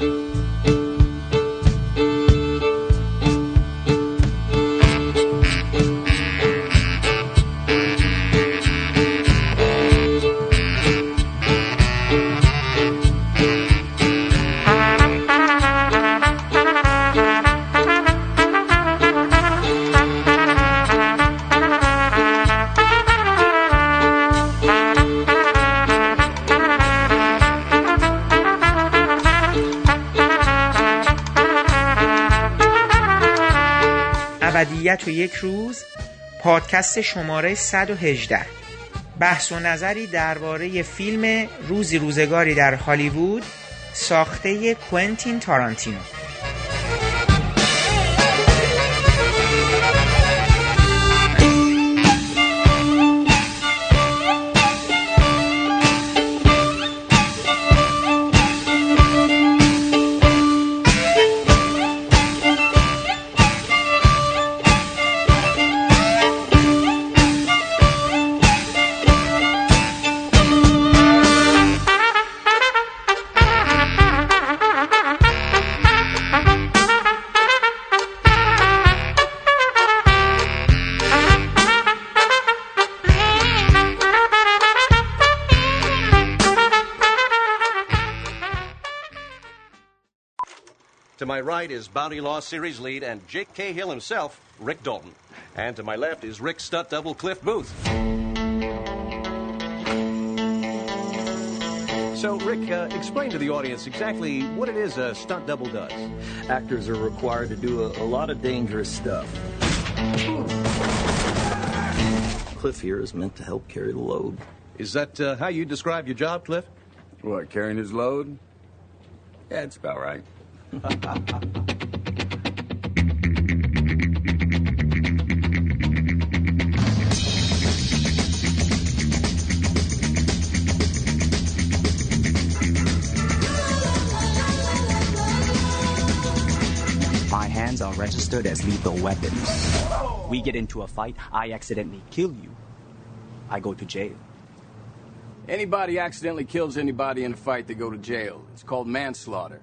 ابدیت و یک روز پادکست شماره 118 بحث و نظری درباره فیلم روزی روزگاری در هالیوود ساخته کوئنتین تارانتینو. To right is Bounty Law Series lead and Jake Cahill himself, Rick Dalton. And to my left is Rick Stunt Double Cliff Booth. So, Rick, uh, explain to the audience exactly what it is a stunt double does. Actors are required to do a, a lot of dangerous stuff. Cliff here is meant to help carry the load. Is that uh, how you describe your job, Cliff? What, carrying his load? Yeah, it's about right. My hands are registered as lethal weapons. We get into a fight, I accidentally kill you. I go to jail. Anybody accidentally kills anybody in a fight, they go to jail. It's called manslaughter.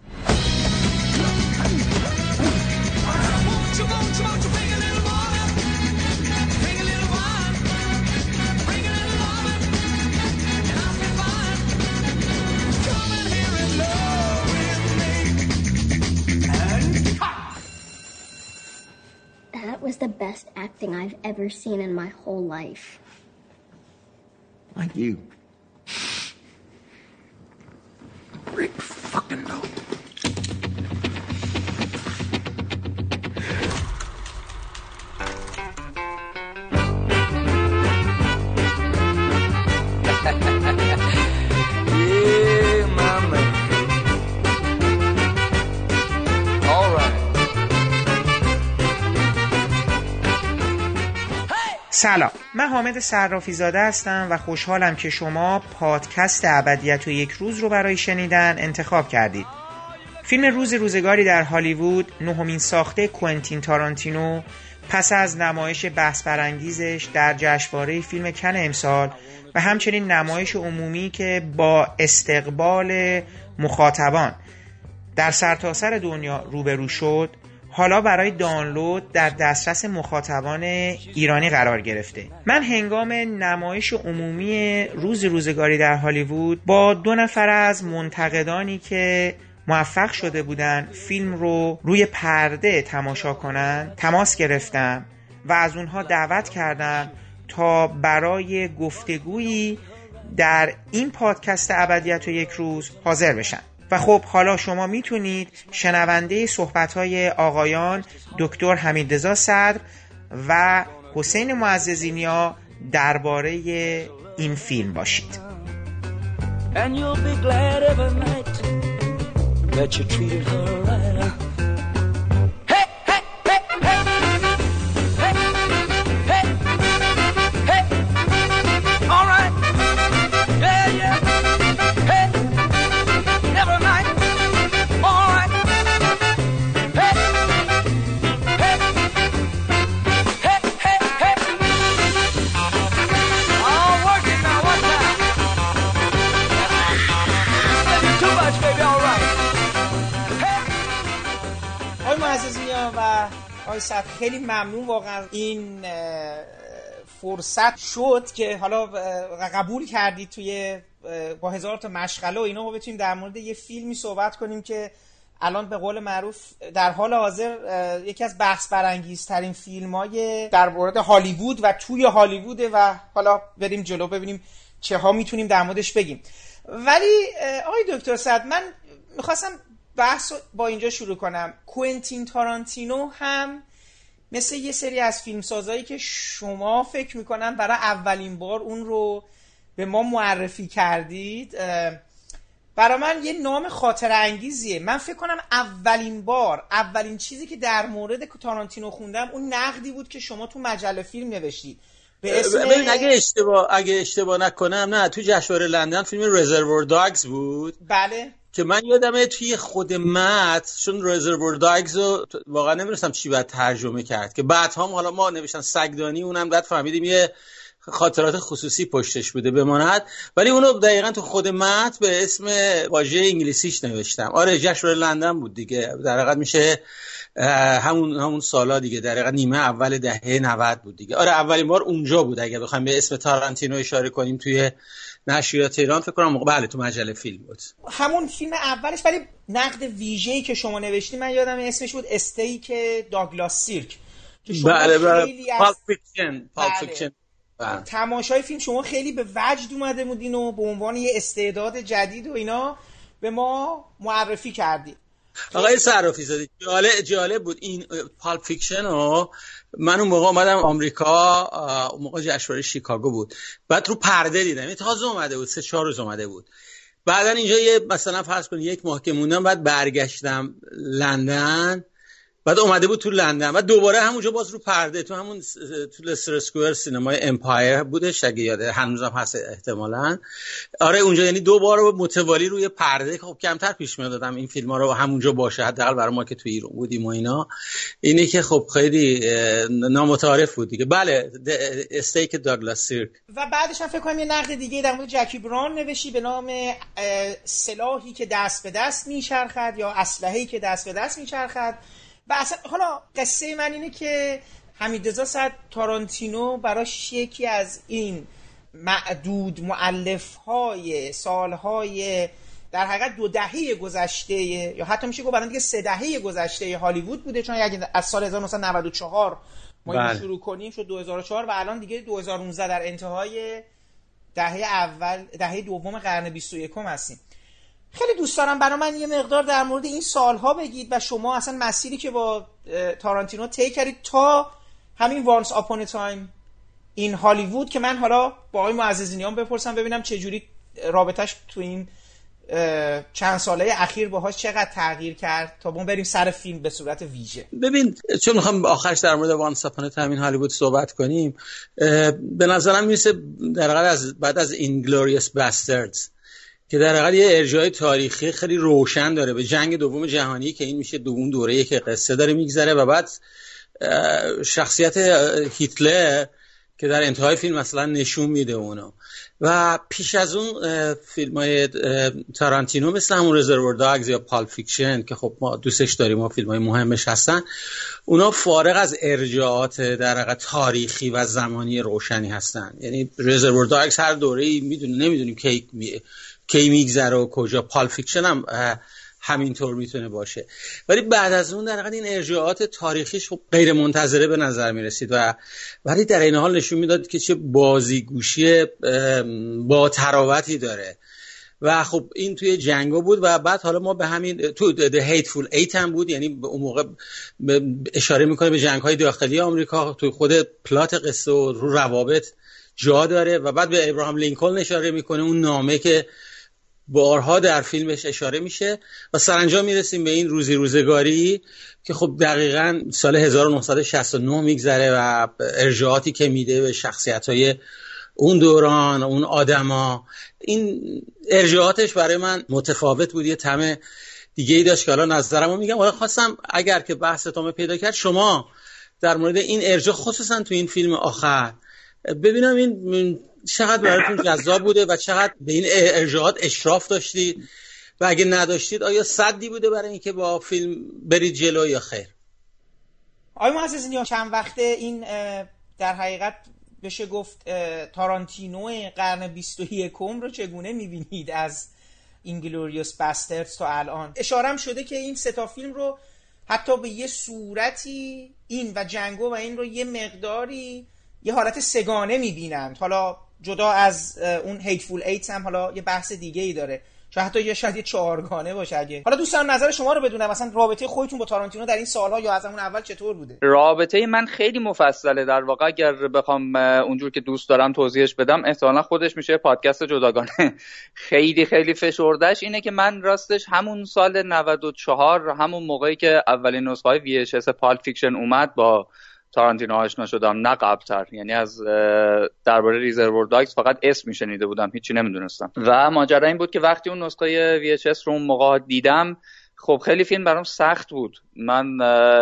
Was the best acting I've ever seen in my whole life. Like you. Rick fucking no. سلام. من حامد صرافی زاده هستم و خوشحالم که شما پادکست ابدیت و یک روز رو برای شنیدن انتخاب کردید. فیلم روز روزگاری در هالیوود نهمین ساخته کوئنتین تارانتینو پس از نمایش بحث برانگیزش در جشنواره فیلم کن امسال و همچنین نمایش عمومی که با استقبال مخاطبان در سرتاسر دنیا روبرو شد حالا برای دانلود در دسترس مخاطبان ایرانی قرار گرفته. من هنگام نمایش عمومی روز روزگاری در هالیوود با دو نفر از منتقدانی که موفق شده بودن فیلم رو روی پرده تماشا کنن تماس گرفتم و از اونها دعوت کردم تا برای گفتگویی در این پادکست ابدیت و یک روز حاضر بشن. و خب حالا شما می‌تونید شنونده صحبت‌های آقایان دکتر حمیدرضا صدر و حسین معززینیا درباره این فیلم باشید And you'll be glad every night that you treated her right. آقای خیلی ممنون واقعا. این فرصت شد که حالا قبول کردید توی با هزار تا مشغله و اینا. ما بتونیم در مورد یه فیلمی صحبت کنیم که الان به قول معروف در حال حاضر یکی از بحث برانگیزترین فیلم های در مورد هالیوود و توی هالیووده و حالا بریم جلو ببینیم چه ها می‌تونیم در موردش بگیم. ولی آقای دکتر صد من می‌خواستم بحث با اینجا شروع کنم. کوینتین تارانتینو هم مثل یه سری از فیلمسازایی که شما فکر می‌کنم برای اولین بار اون رو به ما معرفی کردید برای من یه نام خاطر انگیزیه من فکر کنم اولین بار اولین چیزی که در مورد تارانتینو خوندم اون نقدی بود که شما تو مجله فیلم نوشتید. به اسم... اگه اشتباه اگه اشتباه نکنم نه تو جشنواره لندن فیلم رزرور داگز بود. بله. که من یادمه توی خود مت چون رزرور داگز رو واقعا نمی‌دونستم چی باید ترجمه کرد که بعد هم حالا ما نوشتن سگدانی اونم بعد فهمیدیم یه خاطرات خصوصی پشتش بوده بماند ولی اونو دقیقا تو خود مت به اسم واژه انگلیسیش نوشتم. آره جشنواره لندن بود دیگه. در حقیقت میشه همون همون سالا دیگه. در حقیقت نیمه اول دهه 90 بود دیگه. آره اولین بار اونجا بود. اگه بخوایم به اسم تارانتینو اشاره کنیم توی نشریات ایران فکر کنم موقع بله تو مجله فیلم بود. همون فیلم اولش ولی نقد ویژه‌ای که شما نوشتی من یادم اسمش بود استیک داگلاس سیرک بله بله. پالپ فیکشن فیکشن بله. تماشای فیلم شما خیلی به وجد اومده بودین و به عنوان یه استعداد جدید و اینا به ما معرفی کردید آقای صرافی زاده جالب جالب بود. این Pulp Fiction رو من اون موقع اومدم آمریکا اون موقع جشنواره شیکاگو بود. بعد رو پرده دیدم. این تازه اومده بود سه چهار روز اومده بود. بعدا اینجا یه مثلا فرض کن یک ماه که موندم بعد برگشتم لندن. بعد اومده بود تو لندن. و دوباره همونجا باز رو پرده تو همون تو لستر اسکوئر سینمای امپایر بودش اگه یادته هنوزم هست احتمالا. آره اونجا یعنی دو بار متوالی روی پرده. خب کمتر پیش اومد این فیلم ها رو همونجا باشه. حداقل برای ما که تو ایران بودیم و اینا. اینه که خب خیلی نامتعارف بود دیگه. بله استیک داگلاس سیرک و بعدش هم فکر کنم یه نقد دیگه در مورد جکی براون نوشتید به نام سلاحی که دست به دست میچرخد یا اسلحه‌ای که دست به دست میچرخد. و اصلا حالا قصه من اینه که حمیدرضا صد تارانتینو براش یکی از این معدود معلف های سال های در حقیقت دو دهه گذشته یا حتی میشه گفت دیگه سه دهه گذشته هالیوود بوده چون اگه از سال 1994 ما بله. شروع کنیم شد 2004 و الان دیگه 2019 در انتهای دهه اول دهه دوم قرن 21 هستیم خیلی دوست دارم. برای من یه مقدار در مورد این سالها بگید و شما اصلا مسیری که با تارانتینو طی کردید تا همین Once Upon Time in Hollywood که من حالا با آقای معززی‌نیا بپرسم ببینم چه جوری رابطش تو این چند ساله اخیر باهاش چقدر تغییر کرد تا بعدش بریم سر فیلم به صورت ویژه. ببین چون می‌خوام آخرش در مورد Once Upon a Time in Hollywood صحبت کنیم به نظرم می‌رسه در از بعد از Inglourious Basterds که در حقیقت یه ارجاع تاریخی خیلی روشن داره. به جنگ دوم جهانی که این میشه تو اون دوره که قصه داره میگذره و بعد شخصیت هیتلر که در انتهای فیلم مثلا نشون میده اونو. و پیش از اون فیلم های تارانتینو مثل همون Reservoir Dogs یا Pulp Fiction که خب ما دوستش داریم و فیلم های مهمش هستن اونا فارغ از ارجاعات در تاریخی و زمانی روشنی هستن. یعنی Reservoir Dogs هر دوره ای می‌دونه نمی‌دونیم کی کی میگذره و کجا. Pulp Fiction هم همینطور می‌تونه باشه. ولی بعد از اون در این ارجاعات تاریخیش خب غیر منتظره به نظر می‌رسید و ولی در این حال نشون می‌داد که چه بازیگوشی با طراوتی داره. و خب این توی Django بود و بعد حالا ما به همین تو The Hateful Eight هم بود. یعنی به اون موقع اشاره می‌کنه به جنگ های داخلی آمریکا. توی خود پلات قصه و رو روابط جا داره و بعد به ابراهام لینکلن اشاره می‌کنه. اون نامه که بارها در فیلمش اشاره میشه و سرانجام می‌رسیم به این روزی روزگاری که خب دقیقا سال 1969 میگذره و ارجاعاتی که میده به شخصیت های اون دوران اون آدما. این ارجاعاتش برای من متفاوت بود یه تم دیگه ای داشت که الان نظرمو میگم. حالا خواستم اگر که بحث تامه پیدا کرد شما در مورد این ارجاع خصوصا تو این فیلم آخر ببینم این چقدر براتون جذاب بوده و چقدر به این ارجاعات اشراف داشتید و اگه نداشتید آیا صدی بوده برای اینکه با فیلم برید جلو یا خیر؟ آقای معززین چند وقته این در حقیقت بشه گفت تارانتینو قرن 21 رو چگونه می‌بینید از اینگلوریوس باستردز تا الان؟ اشارم شده که این ستا فیلم رو حتی به یه صورتی این و Django و این رو یه مقداری یه حالت سه‌گانه می‌بینند. حالا جدا از اون Hateful Eight هم حالا یه بحث دیگه ای داره. شاید حتی یه شاید یه چهارگانه باشه اگه. حالا دوستان نظر شما رو بدونم. مثلا رابطه خودتون با تارانتینو در این سالها یا از همون اول چطور بوده؟ رابطه من خیلی مفصله در واقع. اگر بخوام اونجور که دوست دارم توضیحش بدم احتمالا خودش میشه پادکست جداگانه. خیلی خیلی فشردش اینه که من راستش همون سال 94 همون موقعی که اولین نسخه های VHS Pulp Fiction اومد با تارانتینو آشنا شدم نه قبلتر. یعنی از درباره ریزرور داگز فقط اسم میشنیده بودم هیچی نمی‌دونستم. و ماجرا این بود که وقتی اون نسخه VHS رو اون موقع دیدم خب خیلی فیلم برام سخت بود. من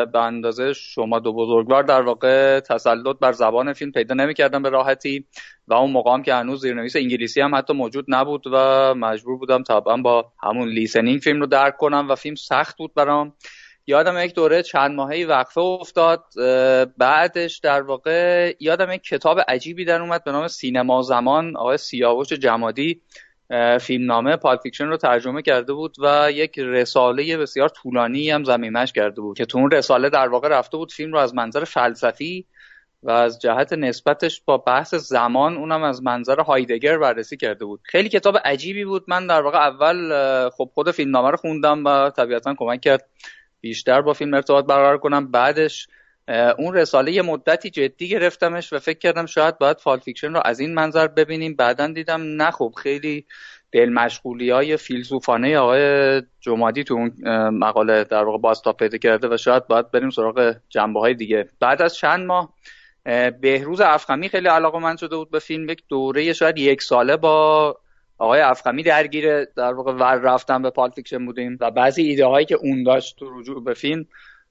به اندازه شما دو بزرگوار در واقع تسلط بر زبان فیلم پیدا نمی‌کردم به راحتی و اون موقع هم که هنوز زیرنویس انگلیسی هم حتی موجود نبود و مجبور بودم طبعا با همون لیسنینگ فیلم رو درک کنم و فیلم سخت بود برام. یادم یک دوره چند ماهی وقفه افتاد بعدش در واقع یادم یک کتاب عجیبی در اومد به نام سینما و زمان آقای سیاوش جمادی فیلمنامه Pulp Fiction رو ترجمه کرده بود و یک رساله بسیار طولانی هم ضمیمش کرده بود که تو اون رساله در واقع رفته بود فیلم رو از منظر فلسفی و از جهت نسبتش با بحث زمان اونم از منظر هایدگر بررسی کرده بود. خیلی کتاب عجیبی بود. من در واقع اول خب خود فیلمنامه رو خوندم و طبیعتا کمک کرد بیشتر با فیلم ارتباط برقرار کنم. بعدش اون رساله یه مدتی جدی گرفتمش و فکر کردم شاید باید Pulp Fiction رو از این منظر ببینیم. بعدا دیدم نه خب خیلی دل مشغولی های فیلسوفانه آقای جمادی تو اون مقاله در واقع بازتاب پیدا کرده و شاید باید بریم سراغ جنبه های دیگه. بعد از چند ماه بهروز افخمی خیلی علاقه‌مند شده بود به فیلم. یک دوره شاید یک ساله با آقای افخمی درگیر در واقع ور رفتن به Pulp Fiction بودیم و بعضی ایده هایی که اون داشت تو رجوع به فیلم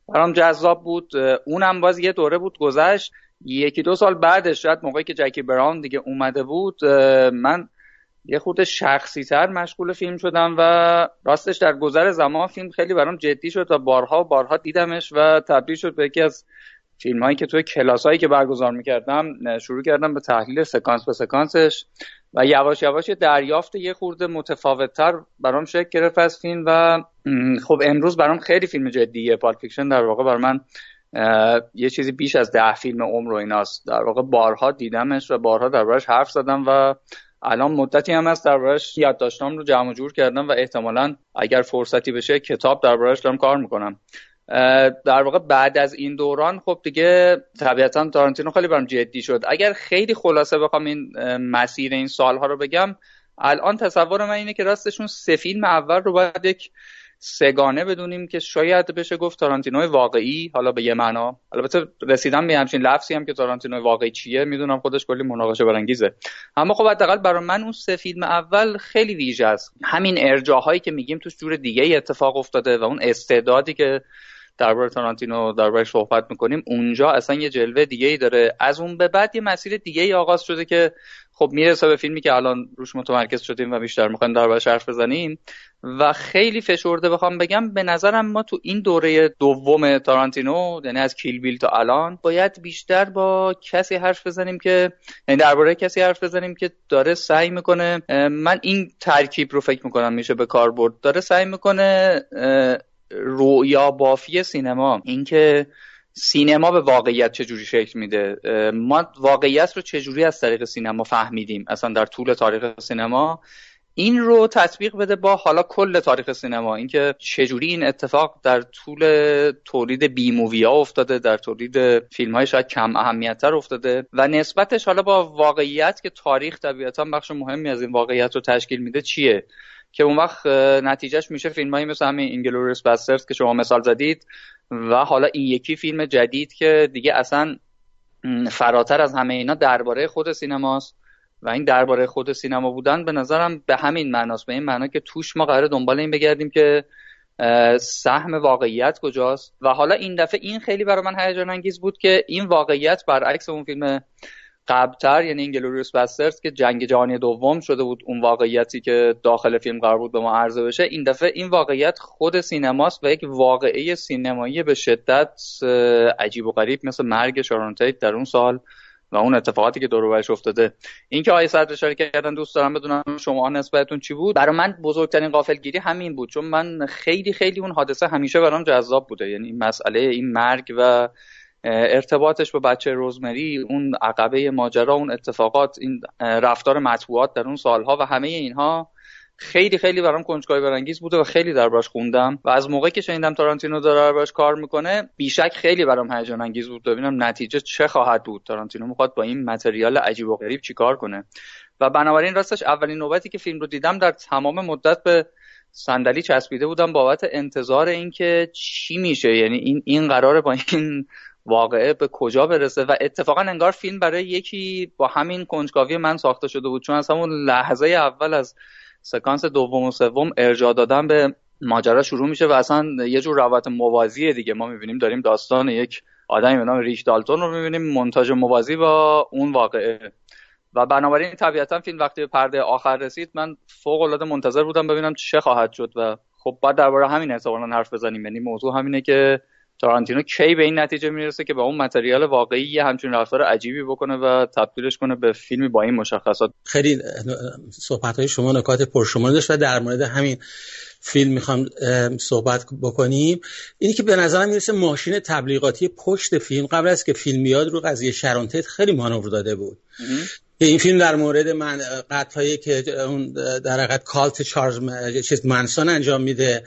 برام جذاب بود. اونم باز یه دوره بود گذشت. یکی دو سال بعدش شاید موقعی که جکی براون دیگه اومده بود من یه خود شخصی تر مشغول فیلم شدم و راستش در گذر زمان فیلم خیلی برام جدی شد و بارها و بارها دیدمش و تبدیل شد به یکی از فیلم هایی که توی کلاس هایی که برگزار می‌کردم شروع کردم به تحلیل سکانس به سکانسش. و یواش یواش دریافت یه خورده متفاوت تر برام شکل گرفت از فیلم و خب امروز برام خیلی فیلم جدیه. Pulp Fiction در واقع بر من یه چیزی بیش از ده فیلم عمر و ایناست. در واقع بارها دیدمش و بارها دربارش حرف زدم و الان مدتی هم هست دربارش یادداشتام رو جمع جور کردم و احتمالا اگر فرصتی بشه کتاب دربارش دارم کار می‌کنم. در واقع بعد از این دوران خب دیگه طبیعتا تارانتینو خیلی برام جدی شد. اگر خیلی خلاصه بخوام این مسیر این سالها رو بگم الان تصور من اینه که راستشون سه فیلم اول رو باید یک سگانه بدونیم که شاید بشه گفت تارانتینو واقعی. حالا به یه معنا البته رسیدم به همچین لفظی هم که تارانتینو واقعی چیه می‌دونم خودش کلی مناقشه برانگیزه. اما خب حداقل برای من اون سه فیلم اول خیلی ویژه است. همین ارجاهایی که میگیم توش جور دیگه اتفاق افتاده و اون استعدادی که درباره تارانتینو درباره صحبت می‌کنیم. اونجا اصلا یه جلوه دیگه ای داره. از اون به بعد یه مسیر دیگه ای آغاز شده که خب می‌رسه به فیلمی که الان روش متمرکز شدیم و بیشتر می‌خوایم دربارش حرف بزنیم. و خیلی فشرده بخوام بگم به نظرم ما تو این دوره دوم تارانتینو یعنی از کیل بیل تا الان باید بیشتر با کسی حرف بزنیم که یعنی درباره کسی حرف بزنیم که داره سعی می‌کنه من این ترکیب رو فکر می‌کنم میشه به کار برد داره سعی می‌کنه رویا بافی سینما. اینکه سینما به واقعیت چجوری شکل میده؟ ما واقعیت رو چجوری از طریق سینما فهمیدیم؟ اصلا در طول تاریخ سینما؟ این رو تطبیق بده با حالا کل تاریخ سینما. اینکه چجوری این اتفاق در طول تولید B movie ها افتاده در تولید فیلم های شاید کم اهمیتتر افتاده و نسبتش حالا با واقعیت که تاریخ طبیعتا بخش مهمی از این واقعیت رو تشکیل میده چیه؟ که اون وقت نتیجهش میشه فیلم هایی مثل همین Inglourious Basterds که شما مثال زدید و حالا این یکی فیلم جدید که دیگه اصلا فراتر از همه اینا درباره خود سینماست و این درباره خود سینما بودن به نظرم به همین معناست به این معنا که توش ما قرار دنبال این بگردیم که سهم واقعیت کجاست. و حالا این دفعه این خیلی برای من هیجان انگیز بود که این واقعیت برعکس اون فیلم قبلتر یعنی Inglourious Basterds که جنگ جهانی دوم شده بود اون واقعیتی که داخل فیلم قرار بود به ما عرضه بشه این دفعه این واقعیت خود سینماست و یک واقعه سینمایی به شدت عجیب و غریب مثل مرگ شارون در اون سال و اون اتفاقاتی که دور برش افتاده. این که آیه صدر اشاره کردن دوست دارم بدونم شما نسبتتون چی بود؟ برای من بزرگترین غافلگیری همین بود چون من خیلی خیلی اون حادثه همیشه برام جذاب بوده. یعنی مسئله این مرگ و ارتباطش با بچه روزمری اون عقبه ماجرا اون اتفاقات این رفتار مطبوعات در اون سالها و همه اینها خیلی خیلی برام کنجکاوی برانگیز بوده و خیلی دربارش خوندم و از موقعی که شنیدم تارانتینو داره دربارش کار می‌کنه بیشک خیلی برام هیجان انگیز بود. ببینم نتیجه چه خواهد بود. تارانتینو می‌خواد با این متریال عجیب و غریب چیکار کنه؟ و بنابراین راستش اولین نوبتی که فیلم رو دیدم در تمام مدت به صندلی چسبیده بودم بابت انتظار اینکه چی میشه؟ یعنی این این قراره با این واقعه به کجا برسه و اتفاقا انگار فیلم برای یکی با همین کنجکاوی من ساخته شده بود. چون از همون لحظه اول از سکانس دوم و سوم ارجاع دادن به ماجرا شروع میشه و اصلا یه جور روایت موازی دیگه. ما می‌بینیم داریم داستان یک آدمی به نام ریش دالتون رو می‌بینیم منتاج موازی با اون واقعه. و بنابراین طبیعتا فیلم وقتی به پرده آخر رسید من فوق العاده منتظر بودم ببینم چه خواهد شد و خب بعد درباره همین احتمالاً حرف بزنیم. یعنی موضوع همینه که تارانتینو کی به این نتیجه می‌رسه که به اون متریال واقعی یه همچین رفتار عجیبی بکنه و تبدیلش کنه به فیلمی با این مشخصات؟ خیلی صحبت های شما نکات پرشمار داشت و در مورد همین فیلم می‌خوام صحبت بکنیم. اینی که به نظرم می‌رسه ماشین تبلیغاتی پشت فیلم قبل از که فیلم بیاد رو قضیه شرانتت خیلی مانور داده بود. این فیلم در مورد من قطعایی که اون در حقیقت کالت چارلز چیز منسون انجام میده.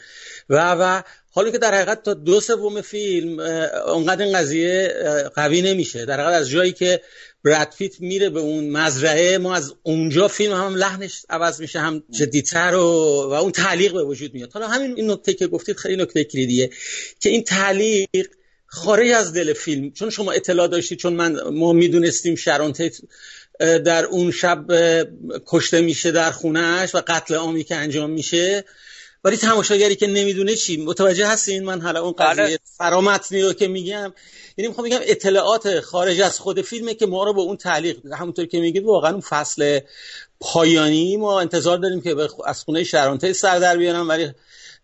و و حالا که در حقیقت تا دو سوم فیلم اونقدر این قضیه قوی نمیشه. در حقیقت از جایی که برادفیت میره به اون مزرعه ما از اونجا فیلم هم لحنش عوض میشه هم جدیتر و, و اون تعلیق به وجود میاد. حالا همین این نکته که گفتید خیلی نکته کلیدیه که این تعلیق خارج از دل فیلم چون شما اطلاع داشتید چون من ما می‌دونستیم شرون در اون شب کشته میشه در خونهش و قتل عامی که انجام میشه. ولی تماشاگری که نمی‌دونه چی. متوجه هستین؟ من حالا اون قضیه بله. فرامتنی رو که میگم. یعنی می‌خوام بگم اطلاعات خارج از خود فیلمه که ما رو به اون تعلیق همونطور که میگید واقعا اون فصل پایانی ما انتظار داریم که از خونه شرانته سر در بیارن ولی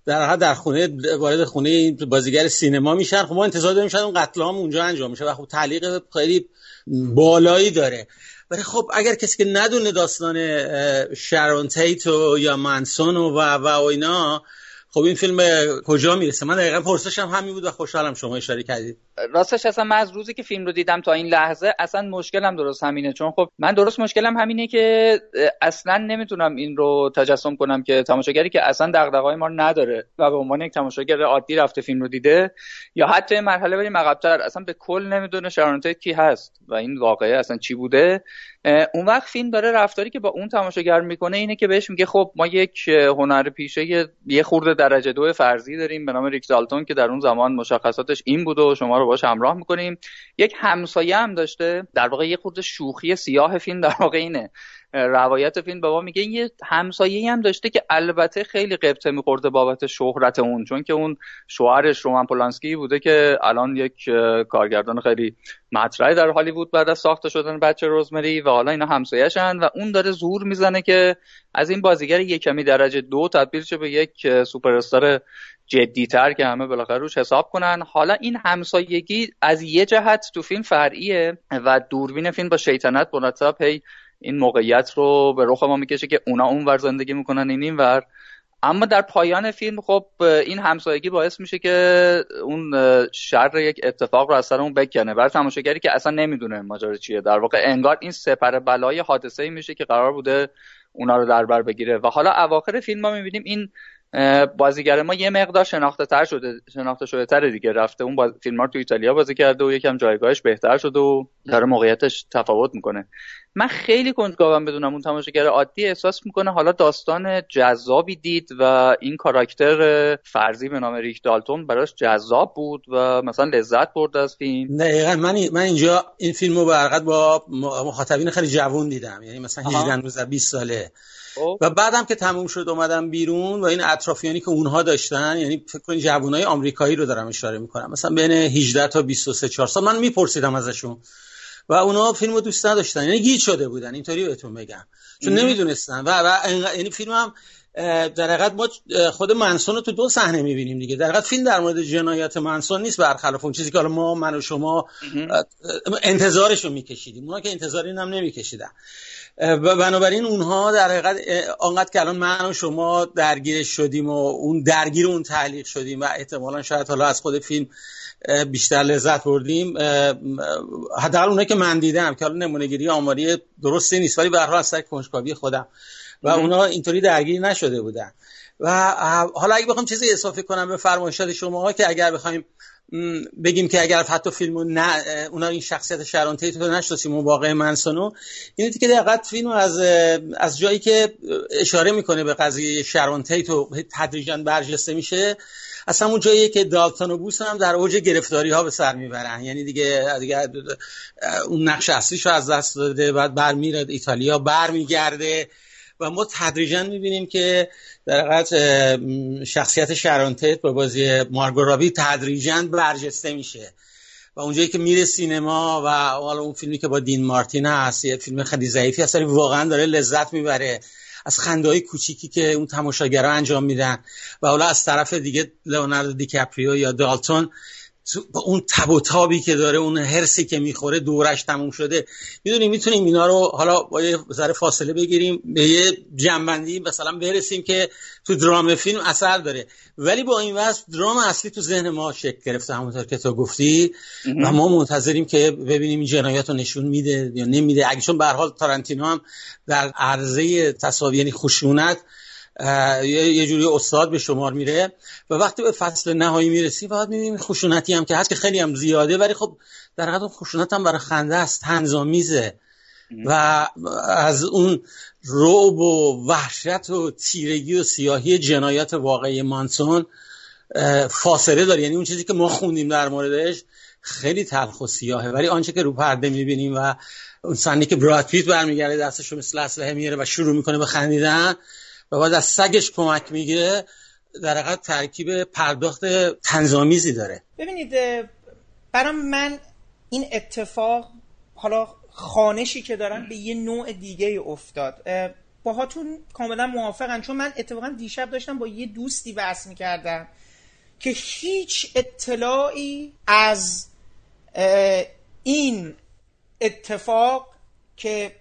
در در خونه وارد خونه بازیگر سینما میشن. خب ما انتظار داریم شاید اون قتل هم اونجا انجام میشه و خب تعلیق خیلی بالایی داره. ولی خب اگر کسی که ندونه داستان شارون تیتو یا منسون و و اینا خب این فیلم کجا می‌رسه؟ من دقیقا پرسشم همین بود و خوشحالم شما اشاره کردید. راستش اصلا من از روزی که فیلم رو دیدم تا این لحظه اصلا مشکلم درست همینه. چون خب من درست مشکلم همینه که اصلا نمی‌تونم این رو تجسم کنم که تماشاگری که اصلا دغدغه‌های ما نداره و به عنوان یک تماشاگر عادی رفته فیلم رو دیده یا حتی مرحله بریم عقب‌تر اصلا به کل نمی‌دونه شارونتیت کی هست و این واقعه اصلا چی بوده. اون وقت فیلم داره رفتاری که با اون تماشاگر می‌کنه اینه که بهش میگه خب ما یک هنر پیشه یه خورده درجه دو فرضی داریم به نام ریک دالتون که در اون زمان مشخصاتش این بوده و شما رو باش همراه می‌کنیم. یک همسایه هم داشته. در واقع یه خورده شوخی سیاه فیلم در واقع اینه. روایت فیلم به ما میگه یه همسایه هم داشته که البته خیلی قبطه میخورده بابت شهرت اون چون که اون شوهرش رومن پولانسکی بوده که الان یک کارگردان خیلی مطرحی در هالیوود بعد از ساخته شدن بچه روزمری و حالا اینا همسایه‌شن و اون داره زور می‌زنه که از این بازیگر یک کمی درجه دو تبدیل شه به یک سوپر استار جدیتر که همه بالاخره روش حساب کنن. حالا این همسایگی از یه جهت تو فیلم فرعیه و دوربین فیلم با شیطنت مرتب هی این موقعیت رو به رخ ما می‌کشه که اونا اونور زندگی می‌کنن این اینور اما در پایان فیلم خب این همسایگی باعث میشه که اون شر یک اتفاق رو از سر اون بکنه. برای تماشاگری که اصلا نمی‌دونه ماجرا چیه. در واقع انگار این سپر بلای حادثه میشه که قرار بوده اونا رو در بر بگیره. و حالا اواخر فیلم ما می‌بینیم این بازیگر ما یه مقدار شناخته تر شده شناخته شده تر دیگه. رفته اون باز... فیلم تو ایتالیا بازی کرده و یکم جایگاهش بهتر شده و داره موقعیتش تفاوت می‌کنه. من خیلی کنجکاوم بدونم. اون تماشاگر عادی احساس می‌کنه حالا داستان جذابی دید و این کاراکتر فرضی به نام ریک دالتون براش جذاب بود و مثلا لذت برد از فیلم. دقیقا. من من اینجا این فیلم رو با مخاطبین خیلی جوون دیدم. یعنی مثلا 18 20 ساله. و بعدم که تموم شد اومدم بیرون و این اطرافیانی که اونها داشتن یعنی فکر کنید جوانای آمریکایی رو دارم اشاره می‌کنم. مثلا بین 18 تا 23 4 سال من میپرسیدم ازشون. و اونا فیلم رو دوست نداشتن. یعنی گیج شده بودن. اینطوری بهتون بگم. چون نمی‌دونستن. و, و یعنی فیلم هم در حقیقت ما خود منسون رو تو دو صحنه می‌بینیم دیگه. در حقیقت فیلم در مورد جنایت منسون نیست برخلاف اون چیزی که حالا ما من و شما انتظارش رو میکشیدیم. اونا که انتظار این هم نمیکشیدن. بنابراین اونها در حقیقت آنقدر که الان من و شما درگیر شدیم و اون درگیر اون تعلیق شدیم و احتمالا شاید حالا از خود فیلم بیشتر لذت بردیم حداقل اونایی که من دیدم که حالا نمونهگیری آماری درستی نیست ولی به هر حال از کنجکاوی خودم. و اونا اینطوری درگیر نشده بودن. و حالا اگه بخوام چیزی اضافه کنم به فرمایشات شما که اگر بخوایم بگیم که اگر حتی فیلمو نه اونا این شخصیت شرون تیت رو نشناسیم اون واقع منسونو اینه که دقیقا فیلم از از جایی که اشاره می‌کنه به قضیه شرون تیت تدریجا برجسته میشه از همون جایی که دالتون و بوس هم در اوج گرفتاری ها به سر می‌برن. یعنی دیگه دیگه اون نقش اصلیش رو از دست داده بعد برمیره ایتالیا برمیگرده و ما تدریجا می‌بینیم که در حقیقت شخصیت شرانتت با بازی مارگورابی تدریجا برجسته میشه. و اونجایی که میره سینما و حالا اون فیلمی که با دین مارتین هست یه فیلم خیلی ضعیفی هست واقعا داره لذت می‌بره از خنده های کوچیکی که اون تماشاگرها انجام میدن. و حالا از طرف دیگه لئوناردو دیکاپریو یا دالتون با اون تب و تابی که داره اون هرسی که می‌خوره دورش تموم شده. می‌دونیم می‌تونیم اینا رو حالا با یه ذره فاصله بگیریم به یه جنبندی مثلا برسیم که تو درام فیلم اثر داره. ولی با این وصف درام اصلی تو ذهن ما شکل گرفته همونطور که تو گفتی. و ما منتظریم که ببینیم این جنایات رو نشون میده یا نمیده. اگه چون به حال تارانتینو هم در عرضه تصاوی یعنی خشونت یه جوری استاد به شمار میره و وقتی به فصل نهایی می‌رسی باید می‌بینیم خشونتی هم که هست که خیلی هم زیاده ولی خب در حقیقت خشونت هم برای خنده است تنظامیزه. و از اون روب و وحشت و تیرگی و سیاهی جنایات واقعی مانسون فاصله داره. یعنی اون چیزی که ما خوندیم در موردش خیلی تلخ و سیاهه. ولی آنچه که رو پرده می‌بینیم و اون سنی که براد پیت برمیگرده دستشو مثل اسلحه میاره و شروع می‌کنه به خندیدن و بعد از سگش کمک می‌گیره در حقیقت ترکیب پرداخت تنظامیزی داره. ببینید برای من این اتفاق حالا خانشی که دارن به یه نوع دیگه افتاد. باهاتون کاملا موافقن چون من اتفاقا دیشب داشتم با یه دوستی بحث می‌کردم که هیچ اطلاعی از این اتفاق که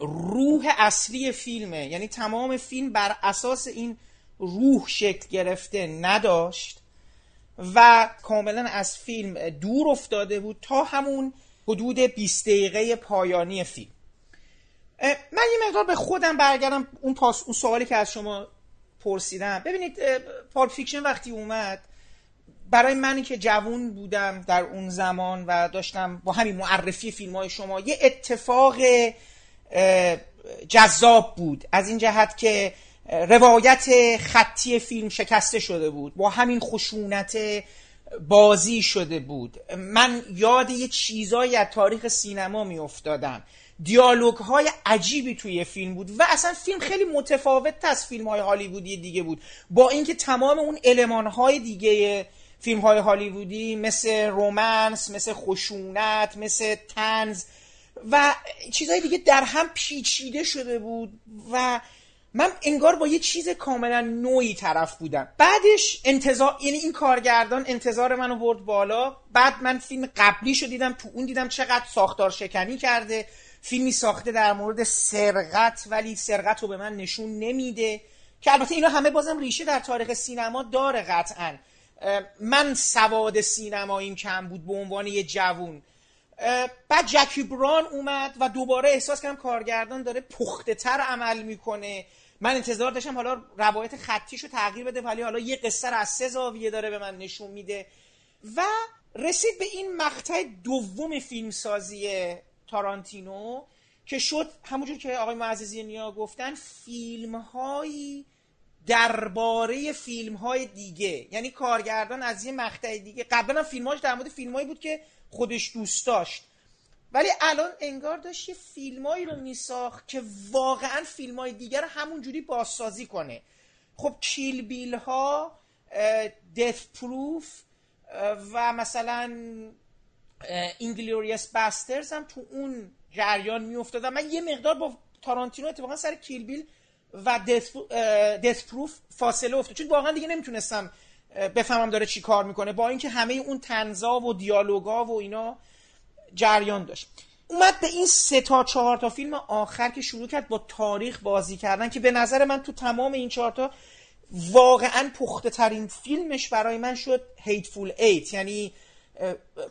روح اصلی فیلمه. یعنی تمام فیلم بر اساس این روح شکل گرفته نداشت و کاملا از فیلم دور افتاده بود تا همون حدود 20 دقیقه پایانی فیلم. من یه مقدار به خودم برگردم. اون, پاس، اون سوالی که از شما پرسیدم. ببینید Pulp Fiction وقتی اومد برای منی که جوون بودم در اون زمان و داشتم با همین معرفی فیلم های شما یه اتفاق جذاب بود. از این جهت که روایت خطی فیلم شکسته شده بود. با همین خشونت بازی شده بود. من یاد یه چیزایی از تاریخ سینما می افتادم دیالوگ های عجیبی توی فیلم بود و اصلا فیلم خیلی متفاوت از فیلم های هالیوودی دیگه بود. با اینکه تمام اون علمان های دیگه فیلم های هالیوودی مثل رومنس مثل خشونت مثل تنز و چیزهای دیگه در هم پیچیده شده بود و من انگار با یه چیز کاملا نوعی طرف بودم. بعدش انتظار یعنی این کارگردان انتظار منو برد بالا. بعد من فیلم قبلی شو دیدم تو اون دیدم چقدر ساختار شکنی کرده. فیلمی ساخته در مورد سرقت ولی سرقت رو به من نشون نمیده. که البته اینا همه بازم ریشه در تاریخ سینما داره قطعا. من سواد سینماییم کم بود به عنوان یه جوون. بعد جکی بران اومد و دوباره احساس کردم کارگردان داره پخته تر عمل می‌کنه. من انتظار داشتم حالا روایت خطیشو تغییر بده ولی حالا یه قصه رو از سه زاویه داره به من نشون میده. و رسید به این مقطع دوم فیلمسازی تارانتینو که شد همونجور که آقای معززی نیا گفتن فیلم هایی درباره فیلم های دیگه. یعنی کارگردان از یه مقطع دیگه قبلا فیلماش در مورد فیلمایی بود که خودش دوست داشت. ولی الان انگار داشت یه فیلمایی رو میساخت که واقعا فیلم های دیگر همونجوری بازسازی کنه. خب Kill Bill ها Death Proof و مثلا Inglourious Basterds هم تو اون جریان میافتاد من یه مقدار با تارانتینو اتفاقا سر Kill Bill و Death Proof فاصله افتاد. چون واقعا دیگه نمی‌تونستم بفهمم داره چی کار می‌کنه. با اینکه همه اون تنزا و دیالوگا و اینا جریان داشت. اومد به این سه تا چهار تا فیلم آخر که شروع کرد با تاریخ بازی کردن که به نظر من تو تمام این چهار تا واقعا پخته ترین فیلمش برای من شد هیتفول ایت یعنی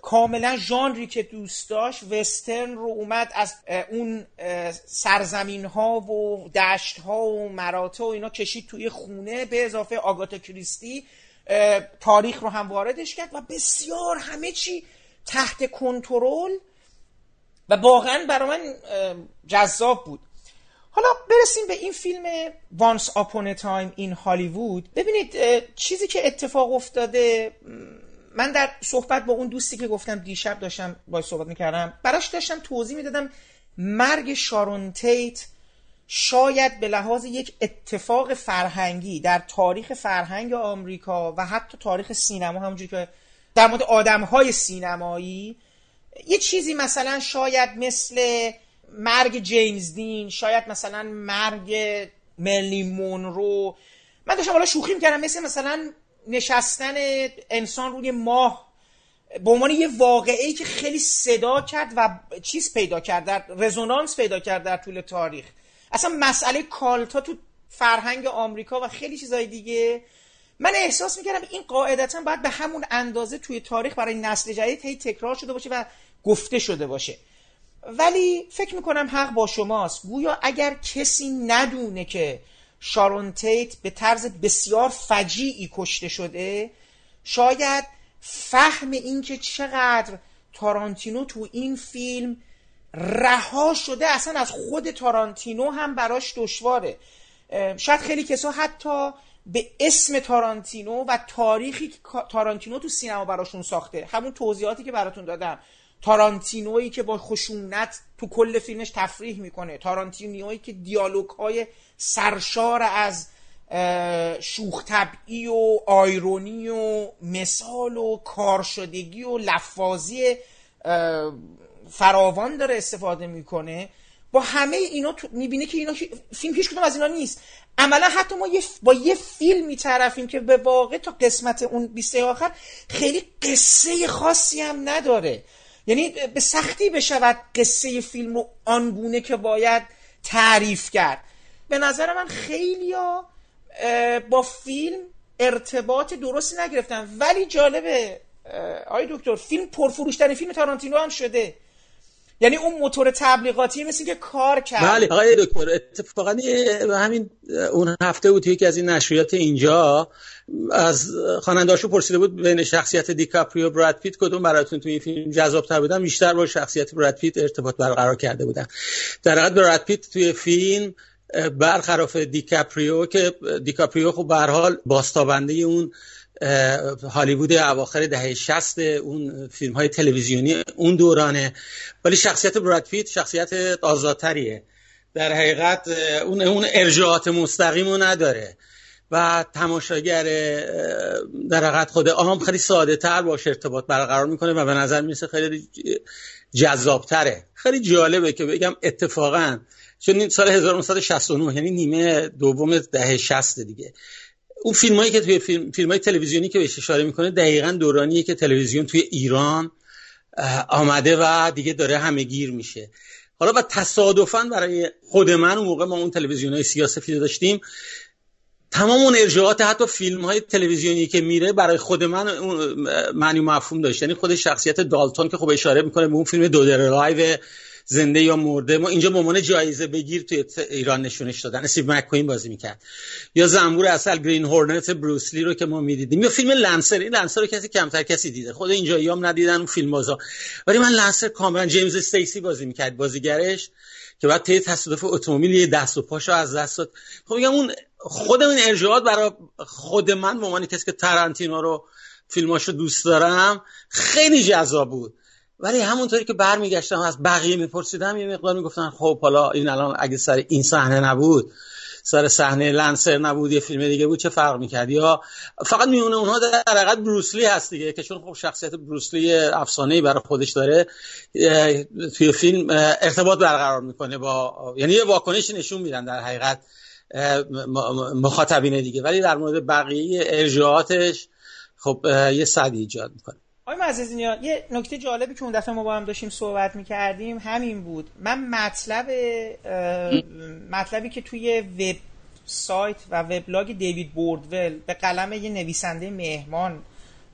کاملا ژانری که دوست داشت وسترن رو اومد از اون سرزمین ها و دشت ها و مراتع و اینا کشید توی خونه به اضافه آگاتا کریستی. تاریخ رو هم واردش کرد و بسیار همه چی تحت کنترل و واقعا برای من جذاب بود. حالا برسیم به این فیلم Upon a Time in Hollywood. ببینید چیزی که اتفاق افتاده من در صحبت با اون دوستی که گفتم دیشب داشتم باید صحبت می‌کردم براش داشتم توضیح می‌دادم مرگ شارون تیت شاید به لحاظ یک اتفاق فرهنگی در تاریخ فرهنگ آمریکا و حتی تاریخ سینما همونجوری که در مورد آدمهای سینمایی یه چیزی مثلا شاید مثل مرگ جیمز دین شاید مثلا مرگ ملی مونرو. من داشتم حالا شوخی می‌کردم مثل مثلا نشستن انسان روی ماه به عنوان یه واقعی که خیلی صدا کرد و چیز پیدا کرد در رزونانس پیدا کرد در طول تاریخ. اصلا مسئله کالتا تو فرهنگ آمریکا و خیلی چیزای دیگه. من احساس می‌کردم این قاعدتا باید به همون اندازه توی تاریخ برای نسل جدید هی تکرار شده باشه و گفته شده باشه. ولی فکر می‌کنم حق با شماست. گویا اگر کسی ندونه که شارون تیت به طرز بسیار فجیعی کشته شده شاید فهم اینکه چقدر تارانتینو تو این فیلم رها شده اصلا از خود تارانتینو هم براش دشواره. شاید خیلی کسا حتی به اسم تارانتینو و تاریخی که تارانتینو تو سینما براشون ساخته. همون توضیحاتی که براتون دادم. تارانتینویی که با خشونت تو کل فیلمش تفریح می‌کنه. تارانتینویی که دیالوگ های سرشار از شوخ طبعی و آیرونی و مثال و کارشدگی و لفاظی فراوان داره استفاده می‌کنه با همه اینا می‌بینه که اینا فیلم هیچ کدوم از اینا نیست. عملا حتی ما یه با یه فیلم میطرفیم که به واقع تا قسمت اون 20 آخر خیلی قصه خاصی هم نداره. یعنی به سختی بشود قصه فیلم رو آنگونه که باید تعریف کرد. به نظر من خیلی با فیلم ارتباط درستی نگرفتن. ولی جالبه آی دکتر فیلم پرفروشترین فیلم تارانتینو هم شده. یعنی اون موتور تبلیغاتی مثل که کار کرد. بله آقای دکتر اتفاقا همین اون هفته بود یکی از این نشریات اینجا از خواننده‌اشو پرسیده بود بین شخصیت دیکاپریو براد پیت کدوم براتون توی این فیلم جذاب‌تر بودن؟ بیشتر با شخصیت براد پیت ارتباط برقرار کرده بودن. در حقیقت براد پیت توی فیلم برخلاف دیکاپریو که دیکاپریو خب به حال بازتابنده اون هالیوود اواخر دهه 60 اون فیلم های تلویزیونی اون دورانه. ولی شخصیت براد پیت شخصیت آزادتریه. در حقیقت اون اون ارجاعات مستقیم نداره. و تماشاگر در حقیقت خود عام خیلی ساده تر باش ارتباط برقرار می‌کنه و به نظر می‌رسه خیلی جذابتره. خیلی جالبه که بگم اتفاقا چون سال 1969 یعنی نیمه دوم دهه 60 دیگه. اون فیلم هایی که توی فیلم, فیلم های تلویزیونی که بهش اشاره می‌کنه دقیقا دورانیه که تلویزیون توی ایران آمده و دیگه داره همه گیر میشه. حالا و تصادفا برای خود من اون موقع ما اون تلویزیون های سیاسفید داشتیم. تمام اون ارجاعات حتی فیلم های تلویزیونی که میره برای خود من معنی مفهوم داشت. یعنی خود شخصیت دالتون که خب اشاره می‌کنه به اون فیلم Dead or Alive زنده یا مرده ما اینجا به جایزه بگیر توی ایران نشونش دادن. استیو مکوین بازی می‌کرد. یا زنبور عسل Green Hornet بروسلی رو که ما می‌دیدیم. یا فیلم Lancer این Lancer رو کسی کمتر کسی دیده. خود اینجا هم ندیدن اون فیلم بازا ولی من لنسر کاملا جیمز استیسی بازی می‌کرد بازیگرش که بعد طی تصادف اتومبیل یه دست و پاشو از دست داد. خب میگم اون خود این ارجاعات برای خود من به عنوان کسی که ترنتینو رو فیلماشو دوست دارم خیلی جذاب بود. ولی همونطوری که برمیگشتم از بقیه میپرسیدم یه مقدار می‌گفتن خب حالا این الان اگه سر این صحنه نبود سر صحنه لنسر نبود یه فیلم دیگه بود چه فرق می‌کرد؟ یا فقط میونه اونها در حقیقت بروسلی هست دیگه که چون خب شخصیت بروسلی افسانه برای خودش داره توی فیلم ارتباط برقرار می‌کنه با یعنی یه واکنشی نشون میدن در حقیقت مخاطبین دیگه. ولی در مورد بقیه ارجاعاتش خب یه صدی ایجاد می‌کنه. آقای معززینیا یه نکته جالبی که اون دفعه ما با هم داشتیم صحبت می‌کردیم همین بود. من مطلب مطلبی که توی وب سایت و وبلاگ دیوید بوردول به قلم یه نویسنده مهمان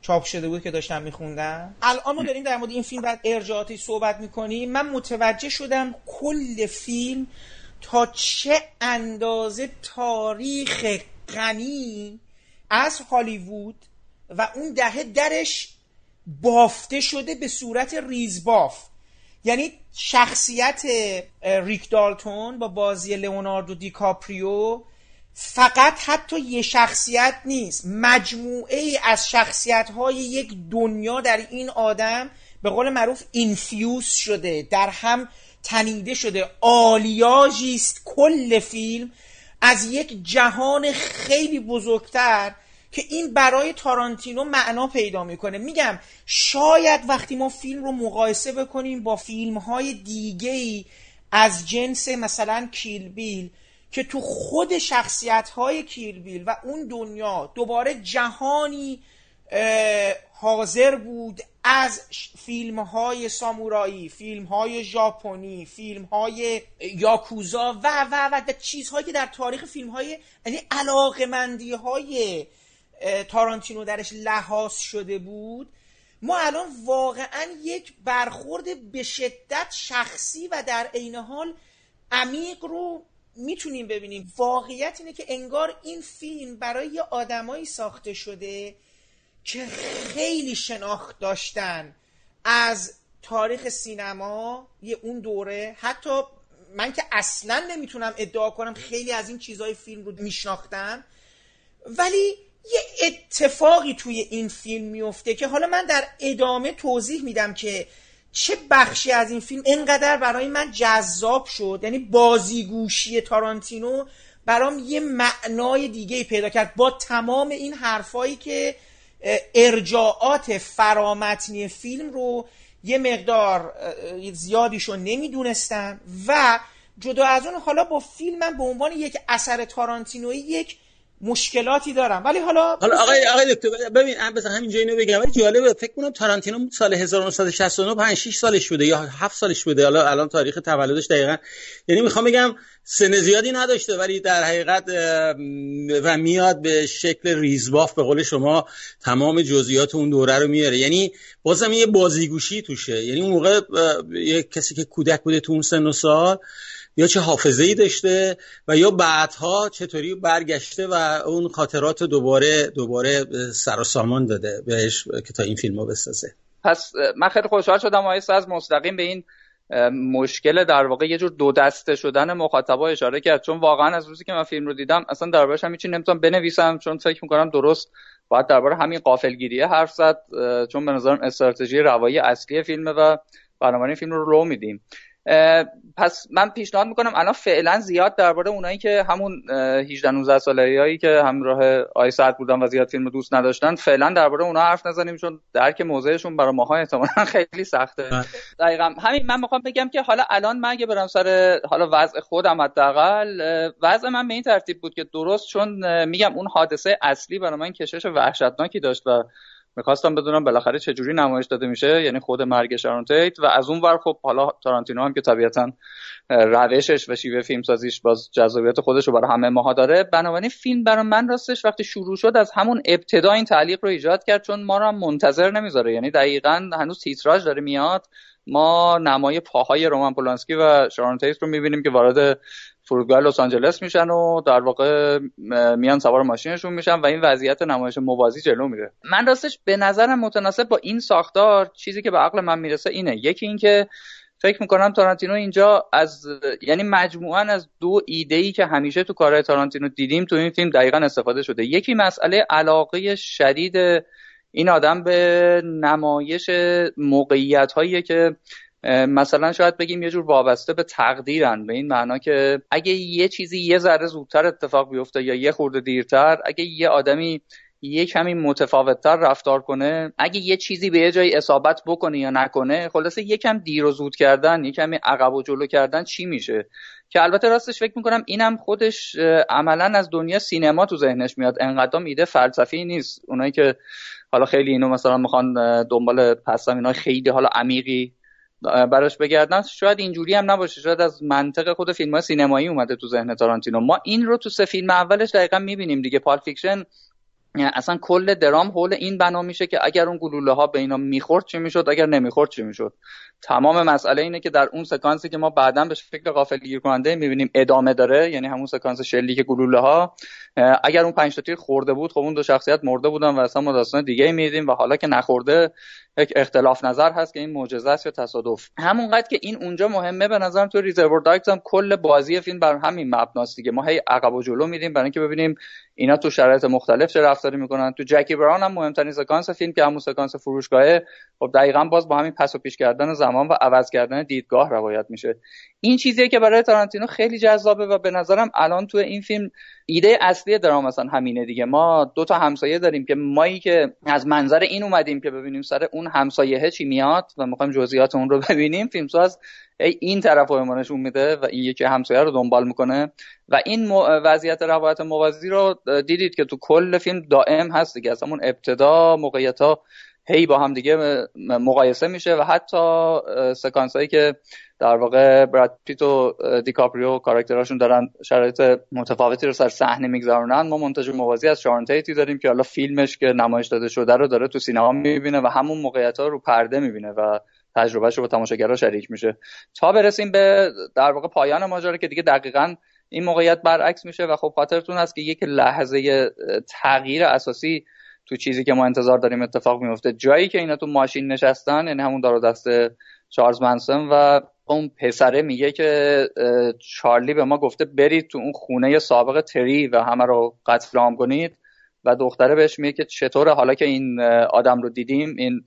چاپ شده بود که داشتم میخوندم. الان ما داریم در مورد این فیلم بعد ارجاعاتی صحبت می‌کنیم. من متوجه شدم کل فیلم تا چه اندازه تاریخ غنی از هالیوود و اون دهه درش بافته شده به صورت ریزباف. یعنی شخصیت ریک دالتون با بازی لئوناردو دیکاپریو فقط حتی یه شخصیت نیست. مجموعه ای از شخصیت های یک دنیا در این آدم به قول معروف اینفیوز شده در هم تنیده شده. آلیاژی است کل فیلم از یک جهان خیلی بزرگتر که این برای تارانتینو معنا پیدا می‌کنه. میگم شاید وقتی ما فیلم رو مقایسه بکنیم با فیلم های دیگه ای از جنس مثلا کیل بیل که تو خود شخصیت های کیل بیل و اون دنیا دوباره جهانی حاضر بود از فیلم های سامورایی فیلم های ژاپنی فیلم های یاکوزا و و و چیزهایی که در تاریخ فیلم های یعنی علاقمندی های تارانتینو درش لحاظ شده بود. ما الان واقعا یک برخورد به شدت شخصی و در عین حال عمیق رو می‌تونیم ببینیم. واقعیت اینه که انگار این فیلم برای آدمایی ساخته شده که خیلی شناخت داشتن. از تاریخ سینما یه اون دوره. حتی من که اصلا نمی‌تونم ادعا کنم خیلی از این چیزهای فیلم رو میشناختم ولی یه اتفاقی توی این فیلم میفته که حالا من در ادامه توضیح میدم که چه بخشی از این فیلم انقدر برای من جذاب شد. یعنی بازیگوشی تارانتینو برام یه معنای دیگه پیدا کرد. با تمام این حرفایی که ارجاعات فرامتنی فیلم رو یه مقدار زیادیشو نمی‌دونستم و جدا از اون حالا با فیلم من به عنوان یک اثر تارانتینویی یک مشکلاتی دارم. ولی حالا حالا آقای آقای دکتر ببین بذار همینجا اینو بگم. ولی جالبه فکر کنم تارانتینو سال 1969 5 6 سالش بوده یا 7 سالش بوده. حالا الان تاریخ تولدش دقیقا. یعنی می‌خوام بگم سن زیادی نداشته ولی در حقیقت و میاد به شکل ریزباف به قول شما تمام جزئیات اون دوره رو میاره. یعنی بازم یه بازیگوشی توشه. یعنی اون موقع یه کسی که کودک بوده تو اون سن و سال یا چه حافظه ای داشته و یا بعدها چطوری برگشته و اون خاطرات دوباره دوباره سر و سامان داده بهش که تا این فیلم رو بسازه. پس من خیلی خوشحال شدم آیسته از مستقیم به این مشکل در واقع یه جور دو دسته شدن مخاطبا اشاره کرد. چون واقعا از روزی که من فیلم رو دیدم اصلا دربارش هم هیچی نمی‌تونم بنویسم چون فکر می‌کنم درست باید درباره همین قافلگیریه حرف زد چون به نظرم استراتژی روایی اصلی فیلمه و بنابراین فیلم رو رو میدیم. پس من پیشنهاد می‌کنم الان فعلا زیاد درباره اونایی که همون 18 19 سالهایی هایی که همراه آی سعد بودن و زیاد فیلم دوست نداشتن فعلا درباره اونها حرف نزنیم چون درک موضعشون برای ماها احتمالا خیلی سخته. دقیقا. همین من می‌خوام بگم که حالا الان من اگه برم سر حالا وضع خودم حداقل وضع من به این ترتیب بود که درست چون میگم اون حادثه اصلی برای من کشش وحشتناکی داشت و می‌خواستم بدونم بالاخره چه جوری نمایش داده میشه. یعنی خود مرگ شارون تیت و از اون ور خب حالا تارانتینو هم که طبیعتا روشش و شیوه فیلم سازیش باز جذابیت خودش رو برای همه ماها داره. بنابراین فیلم برای من راستش وقتی شروع شد از همون ابتدا این تعلیق رو ایجاد کرد چون ما رو هم منتظر نمی‌ذاره. یعنی دقیقا هنوز تیتراژ داره میاد. ما نمای پاهای رومان پولانسکی و شارون تیت رو می‌بینیم که وارد فرودگاه لس آنجلس میشن و در واقع میان سوار ماشینشون میشن و این وضعیت نمایش موازی جلو میره. من راستش به نظرم متناسب با این ساختار چیزی که به عقل من می‌رسه اینه. یکی اینکه فکر می‌کنم تارانتینو اینجا از یعنی مجموعا از دو ایده ای که همیشه تو کارهای تارانتینو دیدیم تو این فیلم دقیقا استفاده شده. یکی مسئله علاقه شدید این آدم به نمایش موقعیت هایی که مثلا شاید بگیم یه جور وابسته به تقدیرن به این معنا که اگه یه چیزی یه ذره زودتر اتفاق بیفته یا یه خورده دیرتر اگه یه آدمی یه کمی متفاوتتر رفتار کنه اگه یه چیزی به یه جایی اصابت بکنه یا نکنه خلاصه یکم دیر و زود کردن یه کمی عقب و جلو کردن چی میشه؟ که البته راستش فکر می‌کنم اینم خودش عملا از دنیا سینما تو ذهنش میاد انقدر ایده فلسفی نیست. اونایی که حالا خیلی اینو مثلا می‌خوان دنبال پسم اینا خیلی حالا عمیقی براش بگردن. شاید اینجوری هم نباشه. شاید از منطق خود فیلم سینمایی اومده تو ذهن تارانتینو. ما این رو تو سه فیلم اولش دقیقا می‌بینیم دیگه. Pulp Fiction اصلا کل درام حول این بنا میشه که اگر اون گلوله ها به اینا می‌خورد چی می‌شد اگر نمی‌خورد چی می‌شد. تمام مسئله اینه که در اون سکانسی که ما بعدا به شکل غافل گیر کننده می‌بینیم ادامه داره یعنی همون سکانس شلیک گلوله ها اگر اون پنج تیر خورده بود خب اون دو شخصیت مرده بودن و اصلا ما داستان دیگه می‌دیدیم و حالا که نخورده یک اختلاف نظر هست که این معجزه است یا تصادف. همونقدر که این اونجا مهمه به نظرم تو Reservoir Dogs هم کل بازی فیلم بر همین مبناست دیگه. ما هی عقب و جلو میریم برای اینکه ببینیم اینا تو شرایط مختلف چه رفتاری می‌کنن. تو جکی براون هم مهمترین سکانس فیلم که همون سکانس فروشگاهه. خب دقیقا باز با همین پس و پیش کردن زمان و عوض کردن دیدگاه روایت میشه. این چیزیه که برای تارانتینو خیلی جذابه و به نظرم الان تو این فیلم ایده اصلی درام مثلا همینه دیگه. ما دو تا همسایه داریم که مایی که از منظر این اومدیم که ببینیم سر اون همسایه چی میاد و می‌خوایم جزئیات اون رو ببینیم فیلمساز این طرف رو میده و این یکی همسایه رو دنبال می‌کنه. و این وضعیت روایت موازی رو دیدید که تو کل فیلم دائم هست دیگه. از همون ابتدا موقعیت هی با هم دیگه مقایسه میشه و حتی سکانس هایی که در واقع براد پیت و دیکاپریو کاراکتراشون دارن شرایط متفاوتی رو سر صحنه میگذارونن ما منتج موازی از تیتی داریم که حالا فیلمش که نمایش داده شده رو داره تو سینما می‌بینه و همون موقعیت ها رو پرده می‌بینه و تجربهش رو با تماشاگرها شریک میشه. تا برسیم به در واقع پایان ماجرا که دیگه دقیقا این موقعیت برعکس میشه و خب خاطرتون هست که یک لحظه تغییر اساسی تو چیزی که ما انتظار داریم اتفاق میفته. جایی که اینا تو ماشین نشستن یعنی همون دار دست چارلز منسون و اون پسره میگه که چارلی به ما گفته برید تو اون خونه سابق تری و همه رو قتل عام کنید. و دختره بهش میگه که چطوره؟ حالا که این آدم رو دیدیم این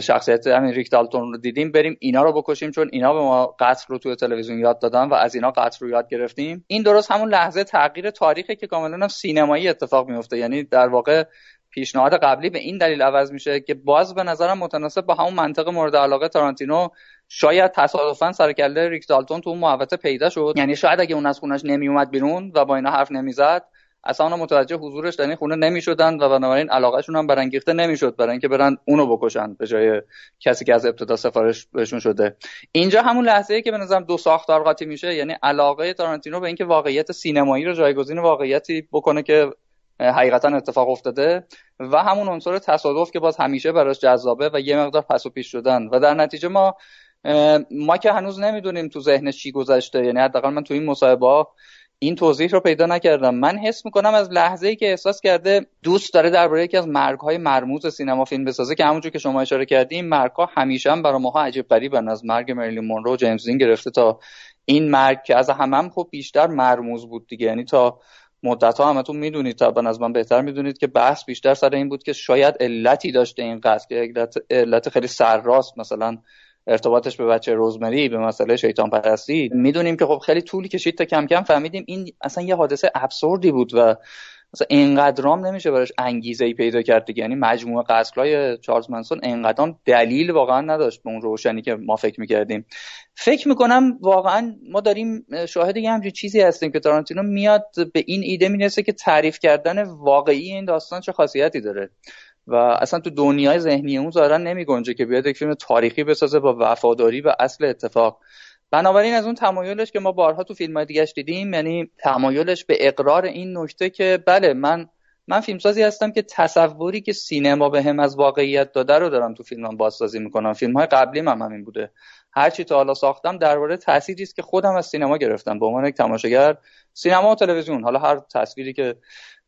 شخصیت همین ریک دالتون رو دیدیم بریم اینا رو بکشیم چون اینا به ما قتل رو توی تلویزیون یاد دادن و از اینا قتل رو یاد گرفتیم. این درست همون لحظه تغییر تاریخی که کاملا هم سینمایی اتفاق میفته. یعنی در واقع پیشنهاد قبلی به این دلیل عوض میشه که باز به نظرم متناسب با همون منطق مورد علاقه تارانتینو شاید تصادفا سر کله ریک دالتون تو اون محوطه پیدا شد. یعنی شاید اگه اون از خونش نمیومد بیرون و با اینا حرف نمی‌زد اصلا متوجه حضورش در این خونه نمی‌شدن و بنابراین علاقهشون هم برانگیخته نمی‌شد برای اینکه برن اونو بکشن به جای کسی که از ابتدا سفارش بهشون شده. اینجا همون لحظه ای که به نظرم دو ساختار قاطی میشه یعنی علاقه تارانتینو به اینکه واقعیت سینمایی رو جایگزین واقعیتی بکنه که حقیقتا اتفاق افتاده و همون عنصر تصادف که باز همیشه براش جذابه و یه مقدار پس و پیش شدن. و در نتیجه ما ما که هنوز نمی‌دونیم تو ذهنش چی گذشته یعنی حداقل من تو این مصاحبه این توضیح رو پیدا نکردم. من حس می‌کنم از لحظه ای که احساس کرده دوست داره درباره یکی از مرگ های مرموز سینما فیلم بسازه که همونجور که شما اشاره کردیم مرگ ها همیشه هم برای ماها عجیب غریبن. از مرگ مریلین مونرو جیمز دین گرفته تا این مرگ که از همم هم خب بیشتر مرموز بود دیگه. یعنی تا مدت ها همتون می‌دونید طبعا از من بهتر می‌دونید که بحث بیشتر سر این بود که شاید علتی داشته این قصد که علت, علت خیلی سرراست مثلا ارتباطش به بچه روزمری به مسئله شیطان پرستی. می‌دونیم که خب خیلی طولی کشید تا کم کم فهمیدیم این اصلا یه حادثه ابسوردی بود و مثلا اینقدرام نمیشه براش انگیزه ای پیدا کرد دیگه. یعنی مجموعه قتلای چارلز منسون اینقدرام دلیل واقعا نداشت به اون روشنی که ما فکر می‌کردیم. فکر می‌کنم واقعا ما داریم شاهد یه همچین چیزی هستیم که تارانتینو میاد به این ایده می‌رسه که تعریف کردن واقعی این داستان چه خاصیتی داره. و اصلا تو دنیای ذهنی اون ظاهرا نمی گنجه که بیاد یک فیلم تاریخی بسازه با وفاداری و اصل اتفاق. بنابراین از اون تمایلش که ما بارها تو فیلم های دیگهش دیدیم یعنی تمایلش به اقرار این نکته که بله من من فیلمسازی هستم که تصوری که سینما به هم از واقعیت داده رو دارم تو فیلمم بازسازی می‌کنم. فیلم های قبلی هم همین بوده. هرچی تا حالا ساختم درباره تأثیری است که خودم از سینما گرفتم. به عنوان یک تماشاگر سینما و تلویزیون. حالا هر تصویری که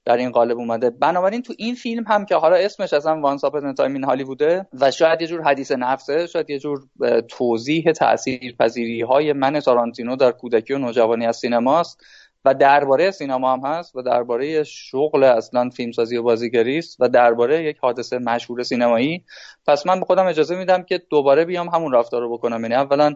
در این قالب اومده. بنابراین تو این فیلم هم که حالا اسمش اصلا Once Upon a Time in Hollywood ه و شاید یه جور حدیث نفسه شاید یه جور توضیح تاثیرپذیری های من تارانتینو در کودکی و نوجوانی از سینماست و درباره سینما هم هست و درباره شغل اصلا فیلمسازی و بازیگری است و درباره یک حادثه مشهور سینمایی. پس من به خودم اجازه میدم که دوباره بیام همون رفتار رو بکنم. یعنی اولا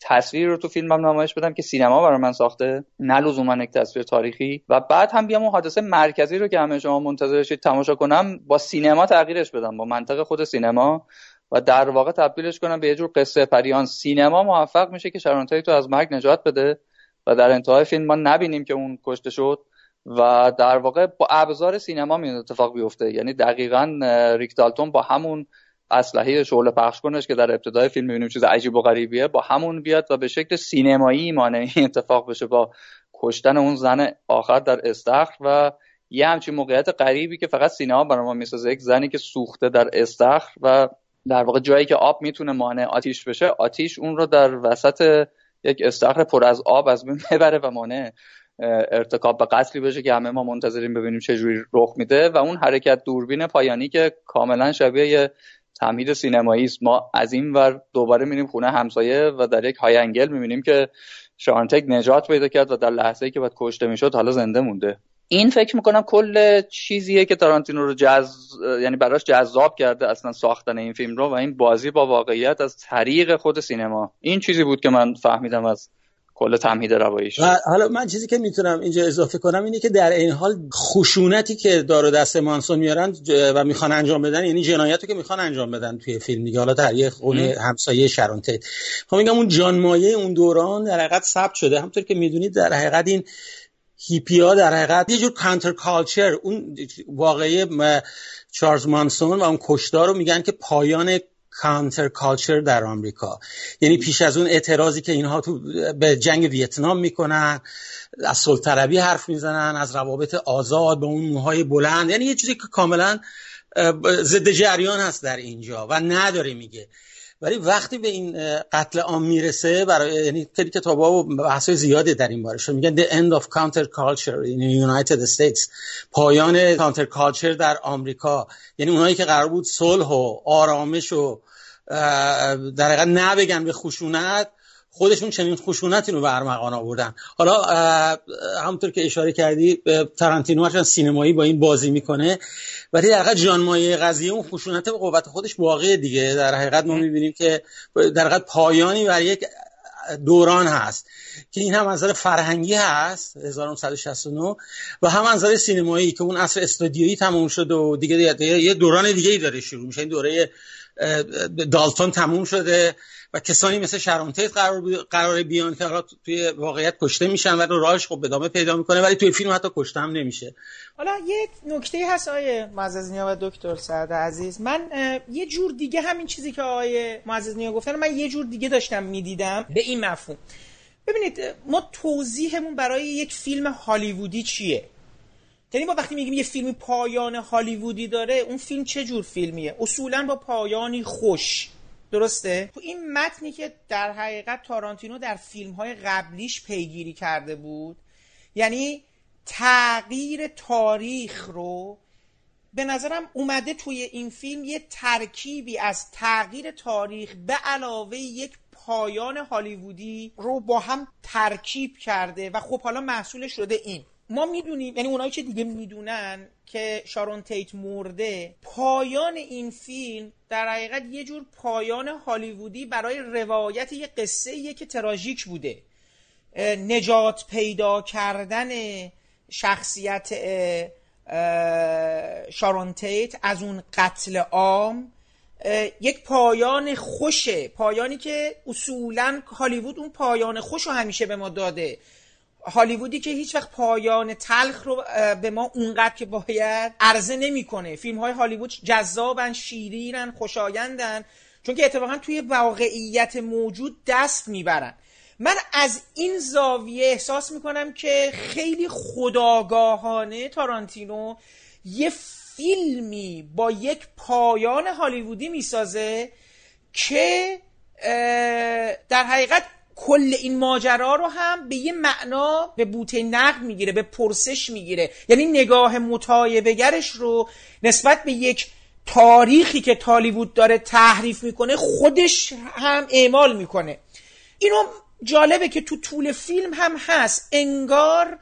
تصویر رو تو فیلمم نمایش بدم که سینما برای من ساخته نه لزوما یک تصویر تاریخی. و بعد هم بیام اون حادثه مرکزی رو که همه شما منتظرشید تماشا کنم با سینما تغییرش بدم با منطق خود سینما. و در واقع تبدیلش کنم به یه جور قصه پریان. سینما موفق میشه که شرانتایی تو از مرگ نجات بده و در انتهای فیلم ما نبینیم که اون کشته شد. و در واقع با ابزار سینما می اتفاق بیفته. یعنی دقیقا ریک دالتون با همون اسلحه شعله پخش کنش که در ابتدای فیلم می‌بینیم چیز عجیب و غریبیه با همون بیاد و به شکل سینمایی مانعی اتفاق بشه با کشتن اون زن آخر در استخر و یه همچین موقعیت غریبی که فقط سینما برای ما می‌سازه یک زنی که سوخته در استخر و در واقع جایی که آب می‌تونه مانع آتیش بشه آتیش اون رو در وسط یک استخر پر از آب از بین ببره و مانع ارتکاب به قتلی بشه که همه ما منتظریم ببینیم چه جوری رخ میده و اون حرکت دوربین پایانی که کاملا شبیه تمهید سینمایی است. ما از این ور دوباره میریم خونه همسایه و در یک های انگل می‌بینیم که شارنتک نجات پیدا کرد و در لحظه ای که باید کشته می‌شد حالا زنده مونده. این فکر می‌کنم کل چیزیه که تارانتینو رو جز... یعنی براش جذاب کرده اصلا ساختن این فیلم رو و این بازی با واقعیت از طریق خود سینما. این چیزی بود که من فهمیدم از کل تمهید رواییش. و حالا من چیزی که می‌تونم اینجا اضافه کنم اینه که در این حال خشونتی که دار و دست مانسون میارن و می‌خوان انجام بدن یعنی جنایتی که می‌خوان انجام بدن توی فیلم دیگه. حالا در یه خونه همسایه شرونته خب میگم اون جانمایه اون دوران در حقیقت ثبت شده. همطور که می‌دونید در حقیقت این هیپی ها در حقیقت یه جور کانتر کالچر اون واقعی چارلز مانسون و اون کشدار رو میگن که پایان کانتر کالچر در آمریکا. یعنی پیش از اون اعتراضی که اینها تو به جنگ ویتنام می‌کنن از سلطربی حرف می‌زنن از روابط آزاد به اون موهای بلند. یعنی یه چیزی که کاملا ضد جریان هست در اینجا و نداره میگه. ولی وقتی به این قتل عام می‌رسه برای یعنی خیلی کتابا و بحث زیادی در این باره میگن the end of counter culture in the United States. پایان کانتر کالچر در آمریکا. یعنی اونایی که قرار بود صلح و آرامش و در حقیقت نبگن به خشونت خودشون چنین خشونتی رو برمغان آوردن. حالا همونطور که اشاره کردی ترنتینو هرچند سینمایی با این بازی می‌کنه ولی در حقیقت جانمایه قضیه اون خشونت به قوت خودش واقعه دیگه. در حقیقت ما می‌بینیم که در حقیقت پایانی بر یک دوران هست که این هم نظر فرهنگی هست 1969 و هم نظر سینمایی که اون اصر استودیویی تموم شد و دیگه یه دوران دیگه ای داره شروع میشه. این دوره دالتون تموم شده. و کسانی مثل شرونتیت قرار, قرار بیان که توی واقعیت کشته میشن و راهش خب ادامه پیدا می‌کنه ولی توی فیلم حتی کشته هم نمیشه. حالا یه نکته هست آیه معززنیا و دکتر سعد عزیز. من یه جور دیگه همین چیزی که آیه معززنیا گفتن من یه جور دیگه داشتم می‌دیدم به این مفهوم. ببینید ما توضیحمون برای یک فیلم هالیوودی چیه؟ یعنی ما وقتی میگیم یه فیلم پایان هالیوودی داره اون فیلم چه جور فیلمیه؟ اصولا با پایانی خوش. درسته؟ تو این متنی که در حقیقت تارانتینو در فیلم های قبلیش پیگیری کرده بود یعنی تغییر تاریخ رو به نظرم اومده توی این فیلم یه ترکیبی از تغییر تاریخ به علاوه یک پایان هالیوودی رو با هم ترکیب کرده و خب حالا محصول شده این. ما می‌دونیم یعنی اونایی که دیگه می‌دونن که شارون تیت مرده پایان این فیلم در حقیقت یه جور پایان هالیوودی برای روایت یه قصه که تراژیک بوده. نجات پیدا کردن شخصیت شارون تیت از اون قتل عام یک پایان خوشه. پایانی که اصولا هالیوود اون پایان خوش رو همیشه به ما داده. هالیوودی که هیچ وقت پایان تلخ رو به ما اونقدر که باید عرضه نمی‌کنه. فیلم های هالیوود جذابن شیرینن خوشایندن چون که اتفاقا توی واقعیت موجود دست می‌برن. من از این زاویه احساس می‌کنم که خیلی خداگاهانه تارانتینو یه فیلمی با یک پایان هالیوودی می‌سازه که در حقیقت کل این ماجرا رو هم به یه معنا به بوته نقد می‌گیره به پرسش می‌گیره. یعنی نگاه متایبگرش رو نسبت به یک تاریخی که تالیوود داره تحریف می‌کنه خودش هم اعمال می‌کنه. اینو جالبه که تو طول فیلم هم هست. انگار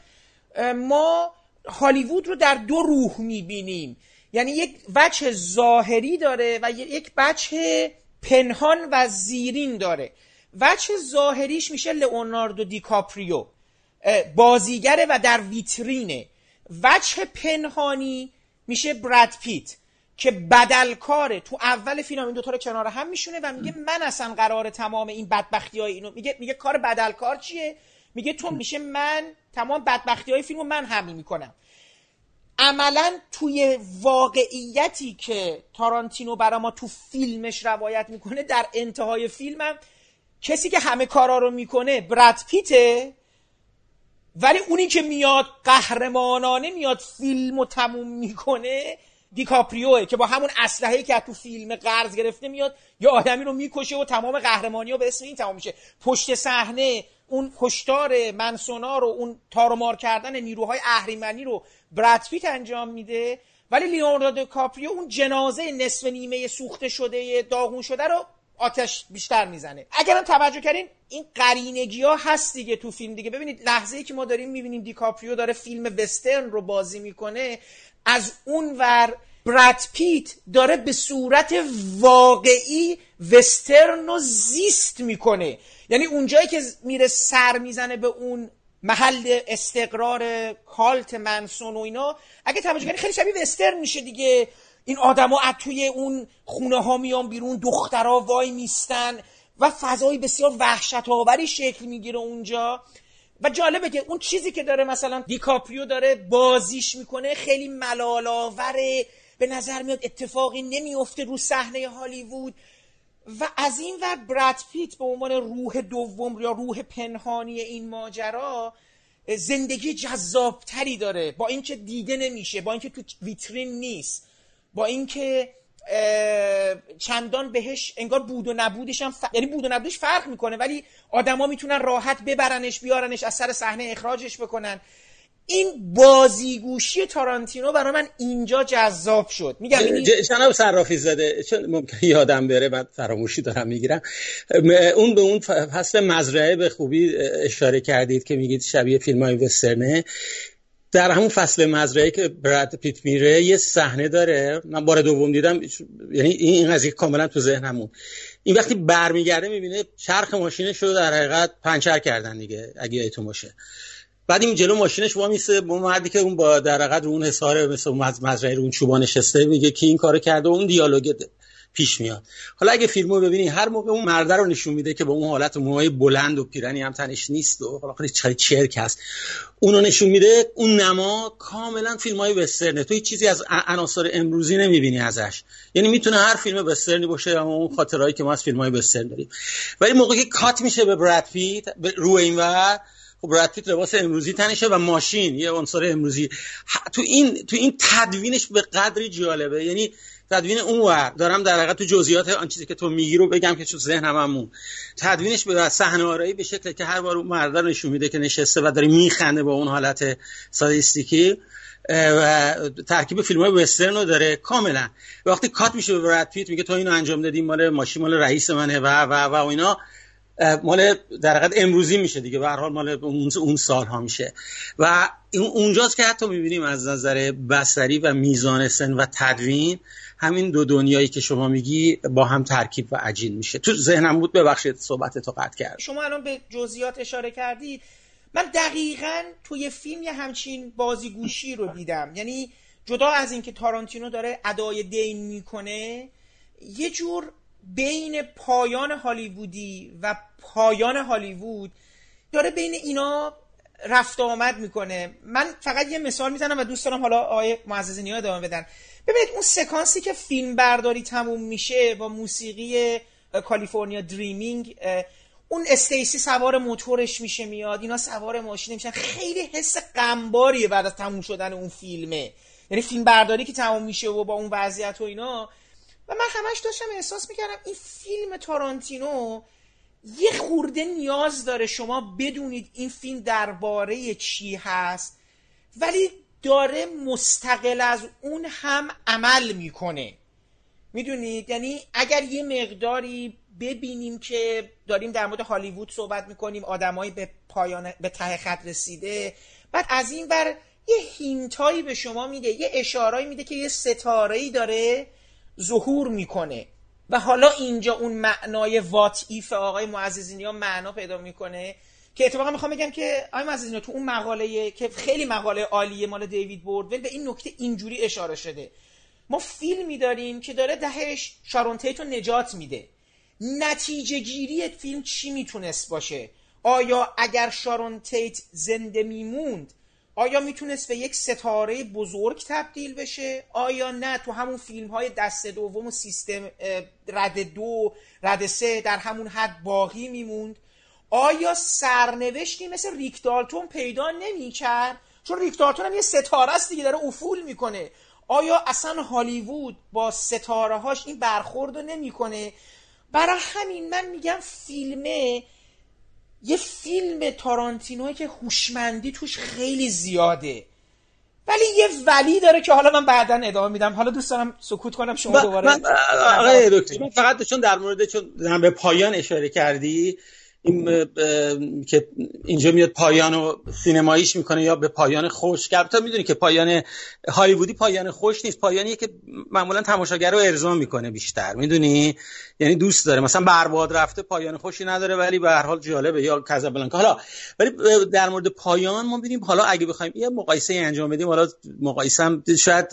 ما هالیوود رو در دو روح می‌بینیم. یعنی یک وجه ظاهری داره و یک وجه پنهان و زیرین داره. وجه ظاهریش میشه لئوناردو دیکاپریو بازیگره و در ویترینه. وجه پنهانی میشه براد پیت که بدلکاره تو اول فیلم این دوتا رو کنار هم میشونه و میگه من اصلا قرار تمام این بدبختی های اینو میگه میگه کار بدلکار چیه؟ میگه تو میشه من تمام بدبختی های فیلم رو من حمل می‌کنم. عملا توی واقعیتی که تارانتینو برا ما تو فیلمش روایت می‌کنه در انتهای فیلمم کسی که همه کارا رو می‌کنه براد پیته ولی اونی که میاد قهرمانانه میاد فیلم و تموم می‌کنه دیکاپریوه که با همون اسلحه‌ای که تو فیلم قرض گرفته میاد یا آدمی رو می‌کشه و تمام قهرمانی ها به اسم این تمام میشه. پشت صحنه اون کشتار منسونا رو اون تارمار کردن نیروهای اهریمنی رو براد پیت انجام میده. ولی لئوناردو دی‌کاپریو اون جنازه نصف نیمه سوخته شده داغون شده رو آتش بیشتر می‌زنه. اگرم توجه کردین این قرینگی ها هست دیگه تو فیلم دیگه. ببینید لحظه ای که ما داریم می‌بینیم دیکاپریو داره فیلم وسترن رو بازی می‌کنه. از اون ور براد پیت داره به صورت واقعی وسترن رو زیست می‌کنه. یعنی اونجایی که میره سر می‌زنه به اون محل استقرار کالت منسون و اینا اگه توجه کنی خیلی شبیه وسترن میشه دیگه. این آدما از توی اون خونه ها میان بیرون دخترها وای میستن و فضای بسیار وحشت آوری شکل می‌گیره اونجا. و جالبه که اون چیزی که داره مثلا دیکاپریو داره بازیش می‌کنه خیلی ملالاوره به نظر میاد اتفاقی نمیفته رو صحنه هالیوود. و از این ور براد پیت به عنوان روح دوم یا روح پنهانی این ماجرا زندگی جذابتری داره. با اینکه دیده نمیشه با اینکه تو ویترین نیست. با اینکه چندان بهش انگار بود و نبودش هم ف... یعنی بود و نبودش فرق می‌کنه ولی آدما می‌تونن راحت ببرنش بیارنش از سر صحنه اخراجش بکنن. این بازیگوشی تارانتینو برای من اینجا جذاب شد. میگم این جناب صرافی زاده چون ممکن یادم بره بعد فراموشی دارم می‌گیرم. اون به اون فصل مزرعه به خوبی اشاره کردید که میگید شبیه فیلم های وسترنه. در همون فصل مزرعه که براد پیت میره یه صحنه داره. من بار دوم دیدم یعنی این قضیه کاملا تو ذهنمون این وقتی برمیگرده می‌بینه چرخ ماشینش رو در حقیقت پنچر کردن دیگه اگه یادتون باشه. بعد این جلو ماشینش وا میسه با مردی که اون با در حقیقت رو اون حصار مثل مزرعه رو اون چوبان نشسته میگه که این کارو کرده و اون دیالوگ پیش میاد. حالا اگه فیلمو ببینی هر موقع اون مرده رو نشون میده که با اون حالت موهای بلند و پیرنی هم تنش نیست و حالا خیلی چرک هست. اونو نشون میده اون نما کاملا فیلم های وسترنه. تو چیزی از عناصر امروزی نمی‌بینی ازش. یعنی می‌تونه هر فیلم وسترنی باشه اما اون خاطرهایی که ما از فیلم های وسترن داریم. ولی موقعی که کات میشه به براد پیت رو اینور خب براد لباس امروزی تنشه و ماشین یه عنصر امروزی. تو این تو این تدوینش به قدری جالبه. یعنی تدوین اونور دارم در حقیقت تو جزئیات آن چیزی که تو میگی رو بگم که تو ذهنم همون تدوینش به صحنه آرایی به شکلی که هر بار اون مرد نشون میده که نشسته و داره میخنده با اون حالت سادیستیکی و ترکیب فیلم های وسترن رو داره. کاملا. وقتی کات میشه به براد پیت میگه تو اینو انجام دادی مال ماشین مال رئیس منه و و و, اینا. مال در حقیقت امروزی میشه دیگه. به هر حال مال اون اون سال ها میشه. و اونجاست که حتی می‌بینیم از نظر بصری و میزان سن و تدوین همین دو دنیایی که شما میگی با هم ترکیب و عجین میشه. تو ذهنم بود ببخشید صحبت تو قطع کرد شما الان به جزئیات اشاره کردی. من دقیقا توی فیلم یه همچین بازیگوشی رو دیدم. یعنی جدا از اینکه تارانتینو داره ادای دین می‌کنه یه جور بین پایان هالیوودی و پایان هالیوود داره بین اینا رفت آمد می‌کنه. من فقط یه مثال می‌زنم و دوست دارم حالا آقای معزز نیا ادامه بدن. ببینید اون سکانسی که فیلم برداری تموم میشه با موسیقی کالیفرنیا دریمینگ اون استیسی سوار موتورش میشه میاد اینا سوار ماشین میشن. خیلی حس غمباریه بعد از تموم شدن اون فیلمه. یعنی فیلم برداری که تموم میشه و با اون وضعیت و اینا. و من همش داشتم احساس می‌کردم این فیلم تارانتینو یه خورده نیاز داره شما بدونید این فیلم درباره چی هست. ولی داره مستقل از اون هم عمل می‌کنه. می‌دونید؟ یعنی اگر یه مقداری ببینیم که داریم در مورد هالیوود صحبت می‌کنیم آدمایی به پایان به ته خط رسیده بعد از این بر یه هینتایی به شما میده یه اشارایی میده که یه ستاره داره ظهور می‌کنه. و حالا اینجا اون معنای وات ایف آقای معززینی ها معنا پیدا می‌کنه. که اتفاقا می‌خوام بگم که آقای معززینی تو اون مقاله که خیلی مقاله عالیه مال دیوید بوردول به این نکته اینجوری اشاره شده. ما فیلمی داریم که داره دهش شارون تیت رو نجات میده. نتیجه گیری فیلم چی می‌تونست باشه؟ آیا اگر شارون تیت زنده میموند آیا می‌تونست به یک ستاره بزرگ تبدیل بشه؟ آیا نه؟ تو همون فیلم های دست دوم و سیستم رد دو رد سه در همون حد باقی میموند. آیا سرنوشتی مثل ریک دالتون پیدا نمی‌کرد؟ چون ریک دالتون هم یه ستاره است دیگه داره افول می‌کنه. آیا اصلا هالیوود با ستاره هاش این برخورد رو نمی‌کنه؟ برای همین من میگم فیلمه یه فیلم تارانتینوی که هوشمندی توش خیلی زیاده. ولی یه ولی داره که حالا من بعدا ادامه میدم. حالا دوست دارم سکوت کنم شما دوباره من آقای دکتر فقط چون در مورد چون به پایان اشاره کردی این که اینجا میاد پایان و سینماییش می‌کنه یا به پایان خوش تا می‌دونی که پایان هالیوودی پایان خوش نیست. پایانیه که معمولا تماشاگر رو ارضا می‌کنه بیشتر. می‌دونی؟ یعنی دوست داره. مثلا برباد رفته پایان خوشی نداره ولی به هر حال جالبه. یا کازابلانکا. حالا ولی در مورد پایان ما ببینیم. حالا اگه بخوایم یه مقایسه انجام بدیم حالا مقایسه هم شاید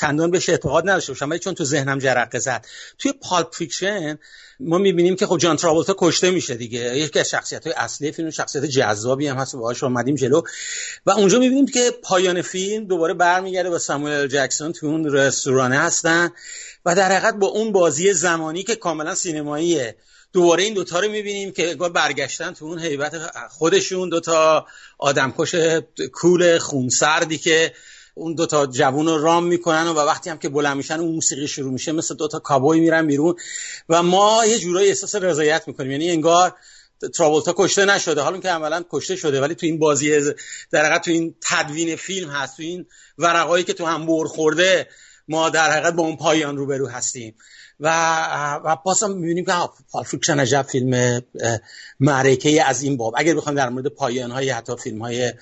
چندان بهش اعتقاد نداشته باشم. ولی چون تو ذهنم جرقه زد. توی Pulp Fiction ما می‌بینیم که خب جان تراولتا کشته میشه دیگه. یکی از شخصیت های اصلی فیلم شخصیت جذابی هم هست. باهاش اومدیم جلو. و اونجا می‌بینیم که پایان فیلم دوباره برمیگرده با ساموئل جکسون تو اون رستورانه هستن. و در حقیقت با اون بازی زمانی که کاملا سینماییه دوباره این دوتا رو می‌بینیم که برگشتن تو اون هیبت خودشون. دوتا آدمکش cool خونسردی که اون دوتا جوون رو رام می‌کنن و وقتی هم که بلند میشن اون موسیقی شروع میشه مثل دوتا کابوی میرن بیرون و ما یه جورایی احساس رضایت می‌کنیم. یعنی انگار تراولتا کشته نشده. حالا که عملا کشته شده ولی تو این بازی در حقیقت تو این تدوین فیلم هست تو این ورقایی که تو هم خورده ما در حقیقت با اون پایان روبرو هستیم. و و پاسم می‌بینیم که Pulp Fiction عجب فیلم معرکه از این باب. اگر بخوام در مورد پایان های حتی فیلم های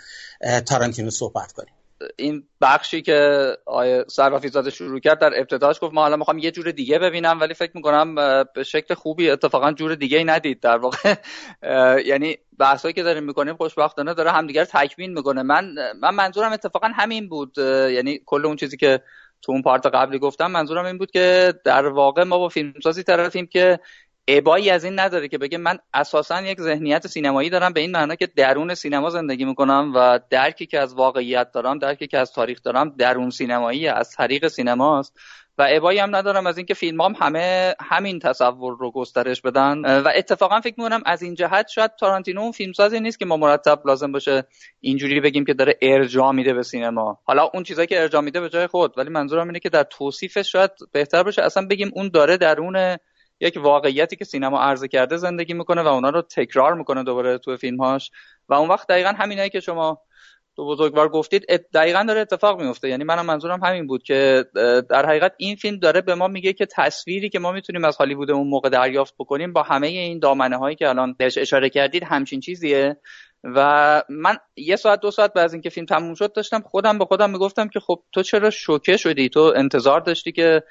تارانتینو صحبت کنیم. این بخشی که آیه صرافی زاده شروع کرد در ابتداش گفت ما حالا می‌خوام یه جور دیگه ببینم ولی فکر می‌کنم به شکل خوبی اتفاقا جور دیگه ای ندید در واقع. یعنی بحثایی که داریم می‌کنیم خوشبختانه داره همدیگر تکمیل می‌کنه. من من منظورم اتفاقا همین بود. یعنی کل اون چیزی که تو اون پارت قبلی گفتم منظورم این بود که در واقع ما با فیلمسازی طرفیم که ابایی از این نداره که بگه من اساسا یک ذهنیت سینمایی دارم به این معنا که درون سینما زندگی می‌کنم و درکی که از واقعیت دارم درکی که از تاریخ دارم درون سینمایی از طریق سینماست و ابایی هم ندارم از اینکه فیلم هم همه همین تصور رو گسترش بدن. و اتفاقا فکر می‌کنم از این جهت شاید تارانتینو اون فیلمسازی نیست که ما مرتب لازم باشه اینجوری بگیم که داره ارجاع میده به سینما. حالا اون چیزایی که ارجاع میده به جای خود ولی منظورم اینه که در توصیفش شاید بهتر باشه. اصلا بگیم اون داره درون یک واقعیتی که سینما عرضه کرده زندگی می‌کنه و اونا رو تکرار می‌کنه دوباره تو فیلمهاش. و اون وقت دقیقا همینایی که شما تو بزرگوار گفتید دقیقا داره اتفاق میفته یعنی منم منظورم همین بود که در حقیقت این فیلم داره به ما میگه که تصویری که ما می‌تونیم از هالیوود اون موقع دریافت بکنیم با همه این دامنه هایی که الان بهش اشاره کردید همچین چیزیه. و من یه ساعت دو ساعت بعد از اینکه فیلم تموم شد داشتم خودم به خودم می‌گفتم که خب تو چرا شوکه شدی؟ تو انتظار داشتی که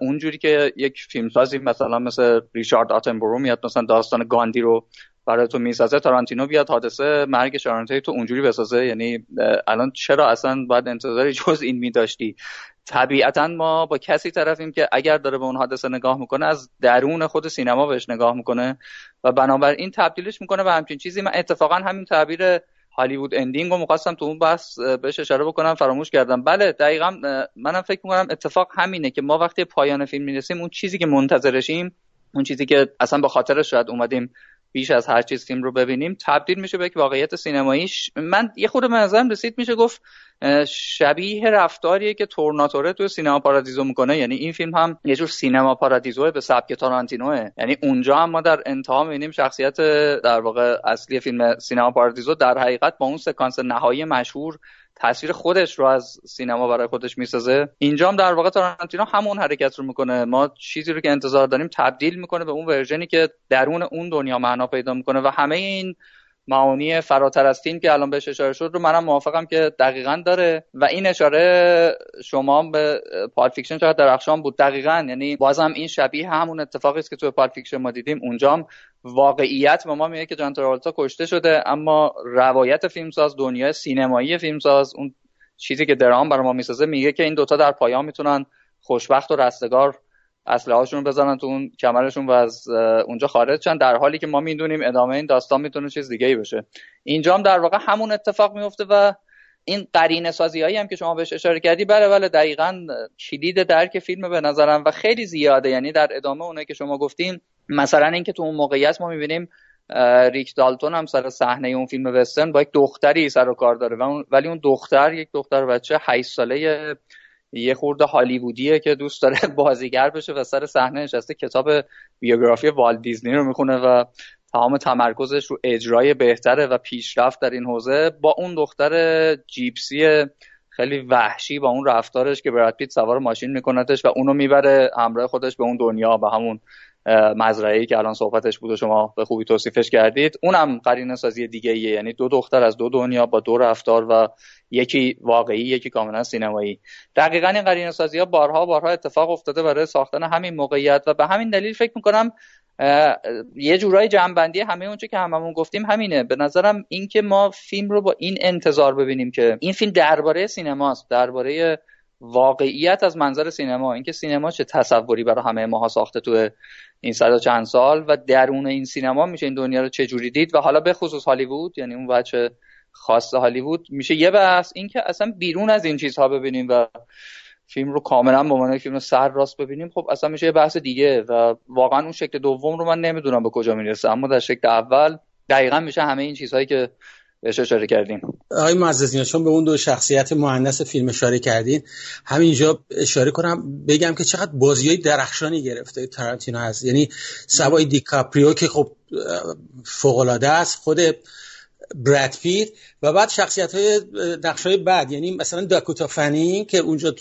اونجوری که یک فیلمسازی مثلا مثل ریچارد آتنبرو میاد مثلا داستان گاندی رو برای تو می‌سازه. تارانتینو بیاد حادثه مرگ شارانتی تو اونجوری بسازه. یعنی الان چرا اصلا باید انتظاری جز این میداشتی؟ طبیعتا ما با کسی طرفیم که اگر داره به اون حادثه نگاه می‌کنه از درون خود سینما بهش نگاه می‌کنه و بنابراین تبدیلش می‌کنه به همچین چیزی. من اتفاقا همین تعبیر هالیوود اندینگ رو می‌خواستم تو اون بحث بهش اشاره بکنم فراموش کردم. بله دقیقا منم فکر می‌کنم اتفاق همینه که ما وقتی پایان فیلم می‌رسیم اون چیزی که منتظرشیم اون چیزی که اصلا به خاطرش شاید اومدیم بیش از هر چیز فیلم رو ببینیم. تبدیل میشه به یک واقعیت سینماییش. من یه خود منظرم رسید میشه گفت شبیه رفتاریه که تورناتوره تو سینما پارادیزو می‌کنه. یعنی این فیلم هم یه جور سینما پارادیزو به سبک تارانتینوه. یعنی اونجا هم ما در انتها می‌بینیم شخصیت در واقع اصلی فیلم سینما پارادیزو در حقیقت با اون سکانس نهایی مشهور تصویر خودش رو از سینما برای خودش می‌سازه. هم در واقع تارانتینو همون حرکت رو می‌کنه. ما چیزی رو که انتظار داریم تبدیل می‌کنه به اون ورژنی که درون اون دنیا معنا پیدا می‌کنه و همه این معانی فراتر از فیلم که الان بهش اشاره شد رو منم موافقم که دقیقا داره و این اشاره شما به Pulp Fiction چقدر درخشان بود. دقیقا یعنی بازم این شبیه همون اتفاقی است که تو Pulp Fiction ما دیدیم. اونجام واقعیت به ما میگه که جان تراولتا کشته شده اما روایت فیلمساز دنیای سینمایی فیلمساز اون چیزی که درام برای ما می‌سازه میگه که این دوتا در پایان می‌تونن خوشبخت و رستگار اسلحه‌هاشون بزنن تو اون کمرشون و از اونجا خارج شن. در حالی که ما می‌دونیم ادامه این داستان می‌تونه چیز دیگه ای بشه. اینجا هم در واقع همون اتفاق میفته و این قرینه سازی هایی هم که شما بهش اشاره کردی بله بله دقیقا کلید درک فیلم به نظرم و خیلی زیاده. یعنی در ادامه اونایی که شما گفتین مثلا اینکه تو اون موقعیت ما می‌بینیم ریک دالتون هم سر صحنه اون فیلم وسترن با یک دختری سر و کار داره ولی اون دختر یک دختر بچه 8 ساله یه خورده هالیوودیه که دوست داره بازیگر بشه و سر صحنه نشسته کتاب بیوگرافی والت دیزنی رو می‌خونه و تمام تمرکزش رو اجرای بهتره و پیشرفت در این حوزه. با اون دختر جیپسی خیلی وحشی با اون رفتارش که براد پیت سوار ماشین میکنتش و اونو می‌بره همراه خودش به اون دنیا به همون مزرعه‌ای که الان صحبتش بود و شما به خوبی توصیفش کردید. اونم قرینه سازی دیگه ایه. یعنی دو دختر از دو دنیا با دو رفتار و یکی واقعی یکی کاملا سینمایی. دقیقا این قرینه سازی ها بارها بارها اتفاق افتاده برای ساختن همین موقعیت و به همین دلیل فکر می‌کنم یه جورای جمعبندی همه اونچه که هممون گفتیم همینه. به نظرم اینکه ما فیلم رو با این انتظار ببینیم که این فیلم درباره سینماست درباره واقعیت از منظر سینما اینکه سینما چه تصوری برای همه ماها ساخته تو این صد چند سال و درون این سینما میشه این دنیا رو چه جوری دید و حالا به خصوص هالیوود یعنی اون بچه خاص هالیوود میشه یه بحث اینکه اصلا بیرون از این چیزها ببینیم و فیلم رو کاملا به عنوان فیلم سر راست ببینیم خب اصلا میشه یه بحث دیگه و واقعا اون شکل دوم رو من نمی‌دونم به کجا می‌رسه اما در شکل اول دقیقا میشه همه این چیزهایی که بهش اشاره کردیم آقای معززین چون به اون دو شخصیت مهندس فیلم اشاره کردین همینجا اشاره کنم بگم که چقدر بازی های درخشانی گرفته تارانتینو هست. یعنی سوای دیکاپریو که خب فوق است خود براد پیت و بعد شخصیت های نقش های بعد. یعنی مثلا داکوتا فنی که اونجا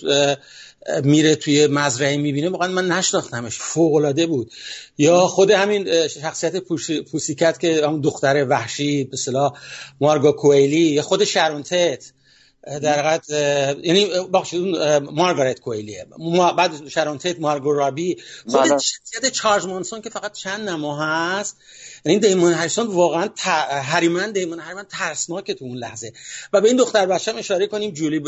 میره توی مزرعه می‌بینه واقعا من نشناختمش. فوق العاده بود. یا خود همین شخصیت Pussycat که هم دختر وحشی به اصطلاح مارگارت کوئلی یا خود شارون تیت در حقیقت یعنی اون مارگارت کوئلیه. بعد شارون تیت مارگو رابی خود بله. شخصیت چارلز مانسون که فقط چند نما هست یعنی دیمون هریسون واقعا هریمن دیمون هریمن ترسناکه تو اون لحظه. و به این دختر بچه هم اشاره کنیم جولی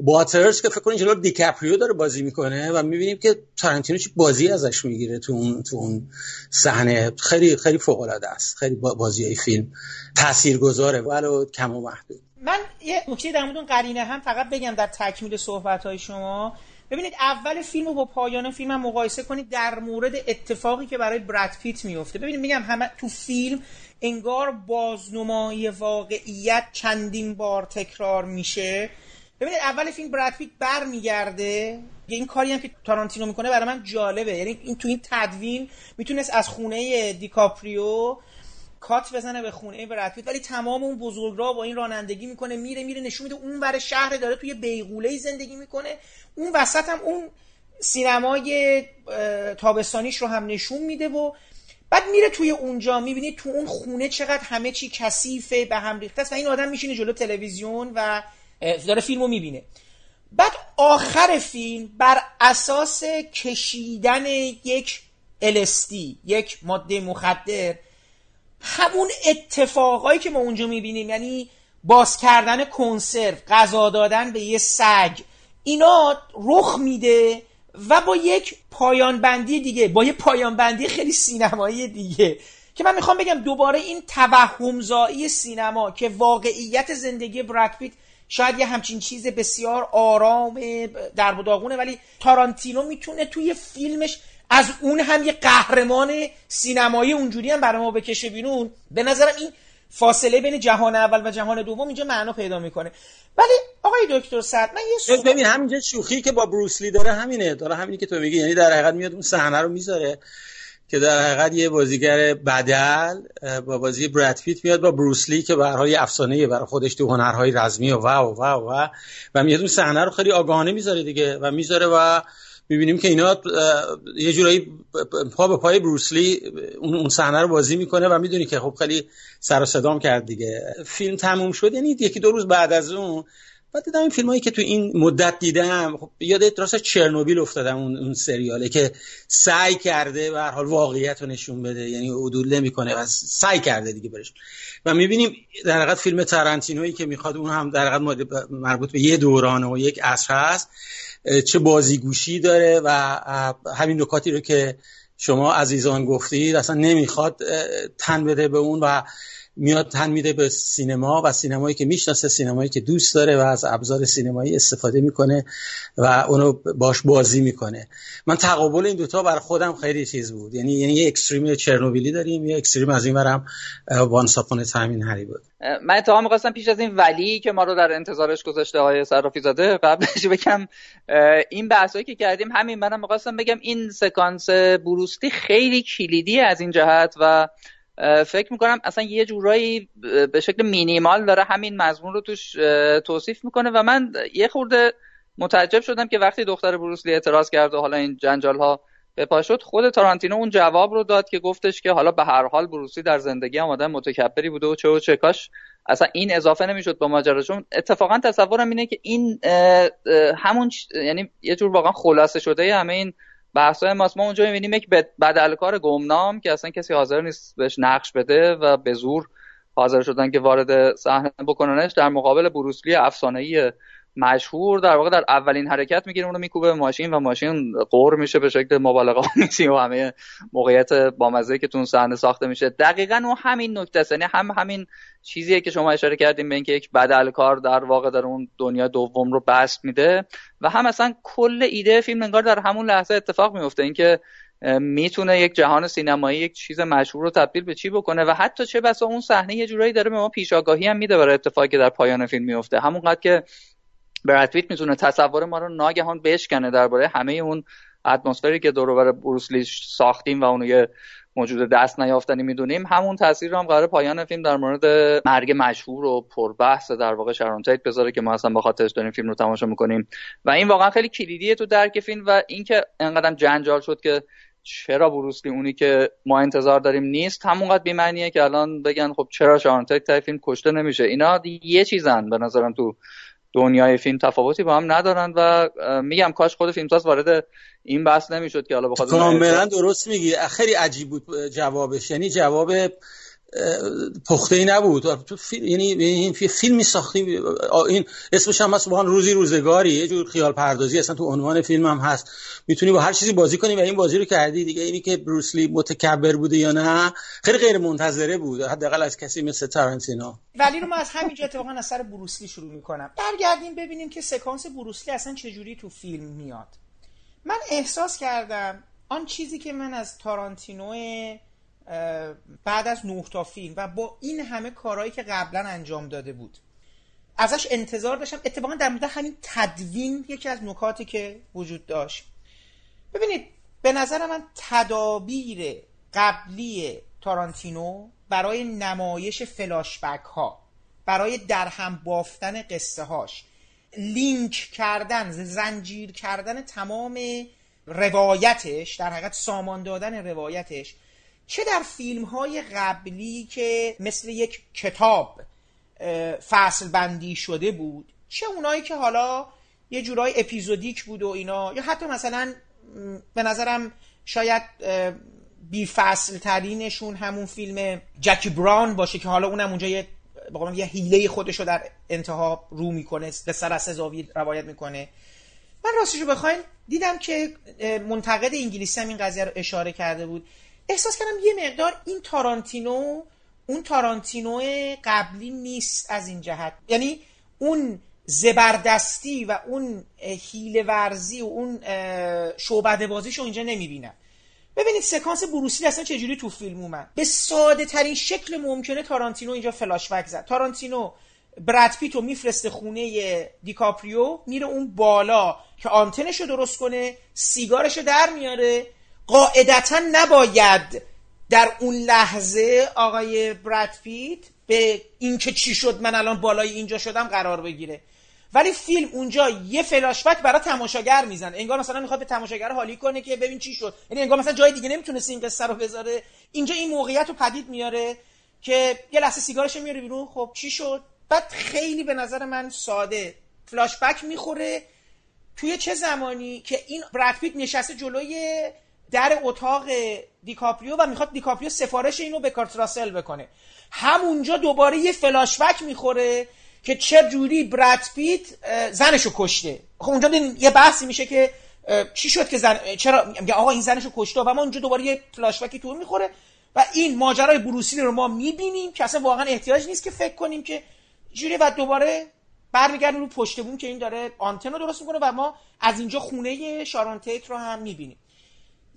باترز که فکر کنیم جلو دیکاپریو داره بازی می‌کنه و می‌بینیم که تارنتینو چی بازی ازش می‌گیره تو اون تو اون صحنه. خیلی خیلی فوق العاده است. خیلی بازی های فیلم تاثیرگذاره. ولو کم و محدود من یه نکته در مورد قرینه هم فقط بگم در تکمیل صحبت های شما. ببینید اول فیلم رو با پایان فیلم هم مقایسه کنید در مورد اتفاقی که برای براد پیت میفته ببینید میگم همه تو فیلم انگار بازنمایی واقعیت چندین بار تکرار میشه. ببینید اول فیلم براد پیت برمیگرده. این کاری هم که تارانتینو می‌کنه برای من جالبه. یعنی این تو این تدوین می‌تونست از خونه دیکاپریو کات بزنه به خونه براد ولی تمام اون بزرگرا با این رانندگی می‌کنه میره میره نشون میده اون ور شهر داره توی بیغوله زندگی می‌کنه. اون وسط هم اون سینمای تابستانیش رو هم نشون میده و بعد میره توی اونجا می‌بینی تو اون خونه چقدر همه چی کثیفه به هم ریخته است و این آدم میشینه جلو تلویزیون و داره فیلمو می‌بینه. بعد آخر فیلم بر اساس کشیدن یک LSD یک ماده مخدر همون اتفاقایی که ما اونجا می‌بینیم یعنی باز کردن کنسرو غذا دادن به یه سگ اینا رخ میده و با یک پایان بندی دیگه با یه پایان بندی خیلی سینمایی دیگه. که من می‌خوام بگم دوباره این توهمزایی سینما که واقعیت زندگی براد شاید یه همچین چیز بسیار آرام در داغونه ولی تارانتینو می‌تونه توی فیلمش از اون هم یه قهرمان سینمایی اونجوری هم برای ما بکشه بیرون. به نظرم این فاصله بین جهان اول و جهان دوم اینجا معنا پیدا می‌کنه. ولی آقای دکتر سعد من یه سوال ببین همینجا شوخی که با بروسلی داره همینه. داره همینی که تو میگی. یعنی در حقیقت میاد اون صحنه رو می‌ذاره که در حقیقت یه بازیگر بدل با بازی براد پیت میاد با بروسلی که برای افسانه برای خودش تو هنرهای رزمی و و و و و, و میاد اون صحنه رو خیلی آگاهانه می‌ذاره دیگه. و می‌ذاره و می‌بینیم که اینا یه جورایی پا به پای بروسلی اون صحنه رو بازی می‌کنه و می‌دونی که خب خیلی سر و صدام کرد دیگه. فیلم تموم شد یعنی یکی دو روز بعد از اون بعد دیدم این فیلم هایی که تو این مدت دیدم خب یاد راست چرنوبیل افتادم اون اون سریاله که سعی کرده و حال واقعیت رو نشون بده یعنی عدول نمی‌کنه و سعی کرده دیگه برش. و می‌بینیم در حقیقت فیلم تارانتینویی که می‌خواد اون هم در حقیقت مربوط به یه دورانه و یک عصر هست. چه بازیگوشی داره و همین نکاتی رو که شما عزیزان گفتید اصلا نمی‌خواد تن بده به اون و میاد تن میده به سینما و سینمایی که می‌شناسه سینمایی که دوست داره و از ابزار سینمایی استفاده می‌کنه و اونو باش بازی می‌کنه. من تقابل این دوتا بر خودم خیلی چیز بود. یعنی یعنی یه اکستریم چرنوبیلی داریم یه اکستریم از این برم وان ساپون تامین هری بود من اتفاقا می‌خواستم پیش از این ولی که ما رو در انتظارش گذاشته های صرافی زاده قبلش بگم این بحثایی که کردیم همین منم می‌خواستم بگم این سکانس بروستی خیلی کلیدی از این جهت و فکر می‌کنم اصلا یه جورایی به شکل مینیمال داره همین مضمون رو توش توصیف می‌کنه و من یه خورده متعجب شدم که وقتی دختر بروسلی اعتراض کرد و حالا این جنجال ها به پا شد خود تارانتینو اون جواب رو داد که گفتش که حالا به هر حال بروسلی در زندگی هم آدم متکبری بوده و چه و چه کاش. اصلا این اضافه نمی‌شد با ماجرا چون اتفاقا تصورم اینه که این همون یعنی یه جور واقعا خلاصه شده همه این بحثای ماست. ما اونجا می‌بینیم یک بدلکار گمنام که اصلا کسی حاضر نیست بهش نقش بده و به زور حاضر شدن که وارد صحنه بکننش در مقابل بروسلی افسانه‌ای مشهور در واقع در اولین حرکت می‌گیره اونو میکوبه به ماشین و ماشین قور میشه به شکل مبالغه آمیزی و همه موقعیت بامزه که تون صحنه ساخته میشه. دقیقا اون همین نکته است. یعنی هم همین چیزیه که شما اشاره کردیم به اینکه یک بدلکار در واقع در اون دنیا دوم رو بست میده و هم اصلا کل ایده فیلم انگار در همون لحظه اتفاق میفته اینکه می‌تونه یک جهان سینمایی یک چیز مشهور رو تبدیل به چی بکنه و حتی چه بسا اون صحنه یه جورایی داره به ما پیشاگاهی هم میده برای اتفاقی که در پایان فیلم میفته همونقدر که برادپیت می‌تونه تصور ما رو ناگهان بشکنه درباره همه اون اتمسفری که دور بر بروسلی ساختیم و اونو یه موجود دست نیافتنی می‌دونیم. همون تاثیر رو هم قرار پایان فیلم در مورد مرگ مشهور و پربحث در واقع شارون تیت بذاره که ما اصلا با خاطرش داریم فیلم رو تماشا می‌کنیم. و این واقعا خیلی کلیدیه تو درک فیلم و اینکه انقدر جنجال شد که چرا بروسلی اونی که ما انتظار داریم نیست همونقدر بی‌معنیه که الان بگن خب چرا شارون تیت فیلم کشته نمیشه. اینا یه چیزن به نظرم تو دنیای فیلم تفاوتی با هم ندارن و میگم کاش خود فیلمساز وارد این بحث نمی‌شد که حالا بخواد کاملا درست میگی. خیلی عجیب بود جوابش. یعنی جواب پخته ای نبود. تو فیلم یعنی این فیلمی ساختیم این اسمش هم هست روزی روزگاری. یه جور خیال پردازی اصلا تو عنوان فیلم هم هست. می‌تونی با هر چیزی بازی کنی و این بازی رو کردی. دیگه اینی که بروسلی متکبر بوده یا نه خیلی غیر منتظره بود. حداقل از کسی مثل تارنتینو. ولی رو ما از همینجا اتفاقا از سر بروسلی شروع می‌کنم. برگردیم ببینیم که سکانس بروسلی اصلا چجوری تو فیلم میاد. من احساس کردم آن چیزی که من از تارانتینو بعد از نه تا فیلم و با این همه کارهایی که قبلا انجام داده بود. ازش انتظار داشتم. اتفاقا در مورد همین تدوین یکی از نکاتی که وجود داشت. ببینید به نظر من تدابیر قبلی تارانتینو برای نمایش فلاشبک ها برای درهم بافتن قصه هاش لینک کردن زنجیر کردن تمام روایتش در حقیقت سامان دادن روایتش چه در فیلم های قبلی که مثل یک کتاب فصل بندی شده بود چه اونایی که حالا یه جورای اپیزودیک بود و اینا یا حتی مثلا به نظرم شاید بی فصل ترینشون همون فیلم جکی براون باشه که حالا اونم اونجا یه یه حیله خودش رو در انتها رو می‌کنه به از زاویه روایت می‌کنه. من راستشو بخواین دیدم که منتقد انگلیسی هم این قضیه رو اشاره کرده بود. احساس کردم یه مقدار این تارانتینو اون تارانتینو قبلی نیست از این جهت. یعنی اون زبردستی و اون حیله ورزی و اون شعبده رو اینجا نمی‌بینم. ببینید سکانس بروسلی اصلا چجوری تو فیلم اومد؟ به ساده ترین شکل ممکنه تارانتینو اینجا فلاشبک زد. تارانتینو براد پیتو میفرسته خونه دیکاپریو میره اون بالا که آنتنش رو درست کنه سیگارش رو در میاره قاعدتا نباید در اون لحظه آقای برد پیت به اینکه چی شد من الان بالای اینجا شدم قرار بگیره. ولی فیلم اونجا یه فلاشبک برای تماشاگر می‌زنه. انگار مثلا می‌خواد به تماشاگر حالی کنه که ببین چی شد. یعنی انگار مثلا جای دیگه نمی‌تونست این قصه رو بذاره. اینجا این موقعیت رو پدید میاره که یه لحظه سیگارش میاره بیرون. خب چی شد؟ بعد خیلی به نظر من ساده. فلاشبک می‌خوره توی چه زمانی که این براد پیت نشسته جلوی در اتاق دیکاپریو و می‌خواد دیکاپریو سفارش اینو به کرت راسل بکنه. همونجا دوباره یه فلاشبک می‌خوره که چه جوری براد پیت زنشو کشته. خب اونجا یه بحثی میشه که چی شد که زن چرا میگه آقا این زنشو کشته؟ و ما اونجا دوباره یه فلاشبکی تو می‌خوره و این ماجرای بروسلی رو ما می‌بینیم که اصلا واقعا احتیاج نیست که فکر کنیم که جوری و دوباره برمیگردیم رو پشت بوم که این داره آنتن رو درست می‌کنه و ما از اینجا خونه شارون تیت رو هم می‌بینیم.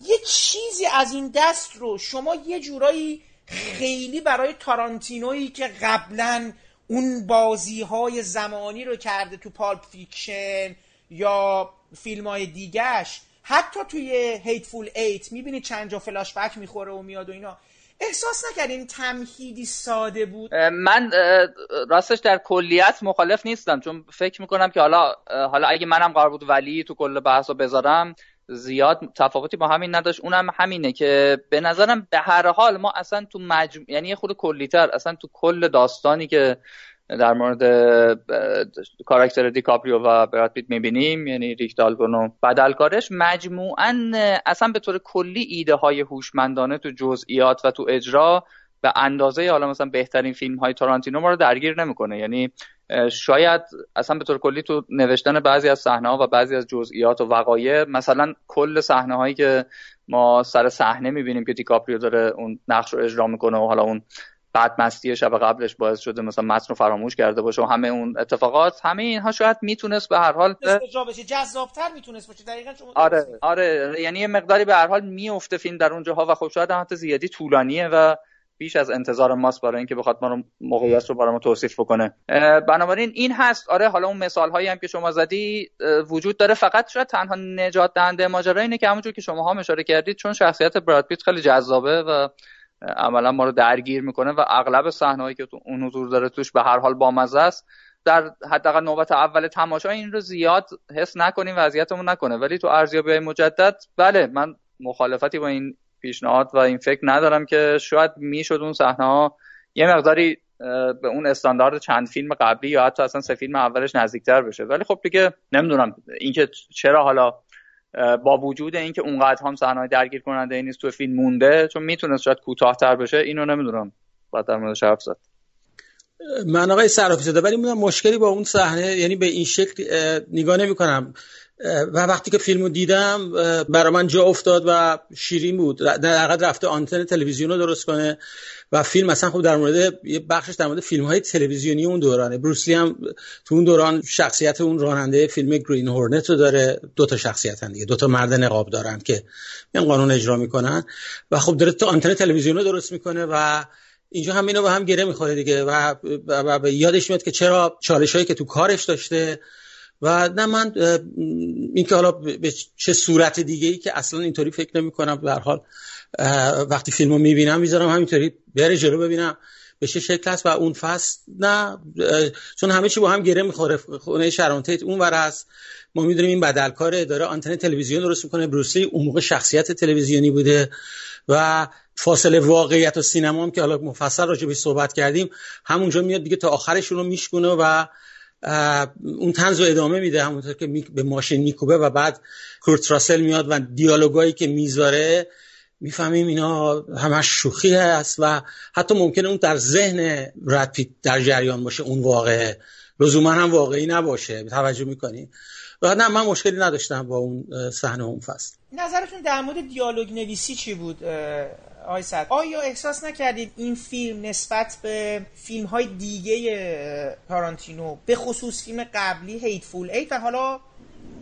یه چیزی از این دست رو شما یه جورایی خیلی برای تارانتینویی که قبلا اون بازی های زمانی رو کرده تو Pulp Fiction یا فیلم های دیگش حتی توی Hateful Eight می‌بینید چند جا فلاش بک می‌خوره و میاد و اینا. احساس نکردین تمهیدی ساده بود؟ من راستش در کلیت مخالف نیستم چون فکر می‌کنم که حالا حالا اگه منم قرار بود ولی تو کل بحث رو بذارم زیاد تفاوتی با همین نداشت. اونم همینه که به نظرم به هر حال ما اصلا تو مجموع یعنی خود کلیتر اصلا تو کل داستانی که در مورد کاراکتر دیکاپریو و براد پیت می‌بینیم یعنی ریک دالگون بدلکارش مجموعا اصلا به طور کلی ایده های هوشمندانه تو جزئیات و تو اجرا به اندازه حالا مثلا بهترین فیلم های تارانتینو ما رو درگیر نمی‌کنه. یعنی شاید اصلا به طور کلی تو نوشتن بعضی از صحنه ها و بعضی از جزئیات و وقایع مثلا کل صحنه هایی که ما سر صحنه می‌بینیم که دیکاپریو داره اون نقش رو اجرا می‌کنه و حالا اون بعد مستی شب قبلش باعث شده مثلا متن رو فراموش کرده باشه و همه اون اتفاقات همه اینها شاید می‌تونست به هر حال بشه. جذابتر می‌تونست باشه. دقیقاً شما آره آره. یعنی یه مقداری به هر حال میفته فیلم در اونجاها و خب شاید هم حتی زیادی طولانیه و بیش از انتظار ماست برای اینکه بخواد ما رو موقعیت رو برای ما توصیف بکنه. بنابراین این هست. آره حالا اون مثال هایی هم که شما زدی وجود داره. فقط شاید تنها نجات دهنده ماجرا اینه که همونجور که شما هم اشاره کردید چون شخصیت براد پیت خیلی جذابه و عملا ما رو درگیر می‌کنه و اغلب صحنه‌هایی که تو اون حضور داره توش به هر حال بامزه است. در حداقل نوبت اول تماشا این رو زیاد حس نکنیم وضعیتمون نکنه. ولی تو ارزیابی مجدد بله من مخالفتی با این پیشنهاد و این فکر ندارم که شاید می‌شد اون صحنه ها یه مقداری به اون استاندارد چند فیلم قبلی یا حتی اصلا سه فیلم اولش نزدیکتر بشه. ولی خب دیگه نمی‌دونم اینکه چرا حالا با وجود اینکه اونقدر هم صحنه درگیر کننده نیست تو فیلم مونده چون می‌تونست شاید کوتاهتر بشه اینو نمی‌دونم. بعد در موردش حرف زد. من آقای صرافی زده ولی مشکلی با اون صحنه یعنی به این شکل نگاه نمی کنم و وقتی که فیلمو دیدم برای من جا افتاد و شیرین بود. در رفته آنتن تلویزیون رو درست کنه و فیلم مثلا خب در مورد یه بخشش در مورد فیلم های تلویزیونی اون دورانه. بروسلی هم تو اون دوران شخصیت اون راننده فیلم گرین هورنت رو داره. دو تا شخصیت هم دیگه. دو تا مرد نقاب دارن که این قانون اجرا می‌کنن. و خب داره تو آنتن تلویزیون رو درست می‌کنه و اینجا هم اینو به هم گره می‌خوره دیگه. و, و, و یادش میاد که چرا چالش هایی که تو کارش داشته و نه من اینکه حالا به چه صورت دیگه ای که اصلا اینطوری فکر نمی کنم به حال وقتی فیلم رو می‌بینم می‌ذارم همینطوری بره جلو ببینم به چه شکل هست و اون فصل نه چون همه چی با هم گره می‌خوره. خونه شرانتیت اون ور هست. ما می‌دونیم این بدلکاره داره آنتن تلویزیون درست می‌کنه. بروسلی اون موقع شخصیت تلویزیونی بوده و فاصله واقعیت و سینما هم که حالا مفصل راجع صحبت کردیم همونجا میاد دیگه تا آخرشون رو میشکنه و اون تنز رو ادامه میده همونطور که به ماشین میکوبه و بعد کورت راسل میاد و دیالوگایی که می‌ذاره می‌فهمیم اینا همش شوخی هست و حتی ممکنه اون در ذهن رد در جریان باشه اون واقع لزوما هم واقعی نباشه توجه می‌کنی؟ و نه من مشکلی نداشتم با اون صحنه اون فصل. نظرتون در مورد دیالوگ نویسی چی بود؟ آقای آیا احساس نکردید این فیلم نسبت به فیلم های دیگه تارانتینو به خصوص فیلم قبلی هیتفول ایت و حالا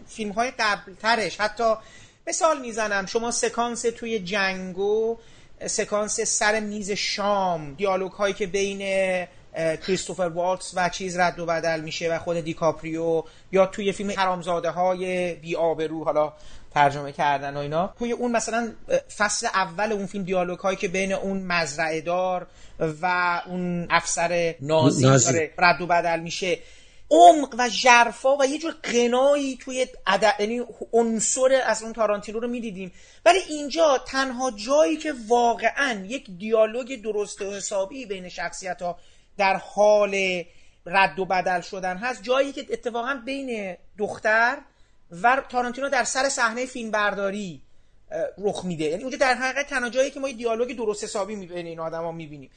فیلم های قبل ترش حتی مثال می‌زنم شما سکانس توی جنگو سکانس سر میز شام دیالوگ هایی که بین کریستوفر والتس و چیز رد و بدل میشه و خود دیکاپریو یا توی فیلم حرامزاده های بی آبرو حالا ترجمه کردن و اینا. توی اون مثلا فصل اول اون فیلم دیالوگ هایی که بین اون مزرعه دار و اون افسر نازی, نازی. داره رد و بدل میشه. عمق و ژرفا و یه جور غنایی توی عد... یعنی عنصر از اون تارانتینو رو می‌دیدیم. ولی اینجا تنها جایی که واقعا یک دیالوگ درست و حسابی بین شخصیت ها در حال رد و بدل شدن هست جایی که اتفاقا بین دختر و تارانتینو در سر صحنه فیلم برداری رخ میده. یعنی اونجا در حقیقت تنها جایی که ما یه دیالوگ درست حسابی بین این آدما می‌بینیم.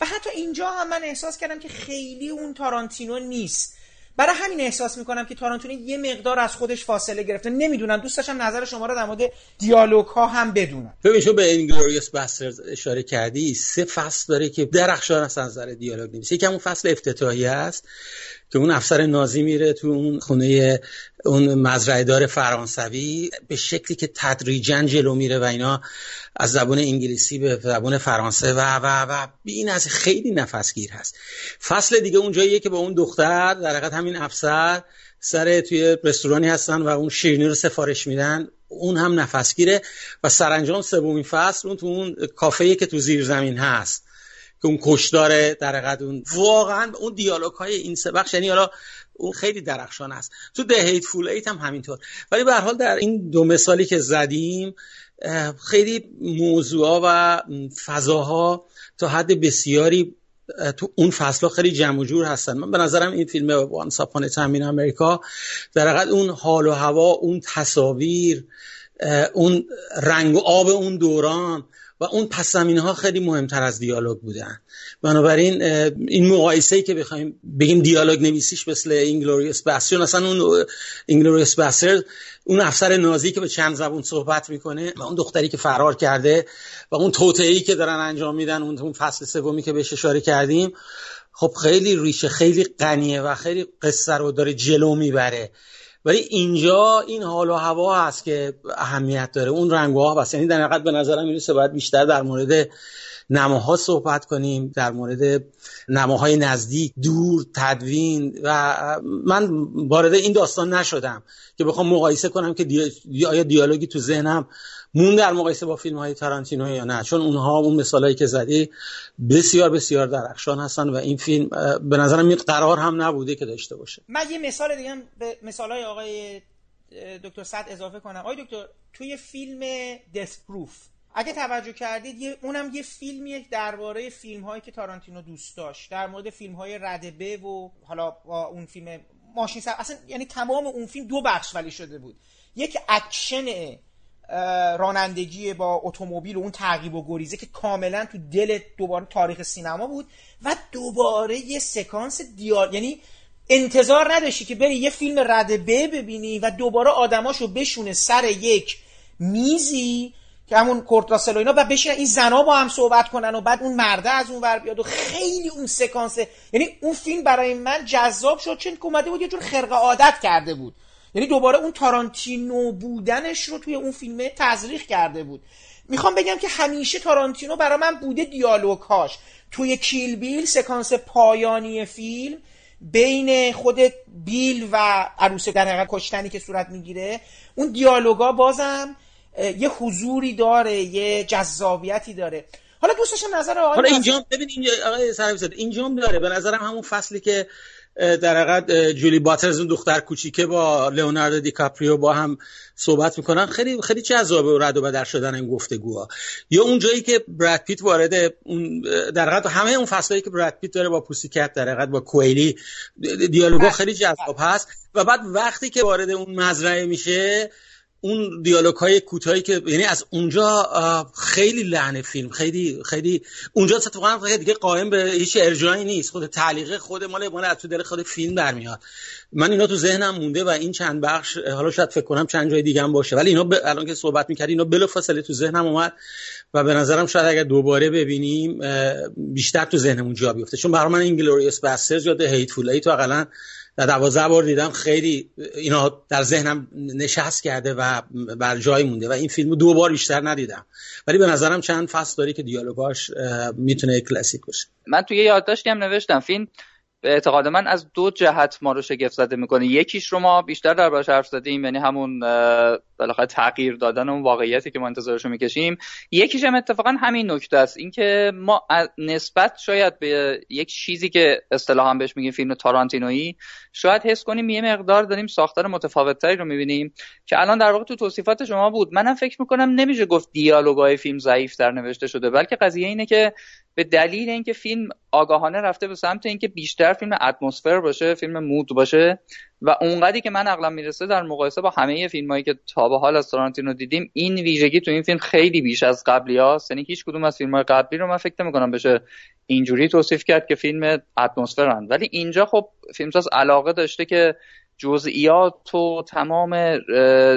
و حتی اینجا هم من احساس کردم که خیلی اون تارانتینو نیست. برای همین احساس می‌کنم که تارانتینو یه مقدار از خودش فاصله گرفته. نمی‌دونم. دوست داشتم نظر شما رو در مورد دیالوگ ها هم بدونم. ببین شما به اینگلوریوس باسترز اشاره کردی. سه فصل داره که درخشان از نظر دیالوگ نمیشه یکم اون فصل افتتاحی است که اون افسر نازی میره تو اون خونه اون مزرعه دار فرانسوی به شکلی که تدریجا جلو میره و اینا از زبان انگلیسی به زبان فرانسه و و و این از خیلی نفسگیر هست. فصل دیگه اونجاییه که با اون دختر در حقیقت همین افسر سر توی رستورانی هستن و اون شیرینی رو سفارش میدن. اون هم نفسگیره و سرانجام سومین فصل اون تو اون کافه که تو زیر زمین هست که اون کشدار در حقیقت اون واقعا اون دیالوگ های این سه بخش یعنی حالا اون خیلی درخشان است. تو ده هیت فول ایت هم همینطور. ولی به حال در این دو مثالی که زدیم خیلی موضوع و فضاها تا حد بسیاری تو اون فصل خیلی جمع و جور هستن. من به نظرم این فیلم Once Upon a Time in America در حقیقت اون حال و هوا اون تصاویر اون رنگ و آب اون دوران و اون پس ها خیلی مهمتر از دیالوگ بودن. بنابراین این مقایسه ای که بخوایم بگیم دیالوگ نویسیش مثل Inglourious Basterds اصلا اون Inglourious Basterds اون افسر نازی که به چند زبون صحبت می‌کنه و اون دختری که فرار کرده و اون توطئه‌ای که دارن انجام میدن اون فصل سومی که بهش اشاره کردیم خب خیلی ریشه خیلی غنیه و خیلی قصه رو داره جلو می‌بره. ولی اینجا این حال و هوا هست که اهمیت داره. اون رنگ و آب هست. یعنی در به نظرم می‌رسه باید بیشتر در مورد نماها صحبت کنیم در مورد نماهای نزدیک دور تدوین و من وارد این داستان نشدم که بخوام مقایسه کنم که آیا دیالوگی تو ذهنم مون در مقایسه با فیلم های تارانتینو یا نه. چون اونها اون مثالهایی که زدی بسیار بسیار درخشان هستن و این فیلم به نظرم این قرار هم نبوده که داشته باشه. من یه مثال دیگه به مثال آقای دکتر صد اضافه کنم. آقای دکتر توی فیلم دست پروف اگه توجه کردید یه اونم یه فیلمیه درباره فیلم هایی که تارانتینو دوست داشت. در مورد فیلم های ردبه و حالا اون فیلم ماشین سر اصلا یعنی تمام اون فیلم دو بخش ولی شده بود. یک اکشن رانندگی با اتومبیل و اون تعقیب و گریزه که کاملا تو دل دوباره تاریخ سینما بود و دوباره یه سکانس دیال یعنی انتظار نداشتی که بری یه فیلم رده ب ببینی و دوباره آدماشو بشونه سر یک میزی که همون کورت اینا و بشینن این زنا با هم صحبت کنن و بعد اون مرده از اون ور بیاد و خیلی اون سکانس یعنی اون فیلم برای من جذاب شد چون که اومده بود یه جور خرق عادت کرده بود. یعنی دوباره اون تارانتینو بودنش رو توی اون فیلمه تزریق کرده بود. می‌خوام بگم که همیشه تارانتینو برای من بوده دیالوگهاش. توی کیل بیل سکانس پایانی فیلم بین خود بیل و عروس در حقیقت کشتنی که صورت می‌گیره اون دیالوگا بازم یه حضوری داره یه جذابیتی داره. حالا دوست داشتم نظر آقای حالا اینجا ببین اینجا آقای اینجا داره. به نظرم همون فصلی که در حقیقت جولی باترز اون دختر کوچیکه با لئوناردو دیکاپریو با هم صحبت می‌کنن. خیلی خیلی جذابه و رد و بدل شدن این گفتگوها. یا اون جایی که براد پیت وارد اون در حقیقت همه اون فصلایی که براد پیت داره با Pussycat در حقیقت با کویلی دیالوگا خیلی جذاب هست. و بعد وقتی که وارد اون مزرعه میشه اون دیالوگ های کوتاهی که یعنی از اونجا خیلی لحن فیلم خیلی خیلی اونجا اتفاقا دیگه قائم به هیچ ارجاعی نیست. خود تعلیق خود مال مال از تو دل خود فیلم برمیاد. من اینا تو ذهنم مونده و این چند بخش حالا شاید فکر کنم چند جای دیگه هم باشه. ولی اینا ب... الان که صحبت می‌کردی اینا بلافاصله تو ذهنم اومد و به نظرم شاید اگر دوباره ببینیم بیشتر تو ذهنمون جا بیفته. چون برای من این گلوریوس باسترز یا هیتفول تو در دوازده بار دیدم خیلی اینا در ذهنم نشست کرده و بر جای مونده و این فیلم دو بار بیشتر ندیدم. ولی به نظرم چند فصل داری که دیالوگاش می‌تونه کلاسیک باشه. من توی یادداشتی هم نوشتم فیلم به اعتقاد من از دو جهت ما رو شگفت زده می‌کنه. یکیش رو ما بیشتر دربارش حرف زدیم یعنی همون بالاخره تغییر دادن اون واقعیتی که ما انتظارش رو می‌کشیم. یکیش هم اتفاقا همین نکته است. اینکه ما نسبت شاید به یک چیزی که اصطلاحا بهش میگیم فیلم تارانتینویی شاید حس کنیم یه مقدار داریم ساختار متفاوتتری رو می‌بینیم که الان در واقع تو توصیفات شما بود. منم فکر می‌کنم نمیشه گفت دیالوگای فیلم ضعیف در نوشته شده بلکه قضیه اینه که به دلیل اینکه فیلم آگاهانه رفته به سمت اینکه بیشتر فیلم اتمسفر باشه فیلم مود باشه و اونقدری که من عقلم می‌رسه در مقایسه با همه فیلم هایی که تا به حال از تارانتینو دیدیم این ویژگی تو این فیلم خیلی بیش از قبلی هاست یعنی هیچ کدوم از فیلم های قبلی رو من فکر کنم بشه اینجوری توصیف کرد که فیلم اتمسفرن. ولی اینجا خب فیلمساز علاقه داشته که جزئیات و تمام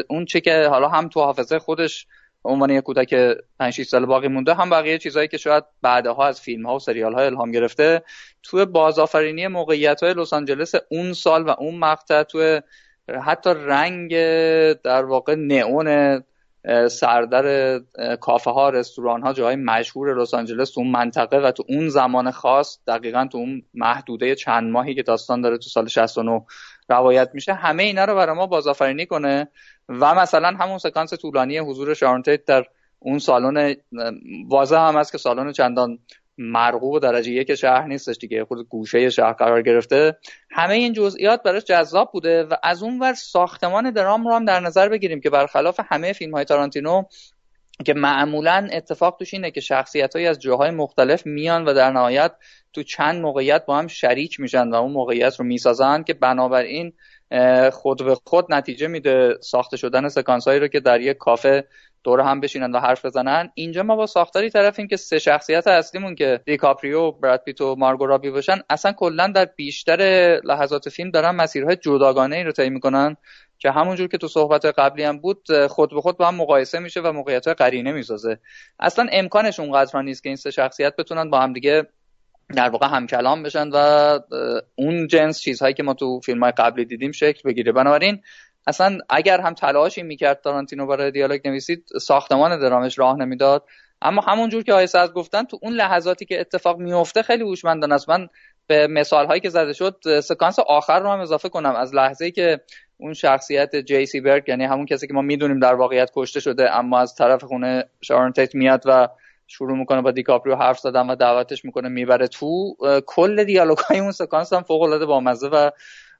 اون چه که حالا هم تو حافظه خودش عنوان یک کودک 5 6 سال باقی مونده هم بقیه چیزهایی که شاید بعدها از فیلم ها و سریال ها الهام گرفته توی بازآفرینی موقعیت های لس آنجلس اون سال و اون مقطع توی حتی رنگ در واقع نئون سردر کافه ها رستوران ها جاهای مشهور لس آنجلس تو اون منطقه و تو اون زمان خاص دقیقا تو اون محدوده چند ماهی که داستان داره تو سال 69 روایت میشه همه اینا رو برای ما بازآفرینی کنه. و مثلا همون سکانس طولانی حضور شارنتیت در اون سالن واضح هم هست که سالن چندان مرغوب و درجه یک شهر نیستش دیگه خود گوشه شهر قرار گرفته. همه این جزئیات براش جذاب بوده و از اون ور ساختمان درام رو هم در نظر بگیریم که برخلاف همه فیلم های تارانتینو که معمولا اتفاق توش اینه که شخصیت های از جاهای مختلف میان و در نهایت تو چند موقعیت با هم شریک میشن و اون موقعیت رو می‌سازن که بنابراین خود به خود نتیجه میده ساخته شدن سکانس هایی رو که در یک کافه دور هم بشینن و حرف بزنن. اینجا ما با ساختاری طرفیم که سه شخصیت اصلیمون که دیکاپریو براد پیت و مارگو رابی باشن اصلا کلا در بیشتر لحظات فیلم دارن مسیرهای جداگانه ای رو طی می‌کنن که همونجور که تو صحبت قبلی هم بود خود به خود با هم مقایسه میشه و موقعیت های قرینه می‌سازه. اصلا امکانش اونقدر نیست که این سه شخصیت بتونن با هم دیگه در واقع هم کلام بشن و اون جنس چیزهایی که ما تو فیلم های قبلی دیدیم شکل بگیره. بنابراین اصلا اگر هم تلاشی می‌کرد تارانتینو برای دیالوگ نویسید ساختمان درامش راه نمی‌داد. اما همونجور که آیسه از گفتن تو اون لحظاتی که اتفاق میفته خیلی هوشمندانه است. من به مثال هایی که زده شد سکانس آخر رو هم اضافه کنم. از لحظه که اون شخصیت جیسی برگ یعنی همون کسی که ما می‌دونیم در واقعیت کشته شده اما از طرف خونه شارون تیت میاد و شروع می‌کنه با دیکاپریو حرف زدن و دعوتش می‌کنه می‌بره تو کل دیالوگ های اون سکانس هم فوق العاده بامزه و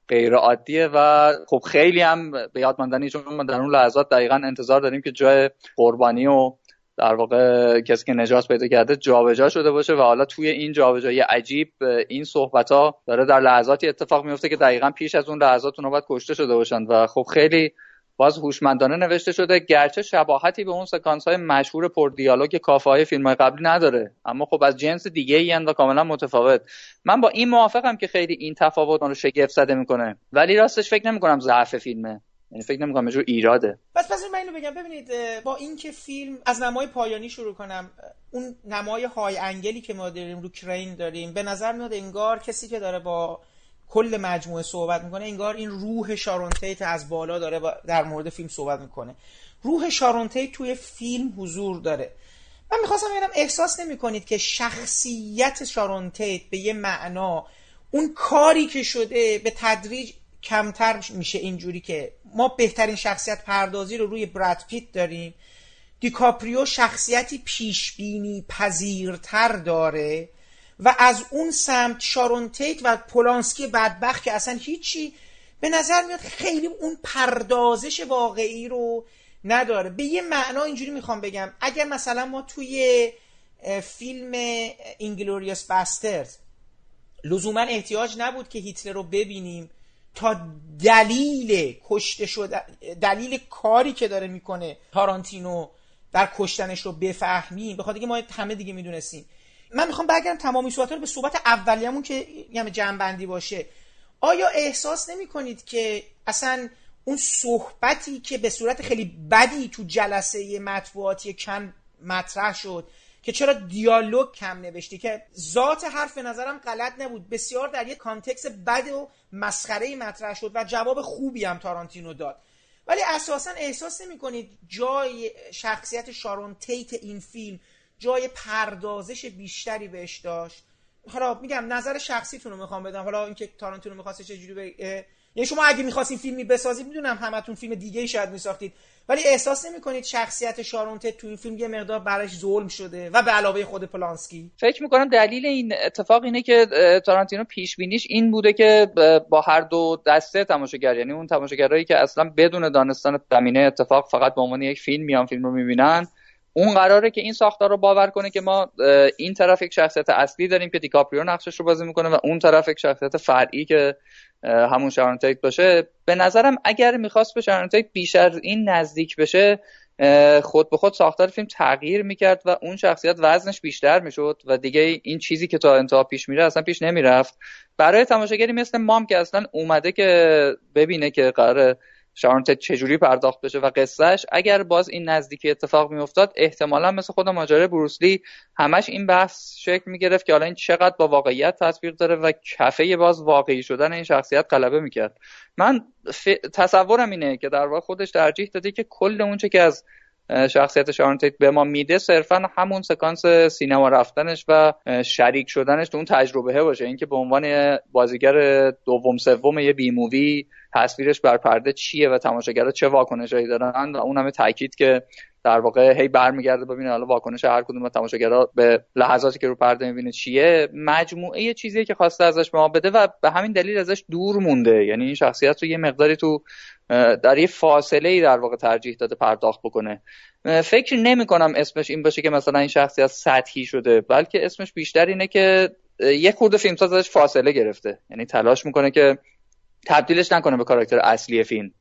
غیر عادیه و خب خیلی هم به یاد ماندنی چون ما در اون لحظات دقیقا انتظار داریم که جای قربانی و در واقع کسی که نجات پیدا کرده جابجا شده باشه و حالا توی این جابجایی عجیب این صحبت ها داره در لحظاتی اتفاق میفته که دقیقا پیش از اون لحظات اون کشته شده باشن و خب خیلی باز هوشمندانه نوشته شده گرچه شباهتی به اون سکانس های مشهور پر دیالوگ کافه های فیلم های قبلی نداره اما خب از جنس دیگه ای و کاملا متفاوت. من با این موافقم که خیلی این تفاوت رو شگفت زده می‌کنه ولی راستش فکر نمی‌کنم ضعف فیلمه. یعنی فکر نمی‌کنم جور ایراده. پس پس من اینو بگم. ببینید با اینکه فیلم از نمای پایانی شروع کنم اون نمای های انگلی که ما داریم رو کرین داریم به نظر میاد انگار کسی که داره با کل مجموعه صحبت می‌کنه انگار این روح شارونتیت از بالا داره در مورد فیلم صحبت می‌کنه. روح شارونتیت توی فیلم حضور داره. من می‌خواستم بگم احساس نمی که شخصیت شارونتیت به یه معنا اون کاری که شده به تدریج کمتر میشه اینجوری که ما بهترین شخصیت پردازی رو روی براد پیت داریم. دیکاپریو شخصیتی پیشبینی پذیرتر داره. و از اون سمت شارون تیت و پولانسکی بدبخت که اصلا هیچی به نظر میاد خیلی اون پردازش واقعی رو نداره. به یه معنا اینجوری می‌خوام بگم. اگر مثلا ما توی فیلم Inglourious Basterds لزوما احتیاج نبود که هیتلر رو ببینیم تا دلیل کشته شده دلیل کاری که داره می‌کنه تارانتینو در کشتنش رو بفهمیم. بخاطر که ما همه دیگه می‌دونستیم. من می‌خوام برگردم تمامی صحبت رو به صحبت اولیه‌مون که یعنی جنبندی باشه. آیا احساس نمی کنید که اصلا اون صحبتی که به صورت خیلی بدی تو جلسه مطبوعاتی کم مطرح شد که چرا دیالوگ کم نوشتی که ذات حرف نظرم غلط نبود بسیار در یک کانتکس بد و مسخره مطرح شد و جواب خوبی هم تارانتینو داد. ولی اساسا احساس نمی کنید جای شخصیت شارون تیت این فیلم جای پردازش بیشتری بهش داشت. حالا میگم نظر شخصیتون رو می‌خوام بدم. حالا اینکه تارانتینو می‌خواسته چه جوری یعنی شما اگه می‌خواستین فیلمی بسازید می‌دونم همتون فیلم دیگه ای شاید میساختید. ولی احساس نمی‌کنید شخصیت شارونته تو این فیلم یه مقدار براش ظلم شده و به علاوه خود پلانسکی. فکر می‌کنم دلیل این اتفاق اینه که تارانتینو پیش بینیش این بوده که با هر دو دسته تماشاگر یعنی اون تماشاگرایی که اصلا بدون دانستان زمینه اتفاق فقط به عنوان یک فیلم میان فیلم رو می‌بینن. اون قراره که این ساختار رو باور کنه که ما این طرف یک شخصیت اصلی داریم که دیکاپریو نقشش رو بازی می‌کنه و اون طرف یک شخصیت فرعی که همون شارون تیت باشه. به نظرم اگر می‌خواست به شارون تیت بیشتر این نزدیک بشه خود به خود ساختار فیلم تغییر می‌کرد و اون شخصیت وزنش بیشتر می‌شد و دیگه این چیزی که تا انتها پیش میره اصلا پیش نمی‌رفت. برای تماشاگری مثل مام که اصلا اومده که ببینه که قراره شارونت چجوری پرداخت بشه و قصهش اگر باز این نزدیکی اتفاق میافتاد احتمالا مثل خود ماجرای بروسلی همش این بحث شکل می‌گرفت که حالا این چقدر با واقعیت تطبیق داره و کفه باز واقعی شدن این شخصیت غلبه می‌کرد. من ف... تصورم اینه که در واقع خودش ترجیح داده که کل اونچه که از شخصیت شارون به ما میده صرفا همون سکانس سینما رفتنش و شریک شدنش تو اون تجربه باشه. اینکه به عنوان بازیگر دوم سوم یه بی مووی تصویرش بر پرده چیه و تماشاگرها چه واکنشایی دارن و اون همه تاکید که در واقع هی برمیگرده ببینه حالا واکنش هر کدوم از تماشاگرها به لحظاتی که رو پرده می‌بینه چیه. مجموعه چیزیه که خواسته ازش به ما بده و به همین دلیل ازش دور مونده. یعنی این شخصیت رو یه مقداری تو در یه فاصله ای در واقع ترجیح داده پرداخت بکنه. فکر نمی کنم اسمش این باشه که مثلا این شخصیت سطحی شده بلکه اسمش بیشتر اینه که یه خورده فیلمساز ازش فاصله گرفته. یعنی تلاش می‌کنه که تبدیلش نکنه به کاراکتر اصلی فیلم.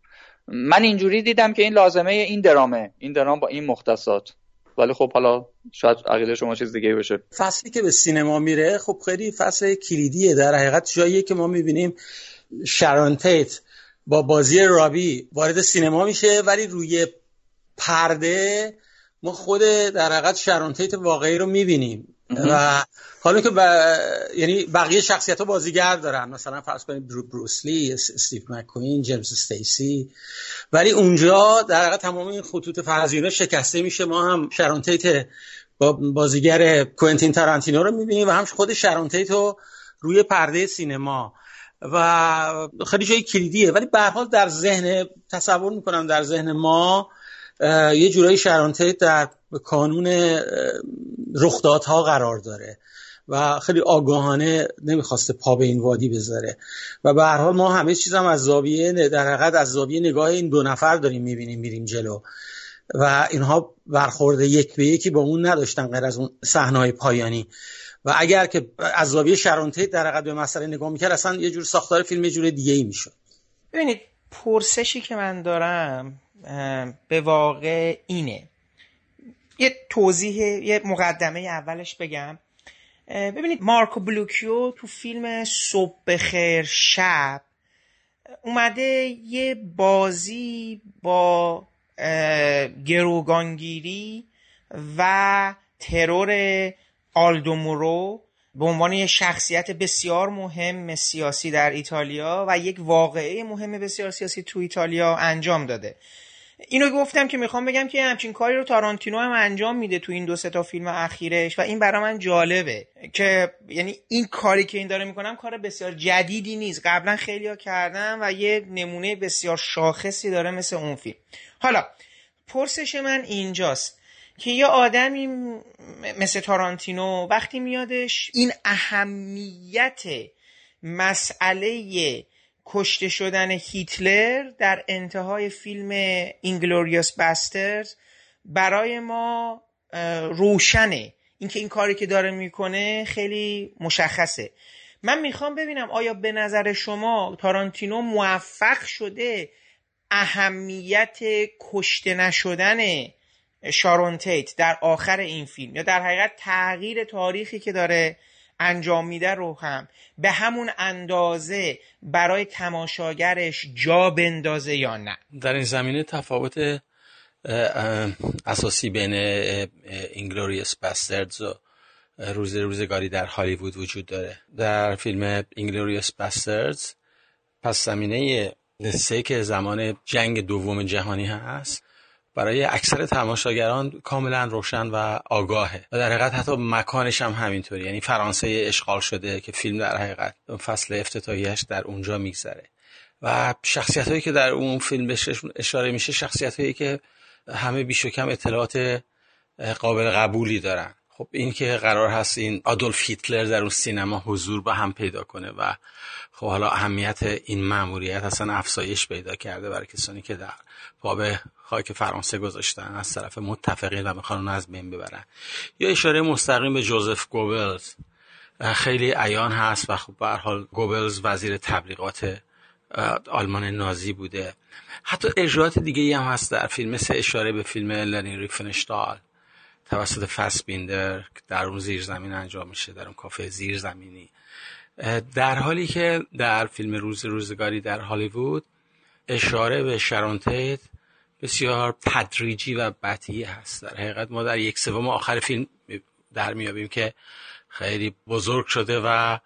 من اینجوری دیدم که این لازمه این درامه. این درام با این مختصات. ولی خب حالا شاید عقیده شما چیز دیگه باشه. فصلی که به سینما میره خب خیلی فصل کلیدیه. در حقیقت جاییه که ما می‌بینیم شرانتیت با بازی رابی وارد سینما میشه ولی روی پرده ما خود در حقیقت شرانتیت واقعی رو می‌بینیم. و حالا که یعنی بقیه شخصیت ها بازیگر دارن. مثلا فرض کنید برو بروسلی استیو مکوین جیمز استیسی ولی اونجا در حقیقت تمام این خطوط فرضیانه شکسته میشه. ما هم شرانتیت با بازیگر کوینتین تارانتینو رو می‌بینیم و هم خود شرانتیت رو روی پرده سینما. و خیلی جای کلیدیه. ولی به حال در ذهن تصور می‌کنم در ذهن ما یه جورایی شرانتیت در کانون رخدادها قرار داره و خیلی آگاهانه نمی‌خواسته پا به این وادی بذاره. و به هر حال ما همه چیز هم از زاویه در حقیقت از زاویه نگاه این دو نفر داریم می‌بینیم میریم جلو. و اینها برخورد یک به یکی با اون نداشتن غیر از اون صحنه پایانی. و اگر که از زاویه شرانتیت در حقیقت به مسئله نگاه می‌کرد اصلا یه جور ساختار فیلم یه جور دیگه ای می‌شد. ببینید پرسشی که من دارم به واقع اینه. یه توضیح یه مقدمه اولش بگم. ببینید مارکو بلوکیو تو فیلم صبح خیر شب اومده یه بازی با گروگانگیری و ترور آلدومورو به عنوان یه شخصیت بسیار مهم سیاسی در ایتالیا و یک واقعه مهم بسیار سیاسی تو ایتالیا انجام داده. اینو گفتم که می‌خوام بگم که همچین کاری رو تارانتینو هم انجام میده تو این دو تا فیلم اخیرش و این برای من جالبه که یعنی این کاری که این داره می‌کنم کار بسیار جدیدی نیست. قبلا خیلی کردم و یه نمونه بسیار شاخصی داره مثل اون فیلم. حالا پرسش من اینجاست که یه آدمی مثل تارانتینو وقتی میادش این اهمیت مسئله کشته شدن هیتلر در انتهای فیلم اینگلوریوس باسترز برای ما روشنه. اینکه این کاری که داره می‌کنه خیلی مشخصه. من می‌خوام ببینم آیا به نظر شما تارانتینو موفق شده اهمیت کشته نشدن شارون تیت در آخر این فیلم یا در حقیقت تغییر تاریخی که داره انجام میده رو هم به همون اندازه برای تماشاگرش جا بندازه یا نه. در این زمینه تفاوت اساسی بین Inglourious Basterds و روز روزگاری در هالیوود وجود داره. در فیلم Inglourious Basterds پس زمینه سه که زمان جنگ دوم جهانی هست برای اکثر تماشاگران کاملا روشن و آگاهه. و در حقیقت حتی مکانش هم همینطوری. یعنی فرانسه اشغال شده که فیلم در حقیقت فصل افتتاحیش در اونجا میگذره. و شخصیت هایی که در اون فیلم بهش اشاره میشه شخصیت هایی که همه بیش و کم اطلاعات قابل قبولی دارن. خب این که قرار هست این آدولف هیتلر در اون سینما حضور به هم پیدا کنه و خب حالا اهمیت این مأموریت اصلا افزایش پیدا کرده برای کسانی که در باب خاک فرانسه گذاشتن از طرف متفقین و می‌خوان اون از بین ببرن. یا اشاره مستقیم به جوزف گوبلز. خیلی عیان هست و خب به حال گوبلز وزیر تبلیغات آلمان نازی بوده. حتی اجرات دیگه هم هست در فیلم. مثل اشاره به فیلم لرین ریفنشتال. توسط فسبیندر در اون زیر زمین انجام میشه در اون کافه زیر زمینی در حالی که در فیلم روز روزگاری در هالیوود اشاره به شارون تیت بسیار تدریجی و بطیی هست. در حقیقت ما در یک سوم آخر فیلم در میابیم که خیلی بزرگ شده و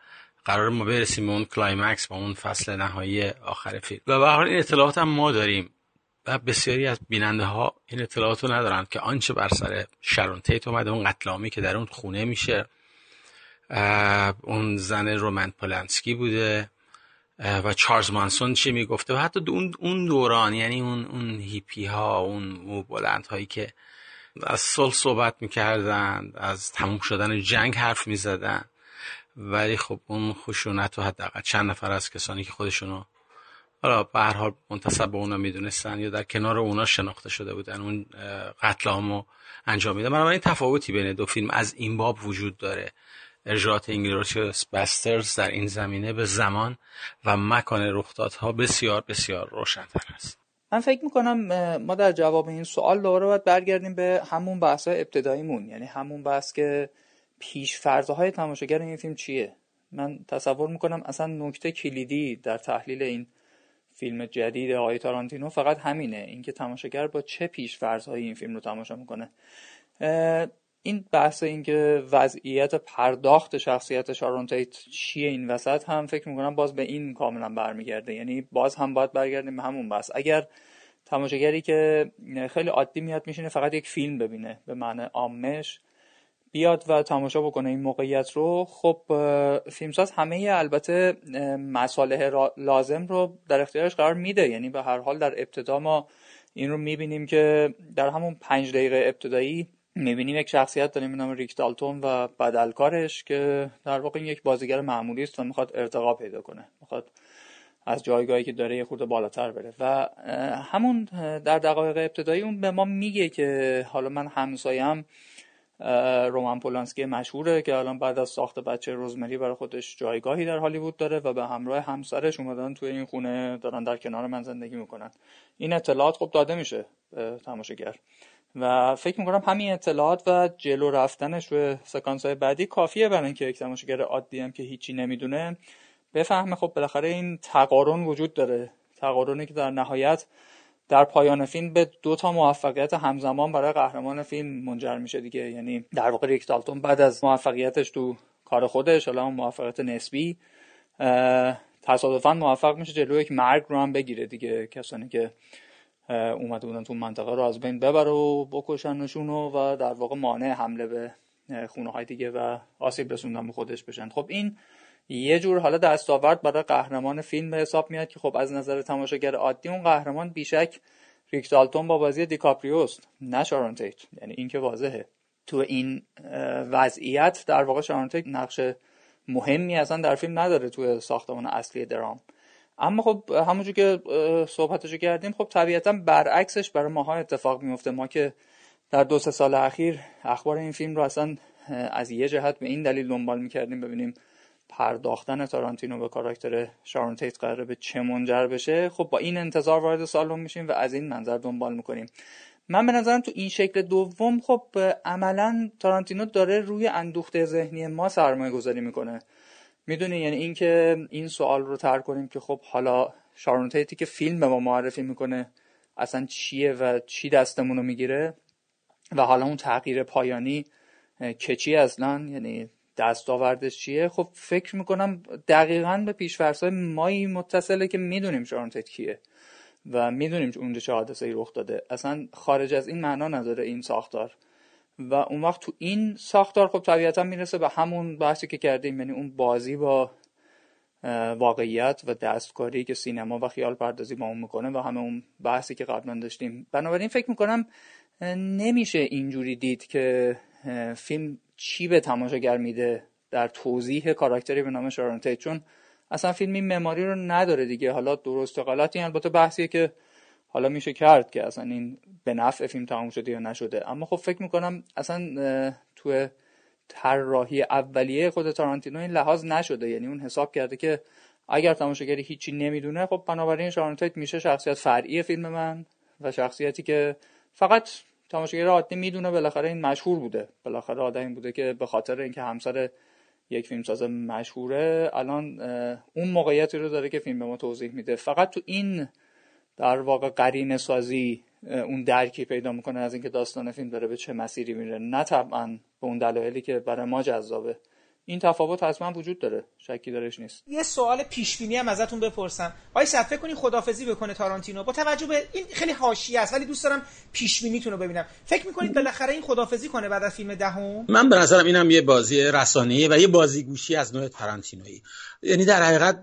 قرار ما برسیم به اون climax با اون فصل نهایی آخر فیلم. و به این اطلاعات هم ما داریم و بسیاری از بیننده ها این اطلاعات رو ندارند که آنچه بر سر شارون تیت اومده اون قتل عامی که در اون خونه میشه اون زن رومن پولنسکی بوده. و چارلز مانسون چی می‌گفته؟ و حتی اون اون دوران یعنی اون اون هیپی ها اون مو بلند هایی که از صلح صحبت می‌کردن از تموم شدن جنگ حرف می‌زدن. ولی خب اون خشونت و حداقل چند نفر از کسانی که خودشونو حالا به هر حال منتصب به اونا می‌دونستن یا در کنار اونا شناخته شده بودن. اون قتل انجام میدن این تفاوتی بین دو فیلم از این باب وجود داره. ارجاعات انگلیس بسترز در این زمینه به زمان و مکان رخدادها بسیار بسیار روشنتر است. من فکر می‌کنم ما در جواب این سوال دوباره باید برگردیم به همون بحث ابتداییمون. یعنی همون بحث که پیش های تماشاگر این فیلم چیه؟ من تصور می‌کنم اصلا نکته کلیدی در تحلیل این فیلم جدید آقای تارانتینو فقط همینه اینکه تماشاگر با چه پیش فرضهایی این فیلم رو تماشا می‌کنه. این بحث اینکه وضعیت پرداخت شخصیت شارون تیت چیه این وسط هم فکر می‌کنم باز به این کاملا برمیگرده. یعنی باز هم باید برگردیم به همون بحث. اگر تماشاگری که خیلی عادی میاد میشینه فقط یک فیلم ببینه به معنی آمش بیاد و تماشا بکنه این موقعیت رو خب فیلمساز همه البته مصالح لازم رو در اختیارش قرار میده. یعنی به هر حال در ابتدا ما این رو می‌بینیم که در همون پنج دقیقه ابتدایی می‌بینیم یک شخصیت داریم نام ریک دالتون و بدلکارش که در واقع یک بازیگر معمولی است و می‌خواد ارتقا پیدا کنه. می‌خواد از جایگاهی که داره یه خورده بالاتر بره. و همون در دقایق ابتدایی اون به ما میگه که حالا من همسایم رومان پولانسکی مشهوره که الان بعد از ساخت بچه روزمری برای خودش جایگاهی در هالیوود داره و به همراه همسرش اومدن توی این خونه دارن در کنار من زندگی می‌کنن. این اطلاعات خب داده میشه تماشاگر. و فکر می‌کنم همین اطلاعات و جلو رفتنش روی سکانس های بعدی کافیه برای اینکه یک تماشاگر عادی هم که هیچی نمی‌دونه بفهمه. خب بالاخره این تقارن وجود داره. تقارنی که در نهایت در پایان فیلم به دو تا موفقیت همزمان برای قهرمان فیلم منجر میشه دیگه. یعنی در واقع ریک دالتون بعد از موفقیتش تو کار خودش حالا موفقیت نسبی تصادفا موفق میشه جلوی یک مرگ رو هم بگیره دیگه. کسانی که اومده بودن تو منطقه رو از بین ببره و بکشنشون و در واقع مانع حمله به خونه های دیگه و آسیب رسوندن به خودش بشن. خب این یه جور حالا دستاورد برای قهرمان فیلم به حساب میاد که خب از نظر تماشاگر عادی اون قهرمان بیشک ریک دالتون با بازی دیکاپریوست نه شارون یعنی این که واضحه. تو این وضعیت در واقع شارون نقش مهمی اصلا در فیلم نداره تو ساختمان اصلی درام. اما خب همونجور که صحبتشو کردیم خب طبیعتا برعکسش برای ماها اتفاق میفته ما که در دو سه سال اخیر اخبار این فیلم رو اصلا از یه جهت به این دلیل دنبال می‌کردیم ببینیم پرداختن تارانتینو به کاراکتر شارون تیت قراره به چه منجر بشه. خب با این انتظار وارد سالن میشیم و از این منظر دنبال می‌کنیم. من به نظرم تو این شکل دوم خب عملا تارانتینو داره روی اندوخته ذهنی ما سرمایه گذاری می‌کنه. می‌دونی؟ یعنی اینکه این سوال رو تر کنیم که خب حالا شارون تیتی که فیلم به ما معرفی می‌کنه اصلا چیه و چی دستمون رو می‌گیره و حالا اون تغییر پایانی که چی اصلا؟ یعنی دستاوردش چیه؟ خب فکر می‌کنم دقیقا به پیشفرض های مایی متصله که می‌دونیم شارون تیت کیه و می‌دونیم اونجا چه حادثه ای رخ داده. اصلا خارج از این معنا نداره این ساختار. و اون وقت تو این ساختار خب طبیعتا می‌رسه به همون بحثی که کردیم یعنی اون بازی با واقعیت و دستکاری که سینما و خیال پردازی با اون می‌کنه و همه اون بحثی که قبلا داشتیم. بنابراین فکر می‌کنم نمیشه اینجوری دید که فیلم چی به تماشاگر میده در توضیح کاراکتری به نام شارون چون اصلا فیلم این معماری رو نداره دیگه. حالا درست و غلطی البته بحثیه که حالا میشه کرد که اصلا این به نفع فیلم تمام شده یا نشده. اما خب فکر می‌کنم اصلا تو طراحی اولیه خود تارانتینو این لحاظ نشده. یعنی اون حساب کرده که اگر تماشاگری هیچی نمی‌دونه خب بنابراین شارون میشه شخصیت فرعی فیلم من و شخصیتی که فقط تماشاگر عادی می‌دونه بالاخره این مشهور بوده. بالاخره آدمی بوده که به خاطر اینکه همسر یک فیلمساز مشهوره الان اون موقعیتی رو داره که فیلم به ما توضیح میده. فقط تو این در واقع قرینه سازی اون درکی پیدا می‌کنه از اینکه داستان فیلم داره به چه مسیری میره. نه طبعا به اون دلایلی که برای ما جذابه. این تفاوت حتما وجود داره. شکی درش نیست. یه سوال پیش بینی هم ازتون بپرسم. آقای صد فکر کنید خدافظی بکنه تارانتینو؟ با توجه به این خیلی حاشیه است ولی دوست دارم پیش بینیتون رو ببینم. فکر می‌کنید بالاخره این خدافظی کنه بعد از فیلم دهم؟ من به نظرم اینم یه بازی رسانه‌ای و یه بازیگوشی از نوع تارانتینویی. یعنی در حقیقت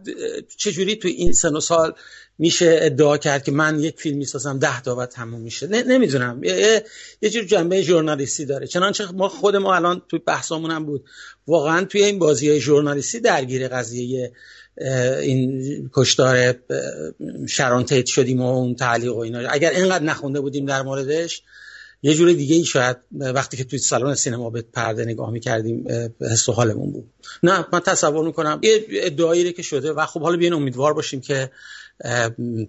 چجوری تو این سن و سال میشه ادعا کرد که من یک فیلم می‌سازم ده تا بعد تموم میشه. نمی‌دونم. یه, یه جور جنبه ژورنالیستی داره. چنانچه ما خود ما الان توی بحثمون هم بود. واقعا توی این بازی های ژورنالیستی درگیر قضیه این کشتار شران تیت شدیم و اون تعلیق و اینا. اگر اینقدر نخونده بودیم در موردش یه جور دیگه ای شاید وقتی که توی سالن سینما به پرده نگاه می‌کردیم حس و حالمون بود. نه من تصور می‌کنم یه ادعایی که شده و خب حالا بیاین امیدوار باشیم که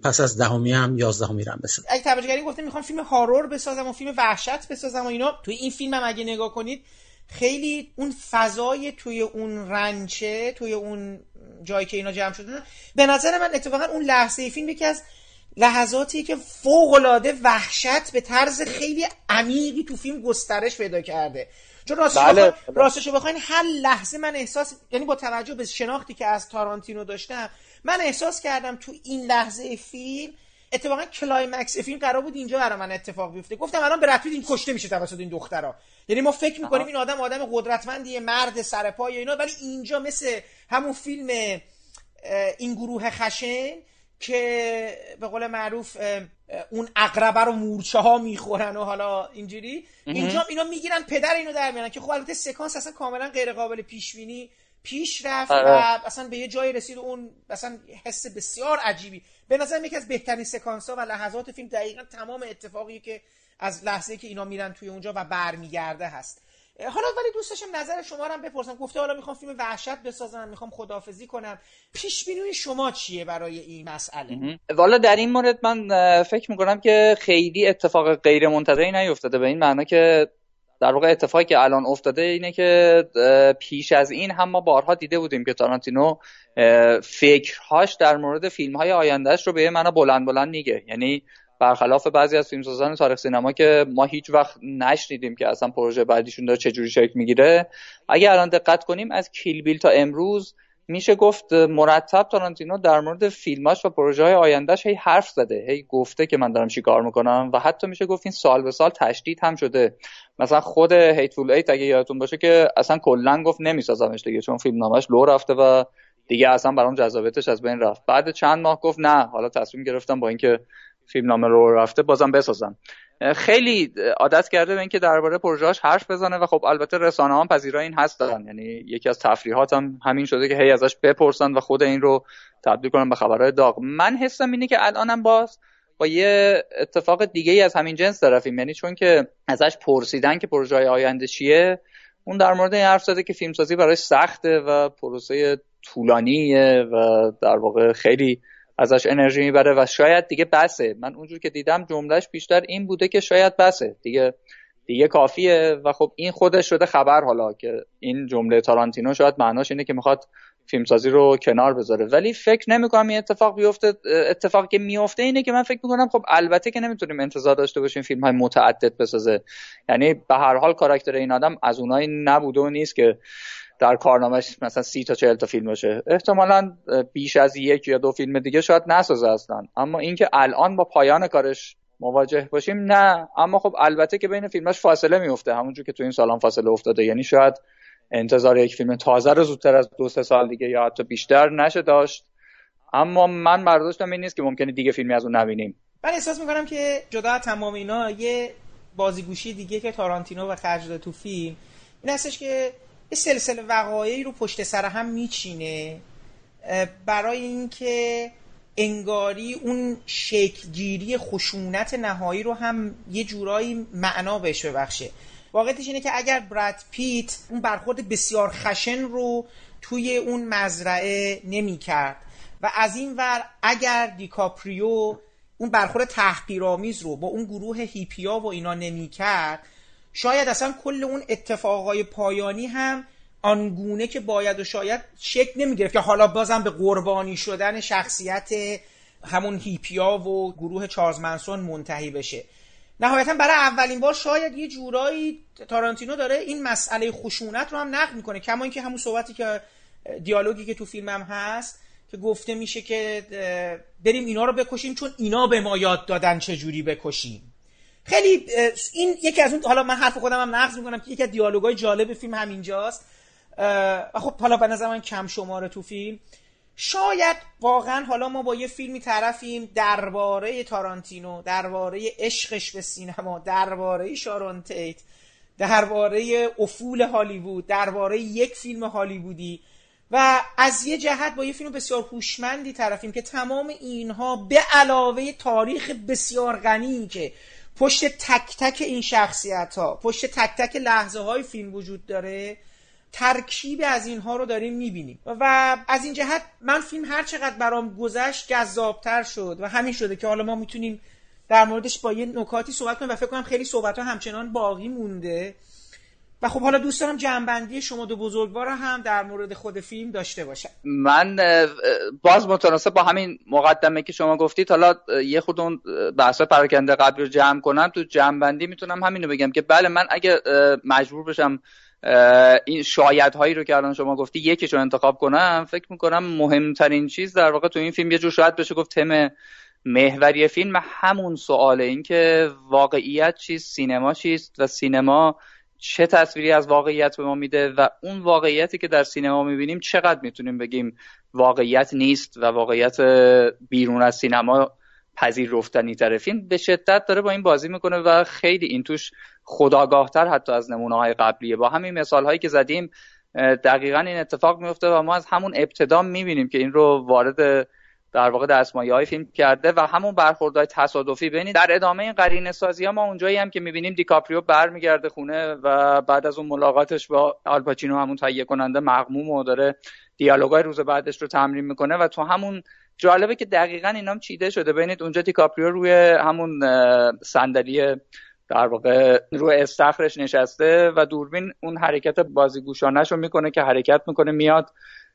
پس از دهمی هم یازدهمی هم بسازم اگه توجهگری گفته می‌خوام فیلم هارور بسازم و فیلم وحشت بسازم و اینا توی این فیلم هم اگه نگاه کنید خیلی اون فضای توی اون رنچه توی اون جایی که اینا جمع شدن به نظر من اتفاقا اون لحظه فیلم یکی از لحظاتی که فوق العاده وحشت به طرز خیلی عمیقی تو فیلم گسترش پیدا کرده چون راستش بله. راستش بخواین هر لحظه من احساس یعنی با توجه به شناختی که از تارانتینو داشتم من احساس کردم تو این لحظه فیلم اتفاقا climax فیلم قرار بود اینجا برای من اتفاق بیفته. گفتم الان به این کشته میشه توسط این دخترا. یعنی ما فکر می‌کنیم این آدم آدم قدرتمندیه مرد سرپای اینا ولی اینجا مثل همون فیلم این گروه خشن که به قول معروف اون اقربه رو مورچه ها می‌خورن و حالا اینجوری. اینجا اینا می‌گیرن پدر اینو در میارن که خب البته سکانس اصلا کاملا غیر قابل پیش بینی پیش رفت آره. و اصلا به یه جایی رسید و اون اصلا حس بسیار عجیبی. به نظر یکی از بهترین سکانس ها و لحظات فیلم دقیقا تمام اتفاقی که از لحظه که اینا میرن توی اونجا و برمیگرده هست. حالا ولی دوست داشتم نظر شما رو هم بپرسم. گفته حالا می‌خوام فیلم وحشت بسازم می‌خوام خدافزی کنم. پیش بینی شما چیه برای این مسئله؟ والا در این مورد من فکر می‌کنم که خیلی اتفاق غیر منتظری نیفتاده. به این معنا که در واقع اتفاقی که الان افتاده اینه که پیش از این هم ما بارها دیده بودیم که تارانتینو فکرهاش در مورد فیلم های آیندهش رو به یه معنا بلند بلند میگه. یعنی برخلاف بعضی از فیلمسازان تاریخ سینما که ما هیچ وقت نشنیدیم که اصلا پروژه بعدیشون داره چجوری شکل می‌گیره. اگه الان دقت کنیم از کیل بیل تا امروز میشه گفت مرتب تارانتینو در مورد فیلماش و پروژه های آیندهش هی حرف زده هی گفته که من دارم چی کار می‌کنم و حتی میشه گفت این سال به سال تشدید هم شده. مثلا خود هیتفول ایت اگه یادتون باشه که اصلا کلا گفت نمیسازمش دیگه چون فیلم نامش لو رفته و دیگه اصلا برام جذابیتش از بین رفت. بعد چند ماه گفت نه حالا تصمیم گرفتم با اینکه فیلم نامه رو رفته بازم بسازم. خیلی عادت کرده به اینکه درباره پروژه‌اش حرف بزنه و خب البته رسانه هم پذیرای این هستن. یعنی یکی از تفریحات هم همین شده که هی ازش بپرسن و خود این رو تبدیل کنن به خبرهای داغ. من حسم اینه که الانم باز با یه اتفاق دیگه ای از همین جنس طرفیم. یعنی چون که ازش پرسیدن که پروژه آینده چیه اون در مورد این حرف زده که فیلمسازی برای سخته و پروسه طولانیه و در واقع خیلی ازش انرژی می‌بره و شاید دیگه بسه. من اونجور که دیدم جملهش بیشتر این بوده که شاید بسه. دیگه دیگه کافیه و خب این خودش شده خبر حالا که این جمله تارانتینو شاید معناش اینه که می‌خواد فیلمسازی رو کنار بذاره. ولی فکر نمی‌کنم این اتفاق بیفته. اتفاقی که میفته اینه که من فکر می‌کنم خب البته که نمی‌تونیم انتظار داشته باشیم فیلم های متعدد بسازه. یعنی به هر حال کاراکتر این آدم از اونایی نبوده و نیست که در کارنامهش مثلا سی تا چهل تا فیلم باشه. احتمالا بیش از یک یا دو فیلم دیگه شاید نسازه اصلا. اما اینکه الان با پایان کارش مواجه باشیم نه. اما خب البته که بین فیلماش فاصله میفته همونجور که تو این سالان فاصله افتاده. یعنی شاید انتظار یک فیلم تازه رو زودتر از دو سه سال دیگه یا حتی بیشتر نشه داشت. اما من برداشتم این نیست که ممکنه دیگه فیلمی از اون نبینیم. من احساس می‌کنم که جدا تمام اینا یه بازیگوشی دیگه که تارانتینو و خرج تو فیلم این هستش که یه سلسله وقایعی رو پشت سر هم میچینه برای اینکه انگاری اون شکلگیری خشونت نهایی رو هم یه جورایی معنا بهش ببخشه. واقعیتش اینه که اگر براد پیت اون برخورد بسیار خشن رو توی اون مزرعه نمی کرد و از این ور اگر دیکاپریو اون برخورد تحقیرآمیز رو با اون گروه هیپیا و اینا نمی کرد شاید اصلا کل اون اتفاقای پایانی هم آنگونه که باید و شاید شکل نمی گرفت که حالا بازم به قربانی شدن شخصیت همون هیپیا و گروه چارلز منسون منتهی بشه. نهایتا برای اولین بار شاید یه جورایی تارانتینو داره این مسئله خشونت رو هم نقد می‌کنه کما اینکه همون صحبتی که دیالوگی که تو فیلمم هست که گفته میشه که بریم اینا رو بکشیم چون اینا به ما یاد دادن چه جوری بکشیم. خیلی این یکی از اون حالا من حرف خودم هم نقض می‌کنم که یکی از دیالوگای جالب فیلم همینجاست. و خب حالا به نظر من کم شماره تو فیلم. شاید واقعا حالا ما با یه فیلمی طرفیم درباره تارانتینو درباره عشقش به سینما درباره شارون تیت درباره افول هالیوود درباره یک فیلم هالیوودی. و از یه جهت با یه فیلم بسیار هوشمندی طرفیم که تمام اینها به علاوه تاریخ بسیار غنی که پشت تک تک این شخصیت ها پشت تک تک لحظه های فیلم وجود داره ترکیب از اینها رو داریم می‌بینیم. و از این جهت من فیلم هر چقدر برام گذشت جذابتر شد و همین شده که حالا ما می‌تونیم در موردش با یه نکاتی صحبت کنیم و فکر کنم خیلی صحبت ها همچنان باقی مونده. و خب حالا دوست دارم جنبندی شما دو بزرگوار هم در مورد خود فیلم داشته باشم. من باز متناسب با همین مقدمه که شما گفتید حالا یه خود اون بحث پراکنده قبلی رو جمع کنم تو جنبندی می‌تونم همینو بگم که بله من اگه مجبور بشم این شاید هایی رو که الان شما گفتی یکیش رو انتخاب کنم فکر می‌کنم مهمترین چیز در واقع تو این فیلم یه جور شاید بشه گفت تم محوری فیلم. همون سواله این که واقعیت چیست سینما چیست و سینما چه تصویری از واقعیت به ما میده و اون واقعیتی که در سینما می‌بینیم چقدر می‌تونیم بگیم واقعیت نیست و واقعیت بیرون از سینما پذیرفتنی تره فیلم؟ به شدت داره با این بازی می‌کنه و خیلی این توش خداگاهتر حتی از نمونه های قبلیه. با همین مثال هایی که زدیم دقیقا این اتفاق میفته و ما از همون ابتدا می‌بینیم که این رو وارد در واقع دستمایه های فیلم کرده و همون برخوردهای تصادفی ببینید در ادامه این قرینه سازی ها ما اونجایی هم که می‌بینیم دیکاپریو برمیگرده خونه و بعد از اون ملاقاتش با آلپاچینو همون تهیه کننده مغموم و داره دیالوگای روز بعدش رو تمرین می‌کنه و تو همون جالبه که دقیقا اینام چیده شده. ببینید اونجا دیکاپریو روی همون صندلی در واقع روی استخرش نشسته و دوربین اون حرکت بازیگوشانش رو می‌کنه که حرکت می‌کنه. میاد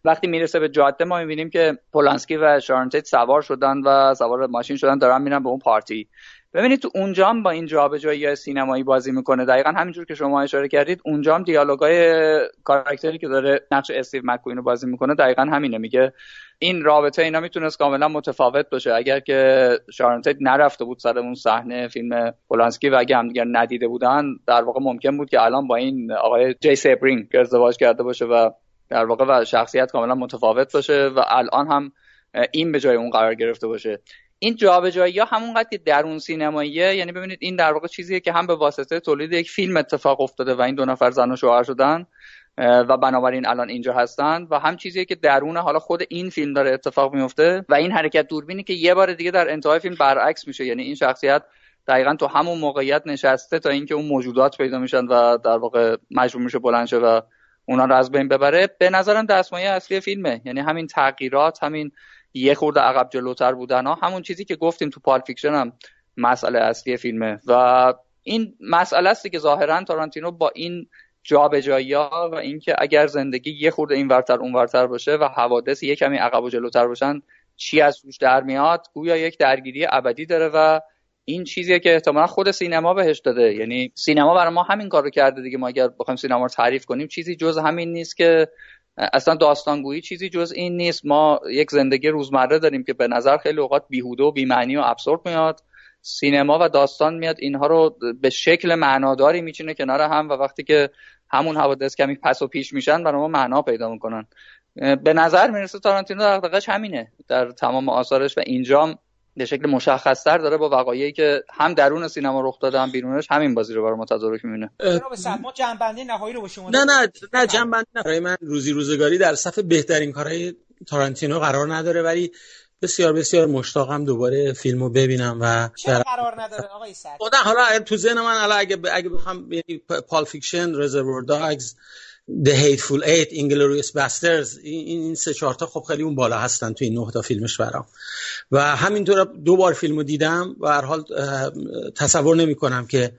وقتی می‌رسه به جاده ما می‌بینیم که پولانسکی و شارنتیت سوار شدن و سوار ماشین شدن دارن میرن به اون پارتی. ببینید تو اونجا هم با این جابجایی سینمایی بازی می‌کنه. دقیقا همینجور که شما اشاره کردید اونجا هم دیالوگای کاراکتری که داره نقش استیو مکوین رو بازی می‌کنه دقیقا همینه. میگه این رابطه اینا می‌تونست کاملا متفاوت باشه. اگر که شارون تیت نرفته بود سر اون صحنه فیلم پولانسکی و اگه همدیگر ندیده بودن در واقع ممکن بود که الان با این آقای جی سیبرینگ ازدواج کرده باشه و در واقع و شخصیت کاملا متفاوت باشه و الان هم این به جای اون قرار گرفته باشه. این جابجایی ها همونقدر که درون سینماییه یعنی ببینید این در واقع چیزیه که هم به واسطه تولید یک فیلم اتفاق افتاده و این دو نفر زن و شوهر شدن و بنابراین الان اینجا هستن و هم چیزیه که درون حالا خود این فیلم داره اتفاق میفته و این حرکت دوربینی که یه بار دیگه در انتهای فیلم برعکس میشه. یعنی این شخصیت دقیقا تو همون موقعیت نشسته تا اینکه اون موجودات پیدا میشن و در واقع مجبور میشه بلند شه و اونا رو از بین ببره. به نظرم دستمایه اصلی فیلمه. یعنی همین تغییرات همین یه خورده عقب جلوتر بودن ها همون چیزی که گفتیم تو Pulp Fiction هم مسئله اصلی فیلمه. و این مسئله است که ظاهرا تارانتینو با این جابجایی ها و اینکه اگر زندگی یه خورده این ورتر اون ورتر باشه و حوادث یه کمی عقب و جلوتر باشن چی از توش در میاد؟ گویا یک درگیری ابدی داره و این چیزیه که احتمالا خود سینما بهش داده. یعنی سینما برای ما همین کارو کرده دیگه. ما اگر بخوایم سینما رو تعریف کنیم چیزی جز همین نیست که اصلا داستانگویی چیزی جز این نیست. ما یک زندگی روزمره داریم که به نظر خیلی اوقات بیهوده و بیمعنی و ابسورد میاد. سینما و داستان میاد اینها رو به شکل معناداری میچینه کنار هم و وقتی که همون حوادث کمی پس و پیش میشن برای ما معنا پیدا می‌کنن. به نظر می‌رسه تارانتینو دقیقش همینه. در تمام آثارش و اینجام به شکل مشخصتر داره با وقایعی که هم درون سینما رخ داده هم بیرونش همین بازی رو برای ما تدارک می‌بینه. ما جنبنده نهایی رو با شما نه نه نه جنبنده برای من روزی روزگاری در صف بهترین کارهای تارانتینو قرار نداره ولی بسیار بسیار مشتاقم دوباره فیلمو ببینم و چرا قرار نداره آقای سعد؟ نه حالا تو ذهن من حالا اگه اگه بخوام یعنی Pulp Fiction Reservoir Dogs The Hateful Eight Inglourious Basterds این این سه چهار تا خب خیلی اون بالا هستن تو این نه تا فیلمش برام. و همینطور دو بار فیلمو دیدم و هر حال تصور نمی کنم که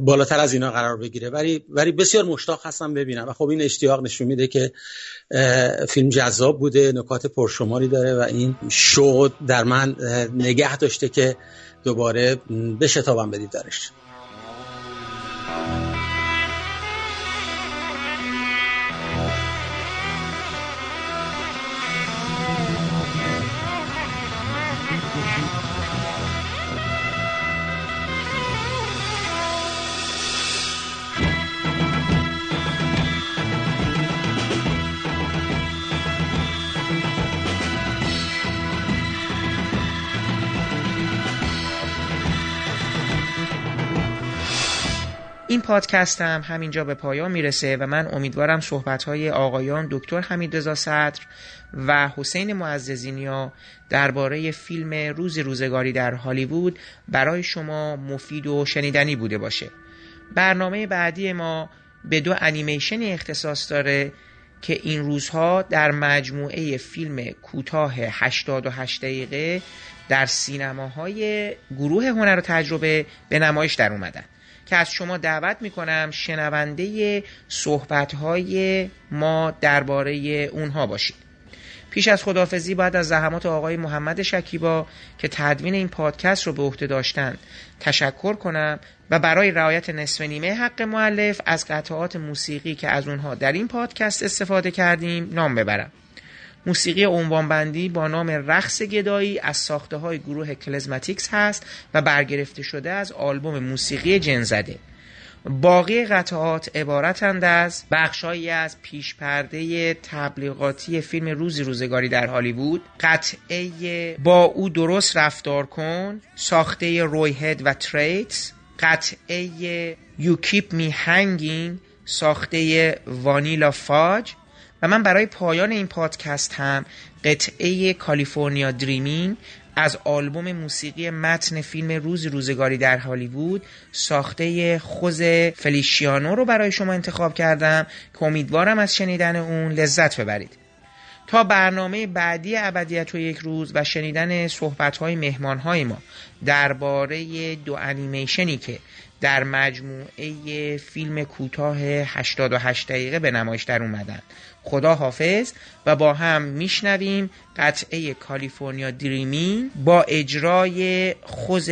بالاتر از اینا قرار بگیره. ولی ولی بسیار مشتاق هستم ببینم. و خب این اشتیاق نشون میده که فیلم جذاب بوده نکات پرشماری داره و این شو در من نگه داشته که دوباره بشتابم بدید دارش این پادکست هم همینجا به پایان می‌رسه و من امیدوارم صحبت های آقایان دکتر حمید رضا صدر و حسین معززینیا درباره فیلم روز روزگاری در هالیوود برای شما مفید و شنیدنی بوده باشه. برنامه بعدی ما به دو انیمیشن اختصاص داره که این روزها در مجموعه فیلم کوتاه 88 دقیقه در سینماهای گروه هنر و تجربه به نمایش در اومدن. که از شما دعوت می‌کنم شنونده صحبتهای ما درباره اونها باشید. پیش از خدافزی باید از زحمات آقای محمد شکیبا که تدوین این پادکست رو به عهده داشتن تشکر کنم و برای رعایت نصف نیمه حق معلف از قطعات موسیقی که از اونها در این پادکست استفاده کردیم نام ببرم. موسیقی عنوانبندی با نام رقص گدایی از ساخته های گروه کلزماتیکس هست و برگرفته شده از آلبوم موسیقی جنزده باقی قطعات عبارتند از بخشهایی از پیش پرده تبلیغاتی فیلم روزی روزگاری در هالیوود قطعه با او درست رفتار کن ساخته روی هد و تریتس قطعه You Keep Me Hanging ساخته وانیلا فاج من برای پایان این پادکست هم قطعه کالیفرنیا دریمین از آلبوم موسیقی متن فیلم روز روزگاری در هالیوود ساخته خوز فلیشیانو رو برای شما انتخاب کردم که امیدوارم از شنیدن اون لذت ببرید. تا برنامه بعدی ابدیت و یک روز و شنیدن صحبت‌های مهمان‌های ما درباره دو انیمیشنی که در مجموعه فیلم کوتاه 88 دقیقه به نمایش در اومدن. خدا حافظ و با هم میشنویم قطعه کالیفرنیا دریمین با اجرای خوز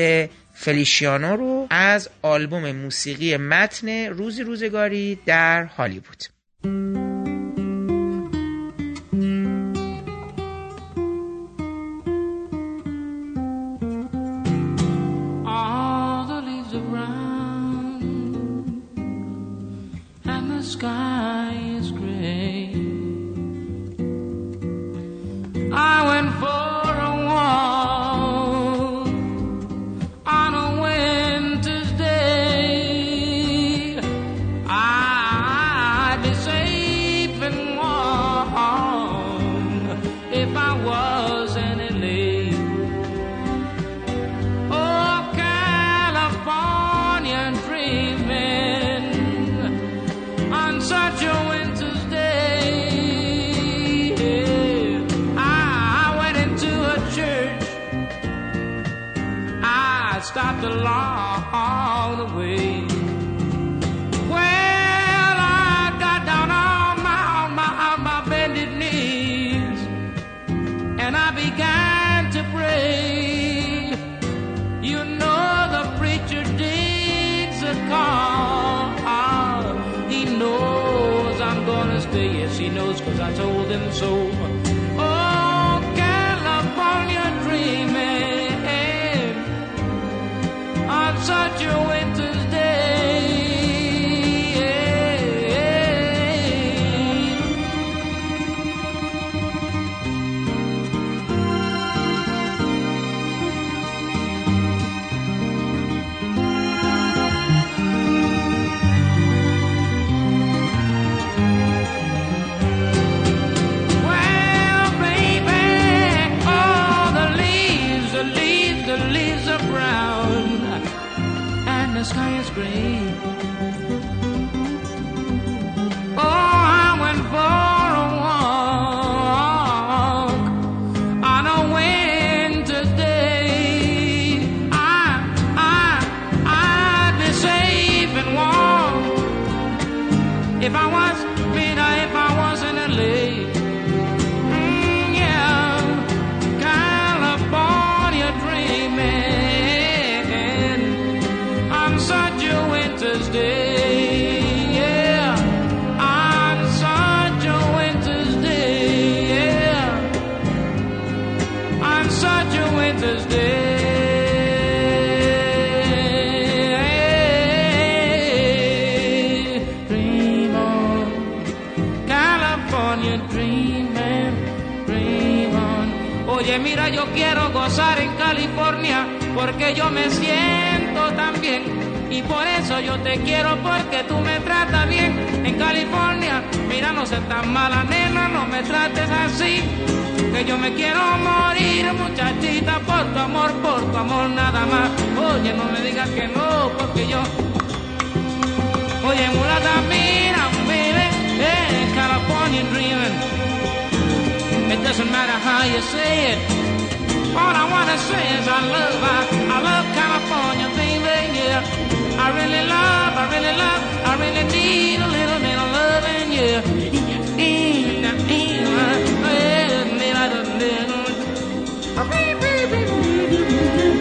فلیشیانو رو از آلبوم موسیقی متن روزی روزگاری در هالیوود. Say dropped along the way. Well, I got down on my, on my, on my bended knees, and I began to pray. You know the preacher digs a call. He knows I'm gonna stay. Yes, he knows, cause I told him so. En California porque yo me siento tan bien. Y por eso yo te quiero porque tú me tratas bien en California. Mira, no seas tan mala nena, no me trates así. Que yo me quiero morir, muchachita, por tu amor, por tu amor nada más. Oye, no me digas que no, porque yo Oye, mulata, mira, baby, hey, California dreaming. It doesn't matter how you say it. All I wanna say is I love, I, I love California, baby, yeah. I really love, I really love, I really need a little bit of loving, yeah. Baby, baby, baby.